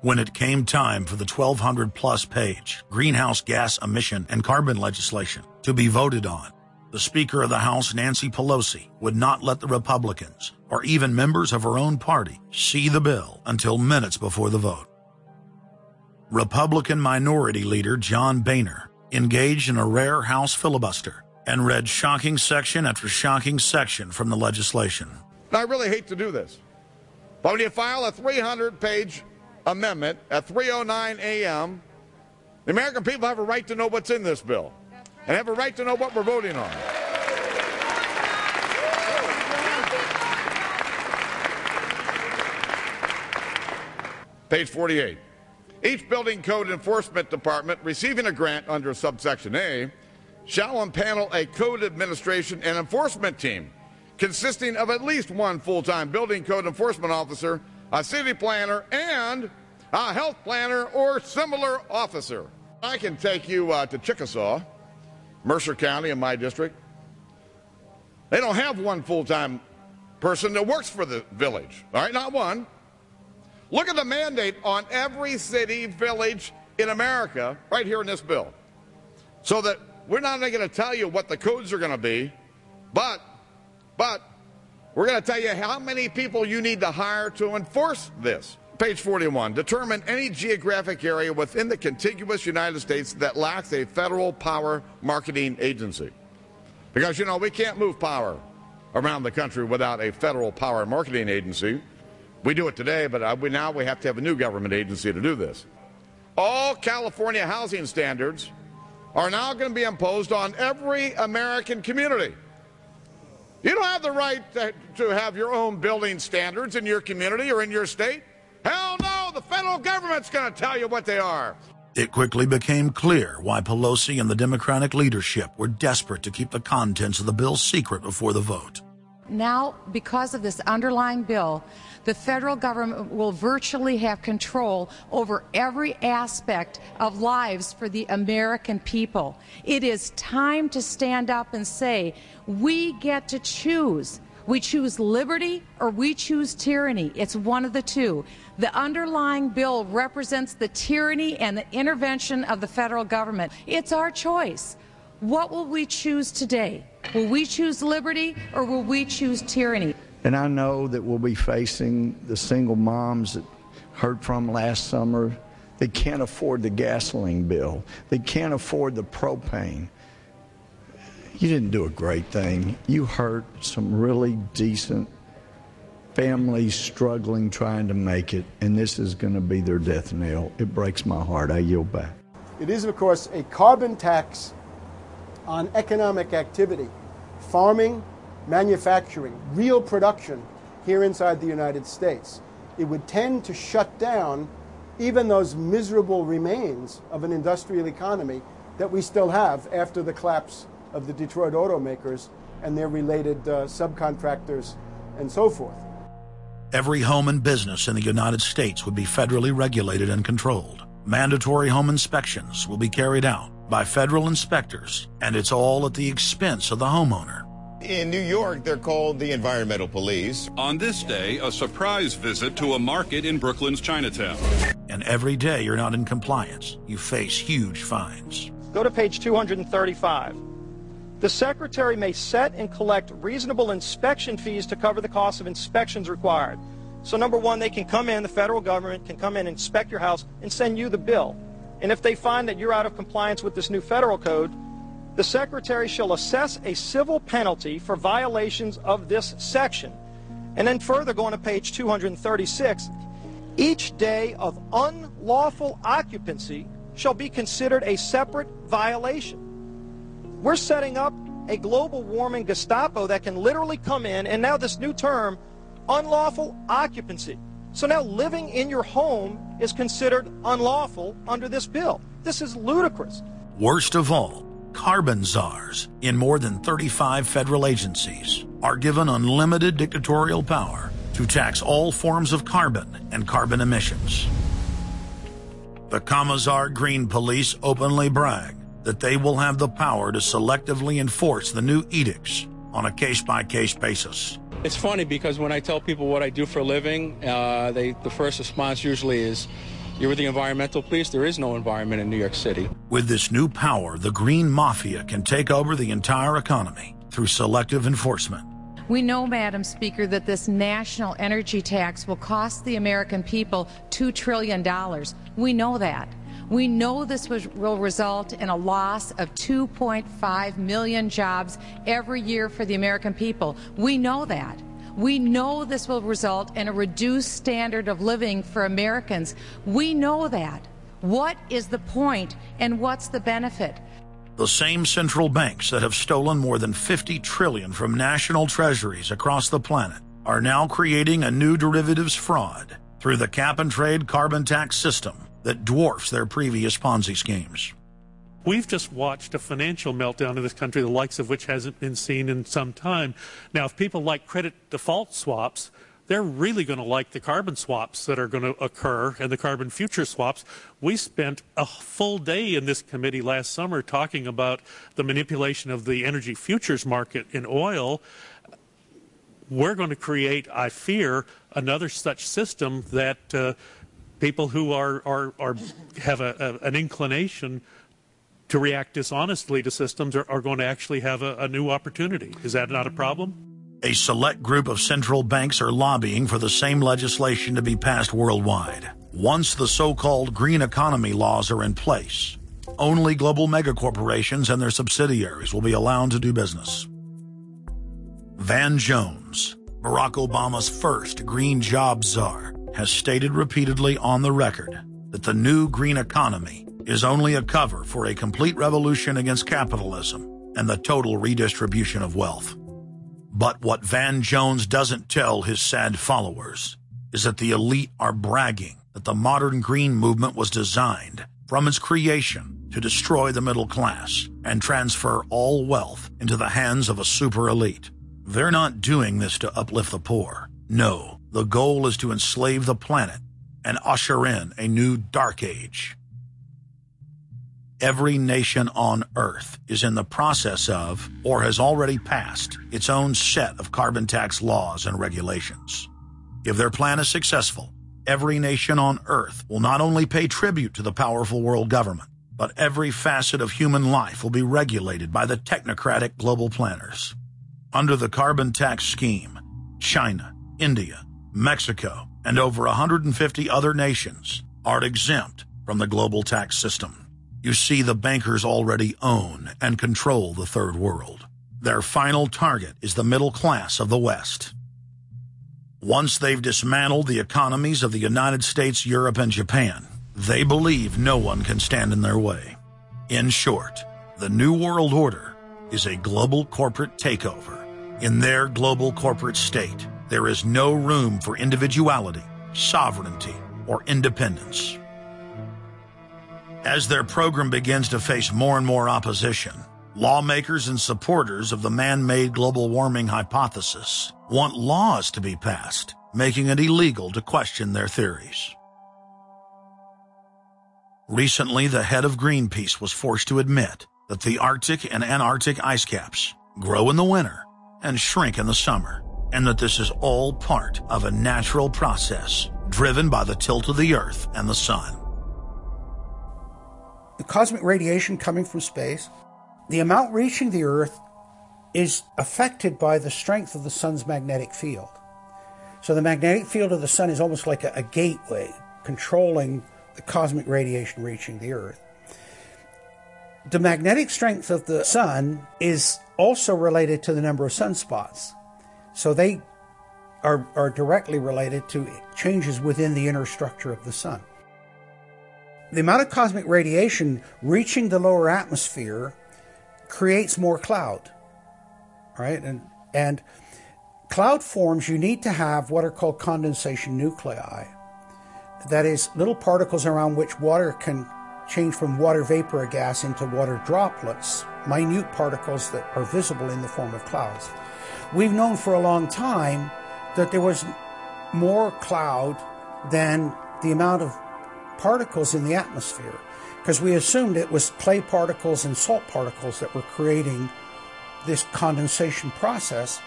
When it came time for the 1200 plus page greenhouse gas emission and carbon legislation to be voted on, the Speaker of the House, Nancy Pelosi, would not let the Republicans, or even members of her own party, see the bill until minutes before the vote. Republican Minority Leader John Boehner engaged in a rare House filibuster and read shocking section after shocking section from the legislation. Now, I really hate to do this, but when you file a 300 page amendment at 3:09 a.m. The American people have a right to know what's in this bill and have a right to know what we're voting on. Page 48. Each building code enforcement department receiving a grant under subsection A shall impanel a code administration and enforcement team consisting of at least one full-time building code enforcement officer a city planner, and a health planner or similar officer. I can take you uh, to Chickasaw, Mercer County in my district. They don't have one full time person that works for the village, all right? Not one. Look at the mandate on every city, village in America right here in this bill. So that we're not only going to tell you what the codes are going to be, but, but we're going to tell you how many people you need to hire to enforce this. Page 41. Determine any geographic area within the contiguous United States that lacks a federal power marketing agency. Because, you know, we can't move power around the country without a federal power marketing agency. We do it today, but uh, we, now we have to have a new government agency to do this. All California housing standards are now going to be imposed on every American community. You don't have the right to, to have your own building standards in your community or in your state. Hell no, the federal government's going to tell you what they are. It quickly became clear why Pelosi and the Democratic leadership were desperate to keep the contents of the bill secret before the vote. Now, because of this underlying bill, the federal government will virtually have control over every aspect of lives for the American people. It is time to stand up and say, we get to choose. We choose liberty or we choose tyranny. It's one of the two. The underlying bill represents the tyranny and the intervention of the federal government. It's our choice. What will we choose today? Will we choose liberty or will we choose tyranny? And I know that we'll be facing the single moms that heard from last summer. They can't afford the gasoline bill. They can't afford the propane. You didn't do a great thing. You hurt some really decent families struggling trying to make it, and this is going to be their death knell. It breaks my heart. I yield back. It is, of course, a carbon tax on economic activity, farming, manufacturing, real production here inside the United States. It would tend to shut down even those miserable remains of an industrial economy that we still have after the collapse of the Detroit automakers and their related uh, subcontractors and so forth. Every home and business in the United States would be federally regulated and controlled. Mandatory home inspections will be carried out by federal inspectors, and it's all at the expense of the homeowner. In New York, they're called the Environmental Police. On this day, a surprise visit to a market in Brooklyn's Chinatown. And every day you're not in compliance, you face huge fines. Go to page 235. The Secretary may set and collect reasonable inspection fees to cover the cost of inspections required. So, number one, they can come in, the federal government can come in, inspect your house, and send you the bill. And if they find that you're out of compliance with this new federal code, the Secretary shall assess a civil penalty for violations of this section. And then further, going to page 236, each day of unlawful occupancy shall be considered a separate violation. We're setting up a global warming Gestapo that can literally come in, and now this new term, unlawful occupancy. So now living in your home is considered unlawful under this bill. This is ludicrous. Worst of all, carbon czars in more than 35 federal agencies are given unlimited dictatorial power to tax all forms of carbon and carbon emissions. The Commissar Green Police openly brag that they will have the power to selectively enforce the new edicts on a case by case basis. It's funny because when I tell people what I do for a living, uh, they, the first response usually is, you're with the environmental police. There is no environment in New York City. With this new power, the Green Mafia can take over the entire economy through selective enforcement. We know, Madam Speaker, that this national energy tax will cost the American people $2 trillion. We know that. We know this will result in a loss of 2.5 million jobs every year for the American people. We know that. We know this will result in a reduced standard of living for Americans. We know that. What is the point and what's the benefit? The same central banks that have stolen more than 50 trillion from national treasuries across the planet are now creating a new derivatives fraud through the cap and trade carbon tax system that dwarfs their previous Ponzi schemes. We've just watched a financial meltdown in this country, the likes of which hasn't been seen in some time. Now, if people like credit default swaps, they're really going to like the carbon swaps that are going to occur and the carbon future swaps. We spent a full day in this committee last summer talking about the manipulation of the energy futures market in oil. We're going to create, I fear, another such system that uh, people who are, are, are have a, a, an inclination to react dishonestly to systems are, are going to actually have a, a new opportunity. Is that not a problem? A select group of central banks are lobbying for the same legislation to be passed worldwide. Once the so-called green economy laws are in place, only global megacorporations and their subsidiaries will be allowed to do business. Van Jones, Barack Obama's first green job czar, has stated repeatedly on the record that the new green economy is only a cover for a complete revolution against capitalism and the total redistribution of wealth. But what Van Jones doesn't tell his sad followers is that the elite are bragging that the modern green movement was designed from its creation to destroy the middle class and transfer all wealth into the hands of a super elite. They're not doing this to uplift the poor. No, the goal is to enslave the planet and usher in a new dark age every nation on Earth is in the process of, or has already passed, its own set of carbon tax laws and regulations. If their plan is successful, every nation on Earth will not only pay tribute to the powerful world government, but every facet of human life will be regulated by the technocratic global planners. Under the carbon tax scheme, China, India, Mexico, and over 150 other nations are exempt from the global tax system. You see, the bankers already own and control the third world. Their final target is the middle class of the West. Once they've dismantled the economies of the United States, Europe, and Japan, they believe no one can stand in their way. In short, the New World Order is a global corporate takeover. In their global corporate state, there is no room for individuality, sovereignty, or independence. As their program begins to face more and more opposition, lawmakers and supporters of the man-made global warming hypothesis want laws to be passed, making it illegal to question their theories. Recently, the head of Greenpeace was forced to admit that the Arctic and Antarctic ice caps grow in the winter and shrink in the summer, and that this is all part of a natural process driven by the tilt of the Earth and the Sun the cosmic radiation coming from space, the amount reaching the Earth is affected by the strength of the sun's magnetic field. So the magnetic field of the sun is almost like a, a gateway controlling the cosmic radiation reaching the Earth. The magnetic strength of the sun is also related to the number of sunspots. So they are, are directly related to changes within the inner structure of the sun the amount of cosmic radiation reaching the lower atmosphere creates more cloud. Right? And and cloud forms you need to have what are called condensation nuclei. That is little particles around which water can change from water vapor or gas into water droplets, minute particles that are visible in the form of clouds. We've known for a long time that there was more cloud than the amount of particles in the atmosphere because we assumed it was clay particles and salt particles that were creating this condensation process.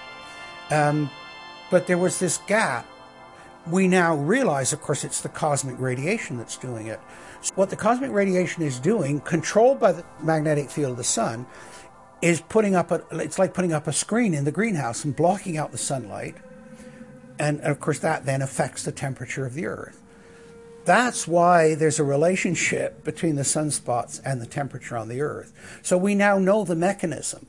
Um, but there was this gap. We now realize, of course, it's the cosmic radiation that's doing it. So what the cosmic radiation is doing, controlled by the magnetic field of the sun, is putting up a, it's like putting up a screen in the greenhouse and blocking out the sunlight. And of course, that then affects the temperature of the earth. That's why there's a relationship between the sunspots and the temperature on the Earth. So we now know the mechanism,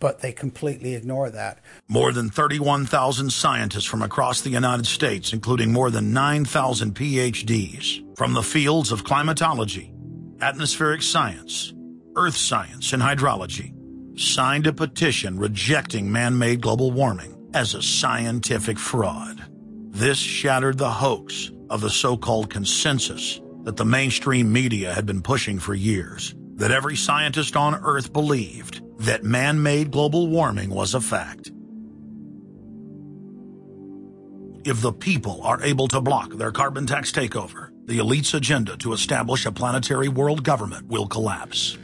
but they completely ignore that. More than 31,000 scientists from across the United States, including more than 9,000 PhDs from the fields of climatology, atmospheric science, earth science, and hydrology, signed a petition rejecting man-made global warming as a scientific fraud. This shattered the hoax of the so-called consensus that the mainstream media had been pushing for years, that every scientist on Earth believed that man-made global warming was a fact. If the people are able to block their carbon tax takeover, the elite's agenda to establish a planetary world government will collapse.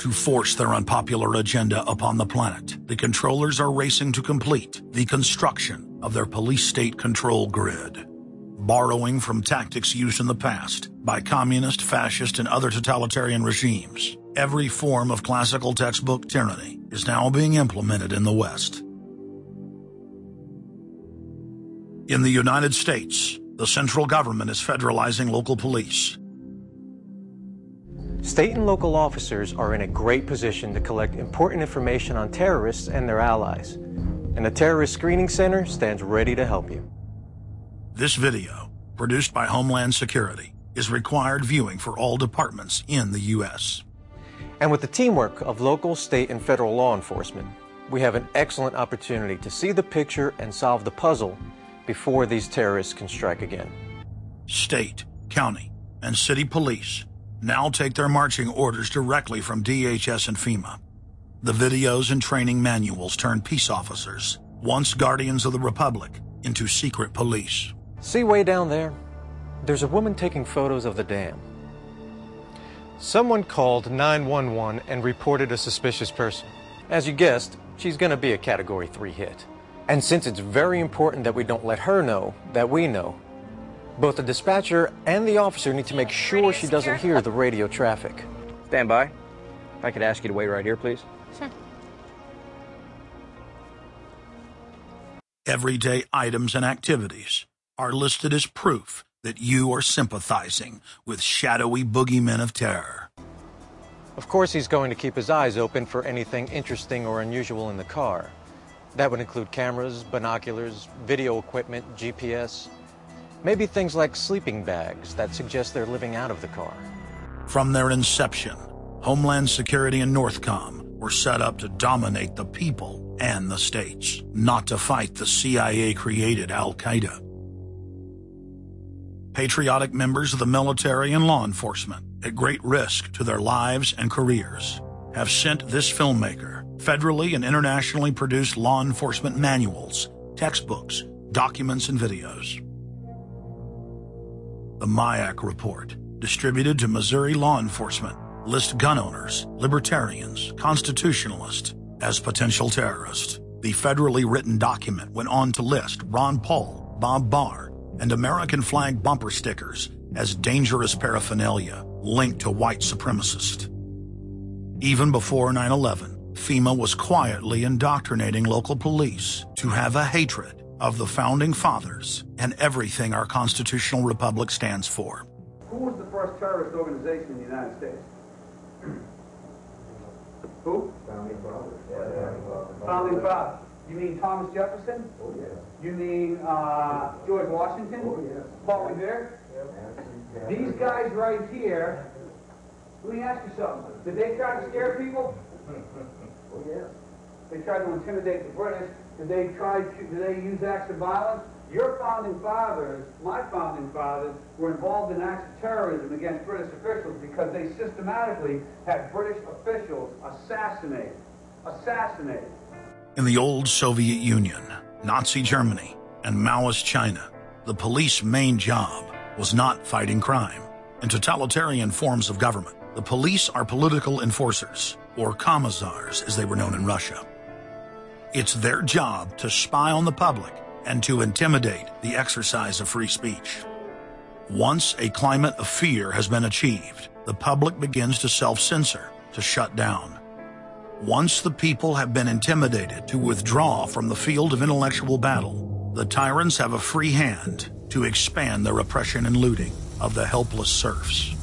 To force their unpopular agenda upon the planet, the controllers are racing to complete the construction of their police state control grid. Borrowing from tactics used in the past by communist, fascist, and other totalitarian regimes, every form of classical textbook tyranny is now being implemented in the West. In the United States, the central government is federalizing local police. State and local officers are in a great position to collect important information on terrorists and their allies. And the Terrorist Screening Center stands ready to help you. This video, produced by Homeland Security, is required viewing for all departments in the U.S. And with the teamwork of local, state, and federal law enforcement, we have an excellent opportunity to see the picture and solve the puzzle before these terrorists can strike again. State, county, and city police now take their marching orders directly from DHS and FEMA. The videos and training manuals turn peace officers, once guardians of the Republic, into secret police. See way down there? There's a woman taking photos of the dam. Someone called 911 and reported a suspicious person. As you guessed, she's going to be a Category 3 hit. And since it's very important that we don't let her know that we know, both the dispatcher and the officer need to make sure she doesn't hear the radio traffic. Stand by. If I could ask you to wait right here, please. Sure. Everyday items and activities are listed as proof that you are sympathizing with shadowy boogeymen of terror. Of course, he's going to keep his eyes open for anything interesting or unusual in the car. That would include cameras, binoculars, video equipment, GPS, maybe things like sleeping bags that suggest they're living out of the car. From their inception, Homeland Security and Northcom were set up to dominate the people and the states, not to fight the CIA created Al Qaeda. Patriotic members of the military and law enforcement, at great risk to their lives and careers, have sent this filmmaker federally and internationally produced law enforcement manuals, textbooks, documents, and videos. The MIAC report, distributed to Missouri law enforcement, lists gun owners, libertarians, constitutionalists as potential terrorists. The federally written document went on to list Ron Paul, Bob Barr, and American flag bumper stickers as dangerous paraphernalia linked to white supremacists. Even before 9 11, FEMA was quietly indoctrinating local police to have a hatred of the founding fathers and everything our constitutional republic stands for. Who was the first terrorist organization in the United States? Who? Founding Fathers. Yeah. Founding Fathers. You mean Thomas Jefferson? Oh, yeah. You mean uh, George Washington? Oh, yeah. Paul Revere? Yeah. These guys right here, let me ask you something. Did they try to scare people? oh, yeah. They tried to intimidate the British. Did they try to, did they use acts of violence? Your founding fathers, my founding fathers, were involved in acts of terrorism against British officials because they systematically had British officials assassinated. Assassinated. In the old Soviet Union, Nazi Germany, and Maoist China, the police main job was not fighting crime. In totalitarian forms of government, the police are political enforcers, or commissars as they were known in Russia. It's their job to spy on the public and to intimidate the exercise of free speech. Once a climate of fear has been achieved, the public begins to self-censor, to shut down. Once the people have been intimidated to withdraw from the field of intellectual battle, the tyrants have a free hand to expand their oppression and looting of the helpless serfs.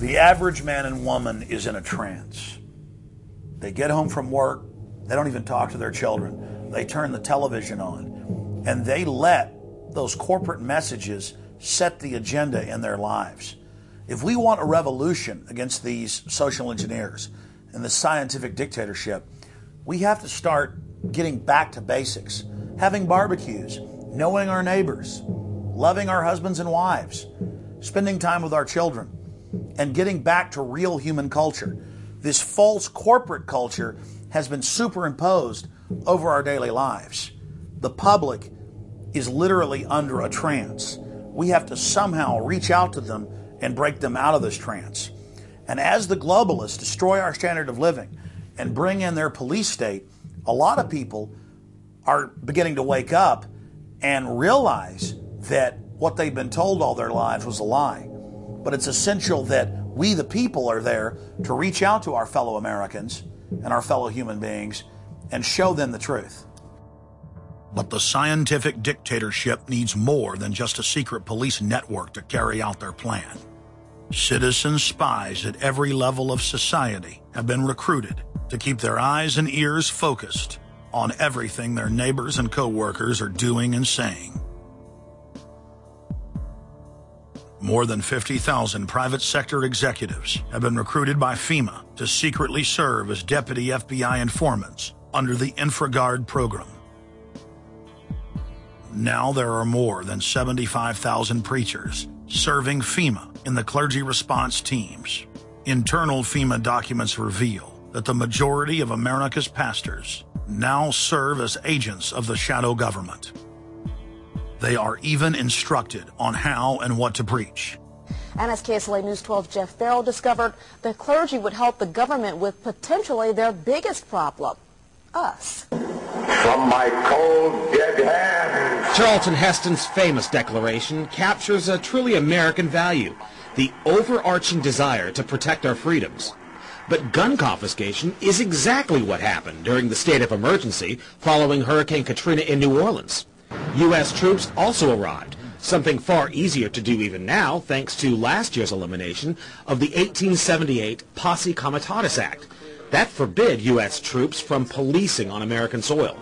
The average man and woman is in a trance. They get home from work, they don't even talk to their children. They turn the television on and they let those corporate messages set the agenda in their lives. If we want a revolution against these social engineers and the scientific dictatorship, we have to start getting back to basics, having barbecues, knowing our neighbors, loving our husbands and wives, spending time with our children, and getting back to real human culture. This false corporate culture has been superimposed over our daily lives. The public is literally under a trance. We have to somehow reach out to them and break them out of this trance. And as the globalists destroy our standard of living and bring in their police state, a lot of people are beginning to wake up and realize that what they've been told all their lives was a lie. But it's essential that we, the people, are there to reach out to our fellow Americans and our fellow human beings and show them the truth. But the scientific dictatorship needs more than just a secret police network to carry out their plan. Citizen spies at every level of society have been recruited to keep their eyes and ears focused on everything their neighbors and coworkers are doing and saying. More than 50,000 private sector executives have been recruited by FEMA to secretly serve as deputy FBI informants under the InfraGard program. Now there are more than 75,000 preachers serving FEMA in the clergy response teams. Internal FEMA documents reveal that the majority of America's pastors now serve as agents of the shadow government. They are even instructed on how and what to preach. And as KSLA News 12 Jeff Ferrell discovered, the clergy would help the government with potentially their biggest problem, us. From my cold, dead hands. Charlton Heston's famous declaration captures a truly American value, the overarching desire to protect our freedoms. But gun confiscation is exactly what happened during the state of emergency following Hurricane Katrina in New Orleans. U.S. troops also arrived, something far easier to do even now thanks to last year's elimination of the 1878 Posse Comitatus Act. That forbid U.S. troops from policing on American soil.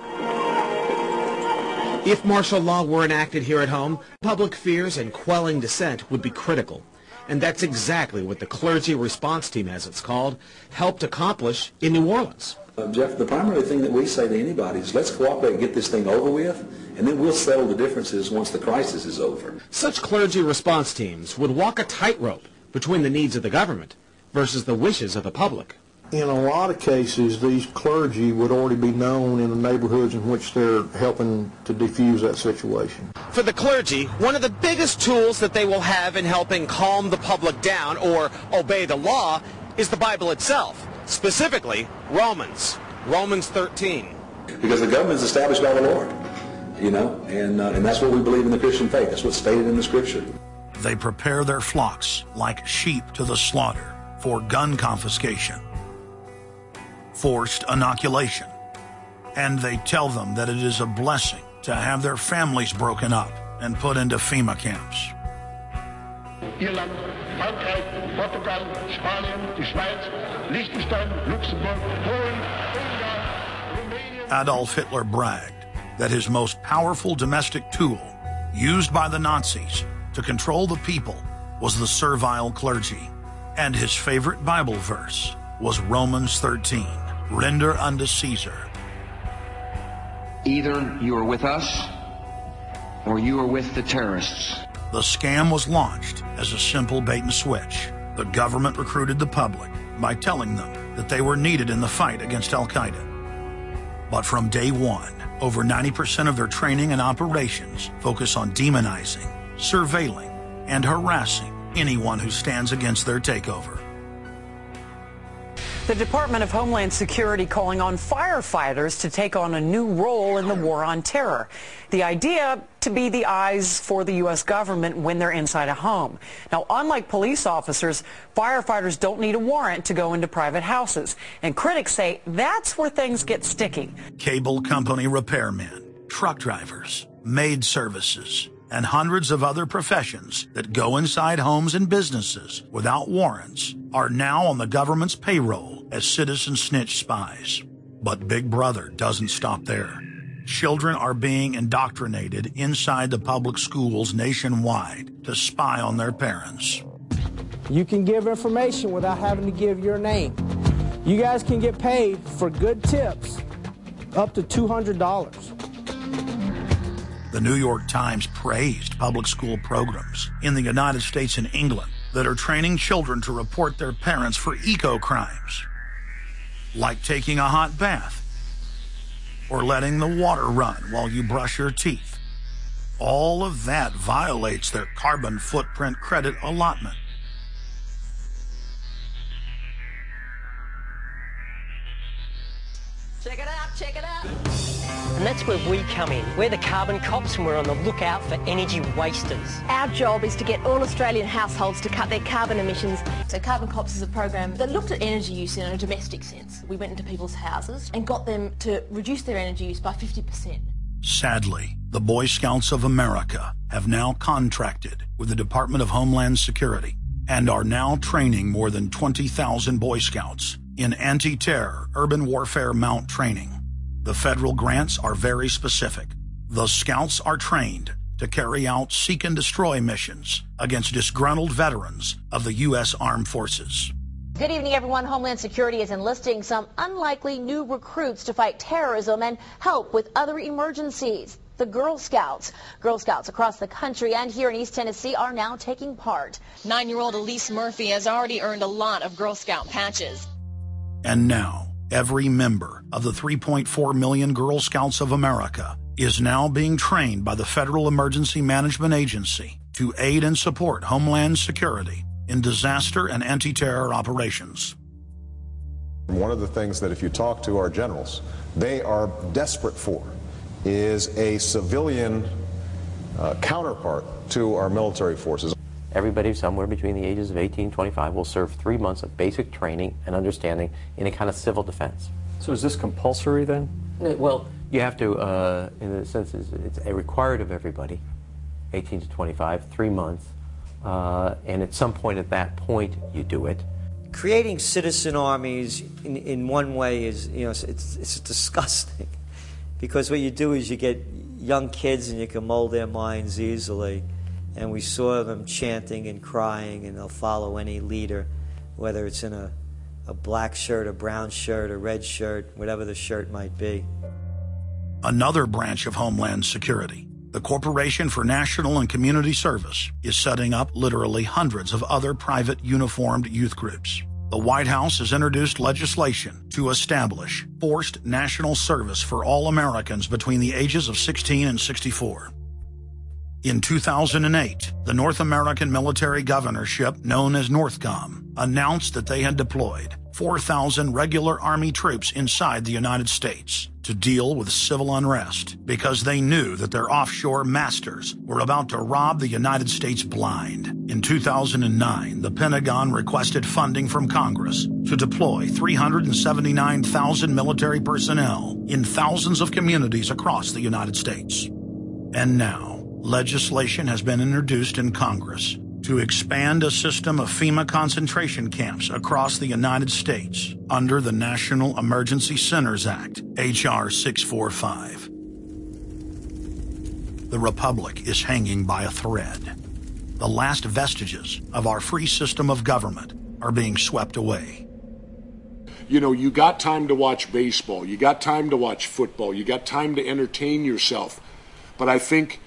If martial law were enacted here at home, public fears and quelling dissent would be critical. And that's exactly what the Clergy Response Team, as it's called, helped accomplish in New Orleans. Uh, Jeff, the primary thing that we say to anybody is let's cooperate and get this thing over with, and then we'll settle the differences once the crisis is over. Such clergy response teams would walk a tightrope between the needs of the government versus the wishes of the public. In a lot of cases, these clergy would already be known in the neighborhoods in which they're helping to defuse that situation. For the clergy, one of the biggest tools that they will have in helping calm the public down or obey the law is the Bible itself, specifically Romans, Romans 13. Because the government is established by the Lord, you know, and, uh, and that's what we believe in the Christian faith. That's what's stated in the Scripture. They prepare their flocks like sheep to the slaughter for gun confiscation forced inoculation. And they tell them that it is a blessing to have their families broken up and put into FEMA camps. Irland, Frankreich, Portugal, Spanien, die Schweiz, Liechtenstein, Luxembourg, Polen, Ungarn, Adolf Hitler bragged that his most powerful domestic tool, used by the Nazis to control the people, was the servile clergy. And his favorite Bible verse was Romans 13 render unto Caesar. Either you are with us or you are with the terrorists. The scam was launched as a simple bait and switch. The government recruited the public by telling them that they were needed in the fight against Al Qaeda. But from day one, over 90% of their training and operations focus on demonizing, surveilling, and harassing anyone who stands against their takeover. The Department of Homeland Security calling on firefighters to take on a new role in the war on terror. The idea to be the eyes for the U.S. government when they're inside a home. Now, unlike police officers, firefighters don't need a warrant to go into private houses. And critics say that's where things get sticky. Cable company repairmen, truck drivers, maid services, and hundreds of other professions that go inside homes and businesses without warrants are now on the government's payroll as citizen snitch spies. But Big Brother doesn't stop there. Children are being indoctrinated inside the public schools nationwide to spy on their parents. You can give information without having to give your name. You guys can get paid for good tips up to $200. The New York Times praised public school programs in the United States and England that are training children to report their parents for eco crimes, like taking a hot bath or letting the water run while you brush your teeth. All of that violates their carbon footprint credit allotment. And that's where we come in. We're the carbon cops and we're on the lookout for energy wasters. Our job is to get all Australian households to cut their carbon emissions. So Carbon Cops is a program that looked at energy use in a domestic sense. We went into people's houses and got them to reduce their energy use by 50%. Sadly, the Boy Scouts of America have now contracted with the Department of Homeland Security and are now training more than 20,000 Boy Scouts in anti-terror urban warfare MOUT training. The federal grants are very specific. The scouts are trained to carry out seek and destroy missions against disgruntled veterans of the U.S. Armed Forces. Good evening, everyone. Homeland Security is enlisting some unlikely new recruits to fight terrorism and help with other emergencies. The Girl Scouts. Girl Scouts across the country and here in East Tennessee are now taking part. Nine-year-old Elise Murphy has already earned a lot of Girl Scout patches. And now, every member of the 3.4 million Girl Scouts of America is now being trained by the Federal Emergency Management Agency to aid and support Homeland Security in disaster and anti-terror operations. One of the things that if you talk to our generals, they are desperate for is a civilian uh, counterpart to our military forces. Everybody somewhere between the ages of 18 and 25 will serve three months of basic training and understanding in a kind of civil defense. So is this compulsory then? Well, you have to, uh, in a sense, it's a required of everybody, 18 to 25, three months. Uh, and at some point at that point, you do it. Creating citizen armies in, in one way is, you know, it's, it's disgusting. Because what you do is you get young kids and you can mold their minds easily and we saw them chanting and crying, and they'll follow any leader, whether it's in a, a black shirt, a brown shirt, a red shirt, whatever the shirt might be. Another branch of Homeland Security, the Corporation for National and Community Service, is setting up literally hundreds of other private uniformed youth groups. The White House has introduced legislation to establish forced national service for all Americans between the ages of 16 and 64. In 2008, the North American military governorship, known as NORTHCOM, announced that they had deployed 4,000 regular Army troops inside the United States to deal with civil unrest because they knew that their offshore masters were about to rob the United States blind. In 2009, the Pentagon requested funding from Congress to deploy 379,000 military personnel in thousands of communities across the United States. And now, legislation has been introduced in Congress to expand a system of FEMA concentration camps across the United States under the National Emergency Centers Act, H.R. 645. The Republic is hanging by a thread. The last vestiges of our free system of government are being swept away. You know, you got time to watch baseball, you got time to watch football, you got time to entertain yourself. But I think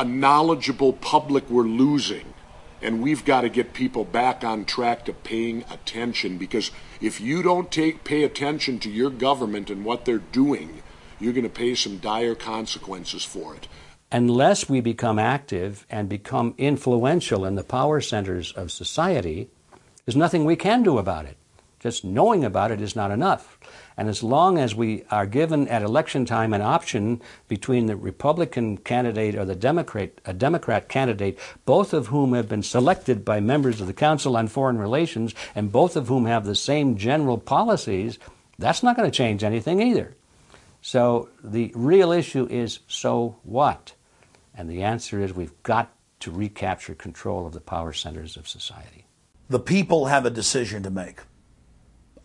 a knowledgeable public we're losing. And we've got to get people back on track to paying attention because if you don't take pay attention to your government and what they're doing, you're going to pay some dire consequences for it. Unless we become active and become influential in the power centers of society, there's nothing we can do about it. Just knowing about it is not enough. And as long as we are given at election time an option between the Republican candidate or the Democrat, a Democrat candidate, both of whom have been selected by members of the Council on Foreign Relations and both of whom have the same general policies, that's not going to change anything either. So the real issue is so what? And the answer is we've got to recapture control of the power centers of society. The people have a decision to make.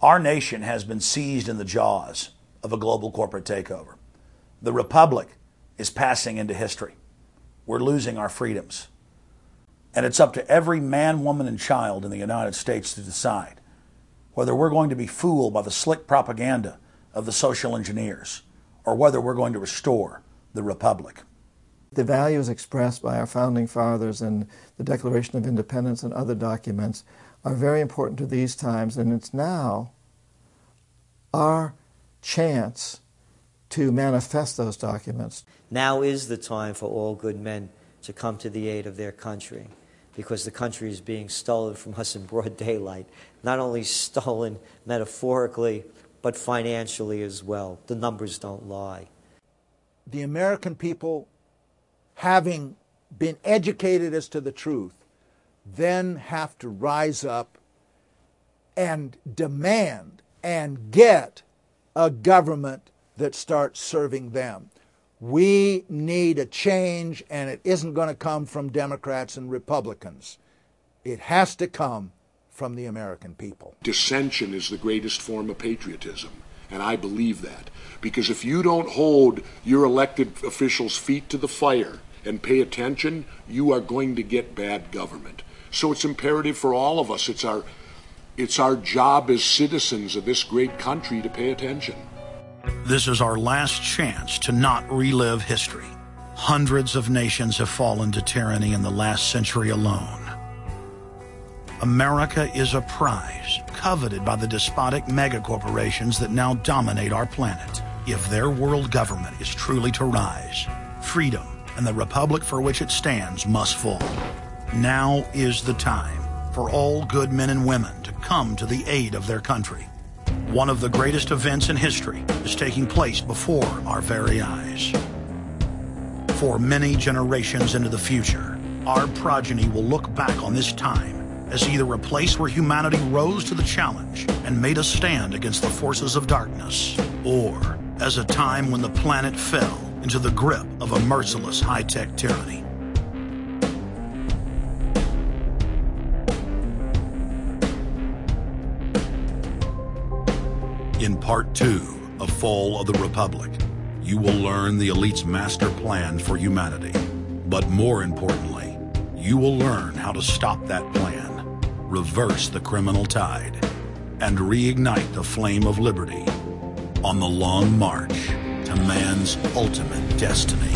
Our nation has been seized in the jaws of a global corporate takeover. The republic is passing into history. We're losing our freedoms. And it's up to every man, woman, and child in the United States to decide whether we're going to be fooled by the slick propaganda of the social engineers or whether we're going to restore the republic. The values expressed by our founding fathers in the Declaration of Independence and other documents are very important to these times, and it's now our chance to manifest those documents. Now is the time for all good men to come to the aid of their country because the country is being stolen from us in broad daylight. Not only stolen metaphorically, but financially as well. The numbers don't lie. The American people, having been educated as to the truth, then have to rise up and demand and get a government that starts serving them. We need a change, and it isn't going to come from Democrats and Republicans. It has to come from the American people. Dissension is the greatest form of patriotism, and I believe that. Because if you don't hold your elected officials' feet to the fire and pay attention, you are going to get bad government. So it's imperative for all of us. It's our, it's our job as citizens of this great country to pay attention. This is our last chance to not relive history. Hundreds of nations have fallen to tyranny in the last century alone. America is a prize coveted by the despotic megacorporations that now dominate our planet. If their world government is truly to rise, freedom and the republic for which it stands must fall. Now is the time for all good men and women to come to the aid of their country. One of the greatest events in history is taking place before our very eyes. For many generations into the future, our progeny will look back on this time as either a place where humanity rose to the challenge and made a stand against the forces of darkness, or as a time when the planet fell into the grip of a merciless high-tech tyranny. In part two of Fall of the Republic, you will learn the elite's master plan for humanity. But more importantly, you will learn how to stop that plan, reverse the criminal tide, and reignite the flame of liberty on the long march to man's ultimate destiny.